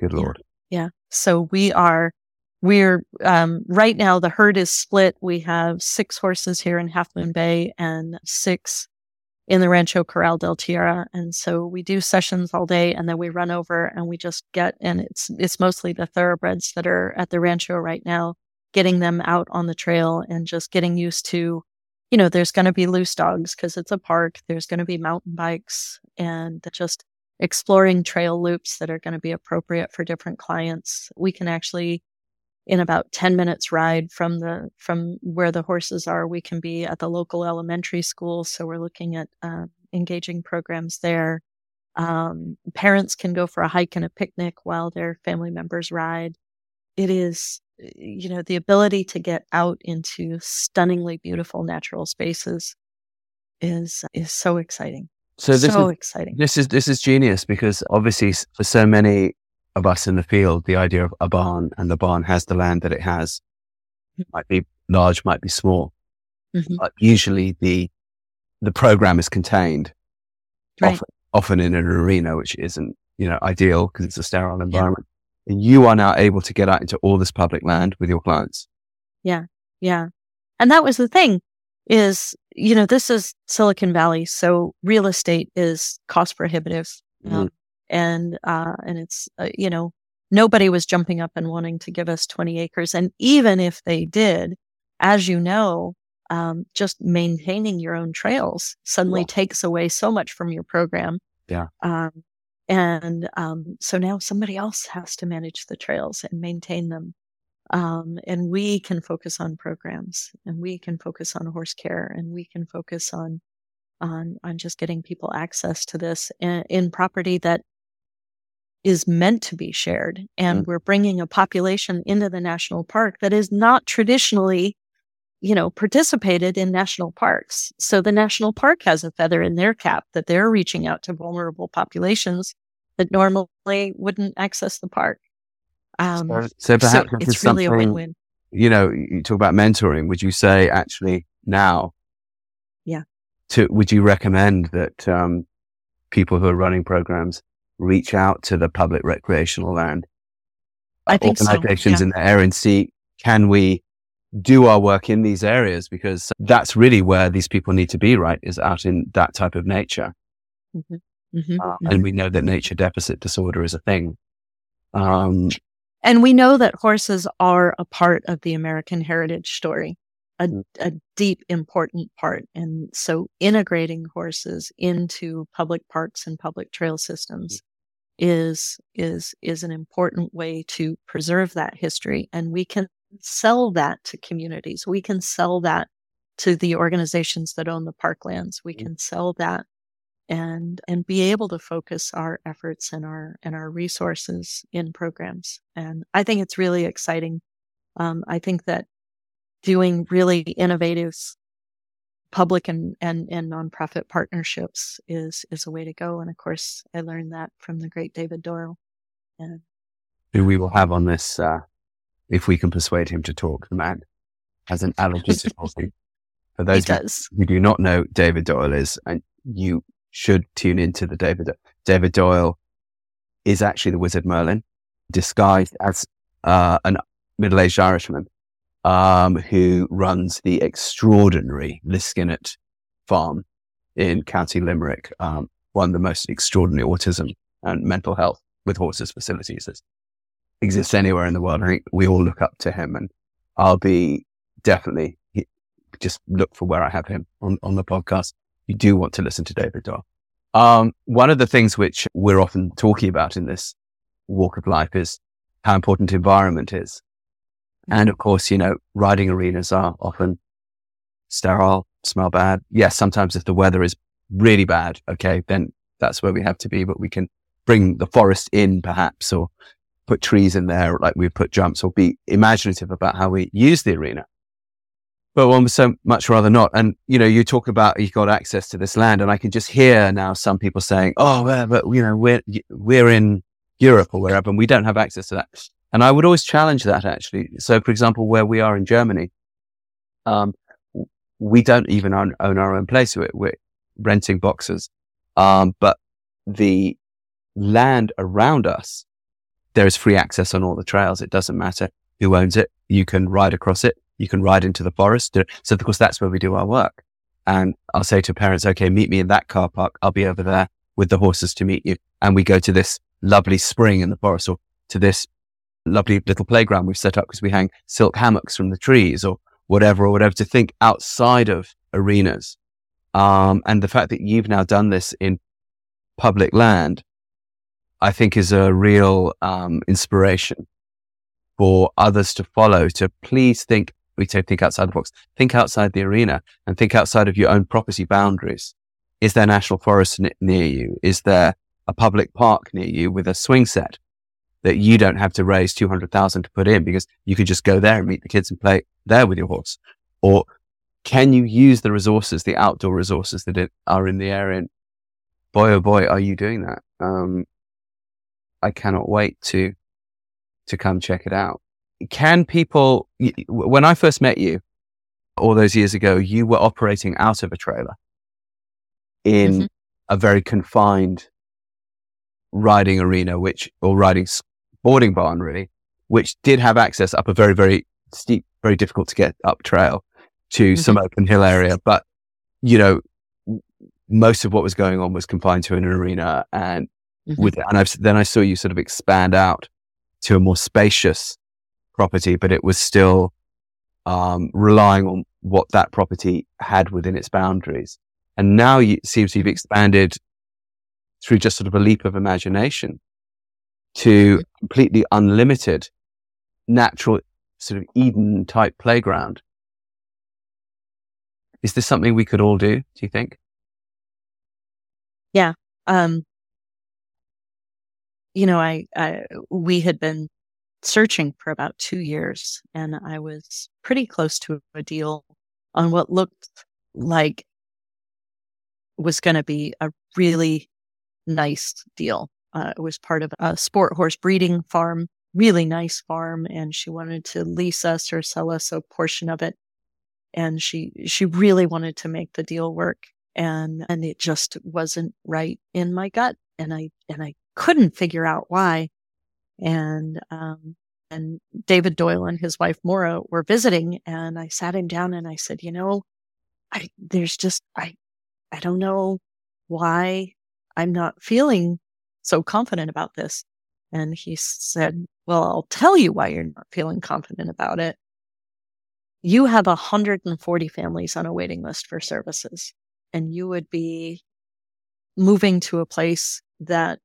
good Yeah. lord. Yeah. So we are, we're, um, right now the herd is split. We have six horses here in Half Moon Bay and six in the Rancho Corral del Tierra. And so we do sessions all day and then we run over and we just get, and it's, it's mostly the thoroughbreds that are at the Rancho right now, getting them out on the trail and just getting used to, you know, there's going to be loose dogs because it's a park. There's going to be mountain bikes and just exploring trail loops that are going to be appropriate for different clients. We can actually in about 10 minutes ride from the from where the horses are. We can be at the local elementary school so we're looking at uh, engaging programs there. Um, parents can go for a hike and a picnic while their family members ride. It is you know the ability to get out into stunningly beautiful natural spaces is is so exciting. So this so is exciting. this is this is genius because obviously for so many of us in the field, the idea of a barn and the barn has the land that it has mm-hmm. might be large, might be small, mm-hmm. but usually the, the program is contained right. often, often, in an arena, which isn't, you know, ideal because it's a sterile environment. Yeah. And you are now able to get out into all this public land with your clients. Yeah. Yeah. And that was the thing is, you know, this is Silicon Valley. So real estate is cost prohibitive. Mm-hmm. Um, and uh, and it's uh, you know nobody was jumping up and wanting to give us 20 acres. And even if they did as you know um, just maintaining your own trails suddenly yeah. takes away so much from your program. Yeah. Um, and um, so now somebody else has to manage the trails and maintain them. Um, and we can focus on programs and we can focus on horse care and we can focus on on on just getting people access to this in, in property that is meant to be shared. And mm. we're bringing a population into the national park that is not traditionally, you know, participated in national parks. So the national park has a feather in their cap that they're reaching out to vulnerable populations that normally wouldn't access the park. Um, so, so perhaps so it's really a win-win. You know, you talk about mentoring. Would you say actually now? Yeah. To would you recommend that um, people who are running programs reach out to the public recreational land I think organizations so. yeah. in the area and see can we do our work in these areas because that's really where these people need to be right is out in that type of nature mm-hmm. Mm-hmm. Uh, and we know that nature deficit disorder is a thing um, and we know that horses are a part of the american heritage story a, mm. a deep, important part. And so integrating horses into public parks and public trail systems is, is, is an important way to preserve that history. And we can sell that to communities. We can sell that to the organizations that own the parklands. We mm. can sell that and and be able to focus our efforts and our and our resources in programs. And I think it's really exciting. Um, I think that doing really innovative public and, and, and nonprofit partnerships is, is a way to go. And of course, I learned that from the great David Doyle. And who we will have on this, uh, if we can persuade him to talk. The man has an talking. For those who do not know David Doyle is, and you should tune into the David. David Doyle is actually the Wizard Merlin, disguised as uh, an middle-aged Irishman um, who runs the extraordinary Liskinnet farm in County Limerick, um, one of the most extraordinary autism and mental health with horses facilities that exists anywhere in the world. I think we all look up to him and I'll be definitely just look for where I have him on, on the podcast. You do want to listen to David Doyle. Um, one of the things which we're often talking about in this walk of life is how important environment is. And of course, you know, riding arenas are often sterile, smell bad. Yes, sometimes if the weather is really bad, okay, then that's where we have to be, but we can bring the forest in perhaps or put trees in there like we put jumps or be imaginative about how we use the arena. But one would so much rather not. And, you know, you talk about you've got access to this land and I can just hear now some people saying, oh, well, but, you know, we're, we're in Europe or wherever and we don't have access to that. And I would always challenge that actually. So, for example, where we are in Germany, um, we don't even own, own our own place. We're, we're renting boxes. Um, but the land around us, there is free access on all the trails. It doesn't matter who owns it. You can ride across it. You can ride into the forest. So, of course, that's where we do our work. And I'll say to parents, okay, meet me in that car park. I'll be over there with the horses to meet you. And we go to this lovely spring in the forest or to this lovely little playground we've set up because we hang silk hammocks from the trees or whatever or whatever to think outside of arenas. Um, and the fact that you've now done this in public land, I think is a real um, inspiration for others to follow to please think, we say think outside the box, think outside the arena and think outside of your own property boundaries. Is there national forest near you? Is there a public park near you with a swing set that you don't have to raise 200,000 to put in because you could just go there and meet the kids and play there with your horse? Or can you use the resources, the outdoor resources that are in the area? And boy, oh boy, are you doing that? Um, I cannot wait to, to come check it out. Can people, when I first met you all those years ago, you were operating out of a trailer in mm-hmm. a very confined riding arena, which, or riding boarding barn really, which did have access up a very, very steep, very difficult to get up trail to mm-hmm. some open hill area. But, you know, most of what was going on was confined to an arena and mm-hmm. with and I've, then I saw you sort of expand out to a more spacious property, but it was still um, relying on what that property had within its boundaries. And now you, it seems you've expanded through just sort of a leap of imagination to completely unlimited natural sort of Eden type playground. Is this something we could all do? Do you think? Yeah. Um, you know, I, I, we had been searching for about two years and I was pretty close to a deal on what looked like was going to be a really nice deal. Uh, it was part of a sport horse breeding farm, really nice farm. And she wanted to lease us or sell us a portion of it. And she, she really wanted to make the deal work. And, and it just wasn't right in my gut. And I, and I couldn't figure out why. And, um, and David Doyle and his wife Maura were visiting and I sat him down and I said, you know, I, there's just, I, I don't know why I'm not feeling so confident about this. And he said, well, I'll tell you why you're not feeling confident about it. You have 140 families on a waiting list for services and you would be moving to a place that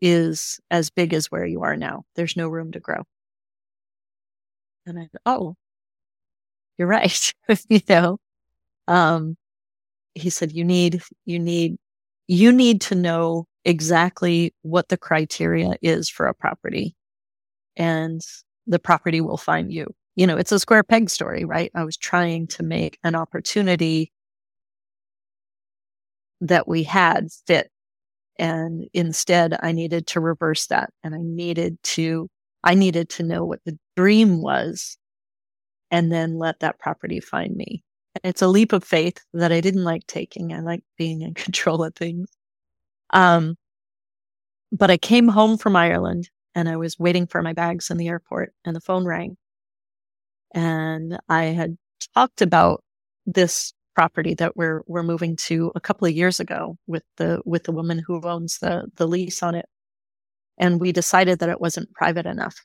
is as big as where you are now. There's no room to grow. And I thought, oh, you're right. you know, um, he said, you need, you need, you need to know exactly what the criteria is for a property and the property will find you. You know, it's a square peg story, right? I was trying to make an opportunity that we had fit and instead I needed to reverse that and I needed to, I needed to know what the dream was and then let that property find me. It's a leap of faith that I didn't like taking. I like being in control of things. Um, but I came home from Ireland and I was waiting for my bags in the airport and the phone rang. And I had talked about this property that we're we're moving to a couple of years ago with the with the woman who owns the the lease on it and we decided that it wasn't private enough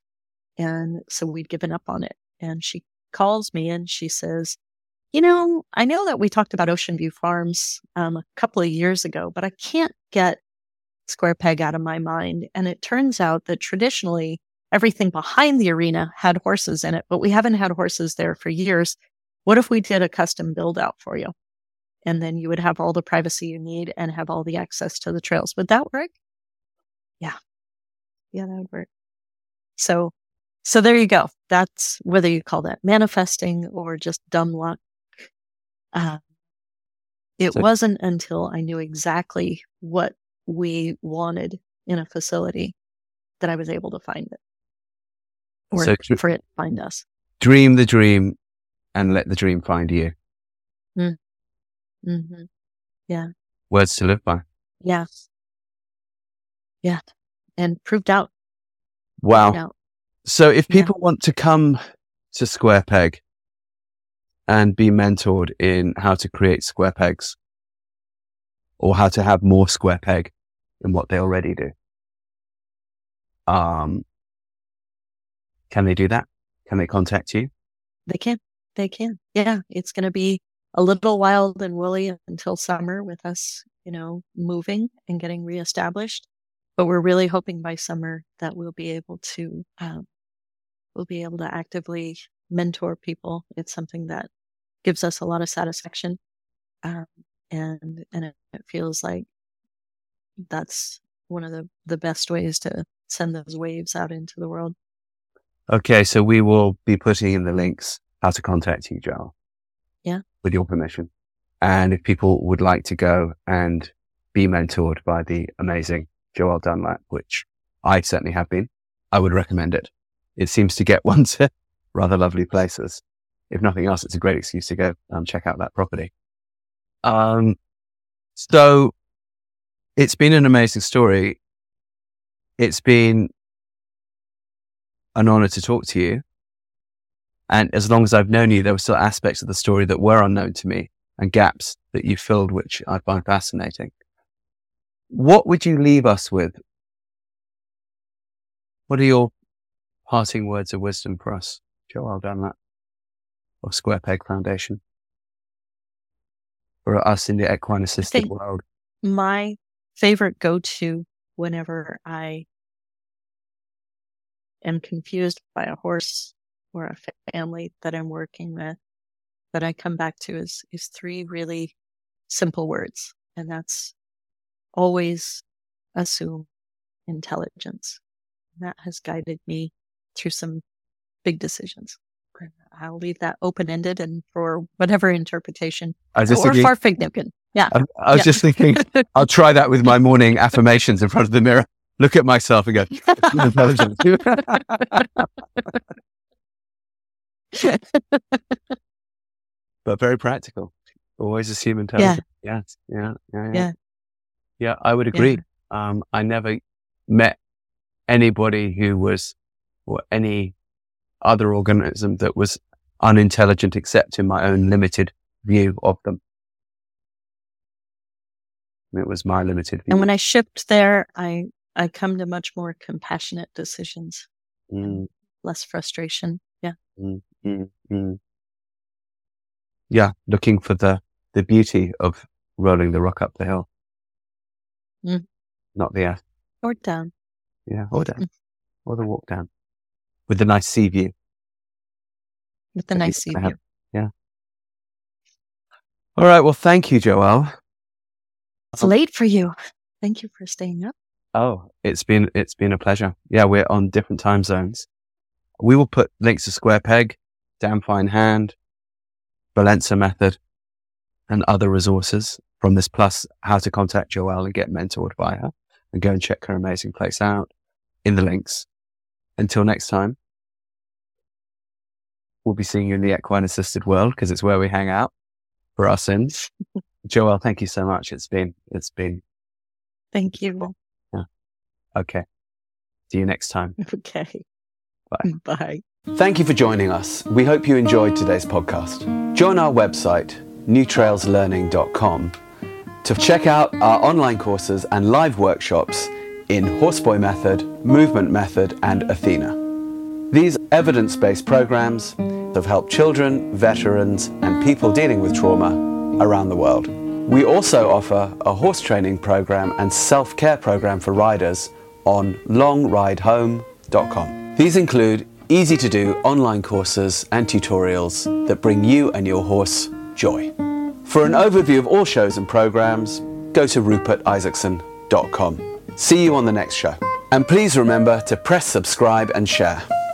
and so we'd given up on it and she calls me and she says you know i know that we talked about ocean view farms um, a couple of years ago but i can't get square peg out of my mind and it turns out that traditionally everything behind the arena had horses in it but we haven't had horses there for years what if we did a custom build out for you? And then you would have all the privacy you need and have all the access to the trails. Would that work? Yeah. Yeah, that would work. So, so there you go. That's whether you call that manifesting or just dumb luck. Uh, it so, wasn't until I knew exactly what we wanted in a facility that I was able to find it or so for it to find us. Dream the dream, and let the dream find you. Mm. Mm-hmm. Yeah. Words to live by. Yeah. Yeah. And proved out. Wow. Proved out. So if people yeah. want to come to Square Peg, and be mentored in how to create square pegs or how to have more square peg than what they already do. Um, can they do that? Can they contact you? They can. They can. Yeah. It's going to be a little wild and woolly until summer with us, you know, moving and getting reestablished. But we're really hoping by summer that we'll be able to, um, we'll be able to actively mentor people. It's something that gives us a lot of satisfaction. Um, and, and it, it feels like that's one of the, the best ways to send those waves out into the world. Okay. So we will be putting in the links how to contact you, Joell. Yeah. With your permission. And if people would like to go and be mentored by the amazing Joell Dunlap, which I certainly have been, I would recommend it. It seems to get one to rather lovely places. If nothing else, it's a great excuse to go and check out that property. Um, so it's been an amazing story. It's been an honor to talk to you. And as long as I've known you, there were still aspects of the story that were unknown to me and gaps that you filled, which I find fascinating. What would you leave us with? What are your parting words of wisdom for us, Joell that. Or Square Peg Foundation? Or us in the equine assisted world? My favorite go to whenever I am confused by a horse or a family that I'm working with that I come back to is, is three really simple words. And that's always assume intelligence. And that has guided me through some big decisions. I'll leave that open ended and for whatever interpretation or thinking, far significant. Yeah. I, I was yeah. just thinking, I'll try that with my morning affirmations in front of the mirror. Look at myself and go, intelligence. but very practical. Always assume intelligence. Yeah. Yes. Yeah. Yeah. Yeah. Yeah. yeah I would agree. Yeah. Um, I never met anybody who was or any other organism that was unintelligent except in my own limited view of them. It was my limited view. And when I shipped there, I, I come to much more compassionate decisions, mm. less frustration. Yeah. Mm, mm, mm, yeah. Looking for the, the beauty of rolling the rock up the hill. Mm. Not the F. Or down. Yeah. Or down. Mm. Or the walk down with the nice sea view. With the nice sea view. Have, yeah. All right. Well, thank you, Joell. It's late for you. Thank you for staying up. Oh, it's been it's been a pleasure. Yeah, we're on different time zones. We will put links to Square Peg, Damn Fine Hand, Valença Method, and other resources from this, plus how to contact Joell and get mentored by her and go and check her amazing place out in the links. Until next time, we'll be seeing you in the equine assisted world because it's where we hang out for our sins. Joell, thank you so much. It's been, it's been. Thank you. Yeah. Okay. See you next time. Okay. Bye. Bye. Thank you for joining us. We hope you enjoyed today's podcast. Join our website, newtrailslearning.com, to check out our online courses and live workshops in Horse Boy Method, Movement Method, and Athena. These evidence based programs have helped children, veterans, and people dealing with trauma around the world. We also offer a horse training program and self care program for riders on longridehome.com. These include easy to do online courses and tutorials that bring you and your horse joy. For an overview of all shows and programs, go to rupertisaacson.com. See you on the next show. And please remember to press subscribe and share.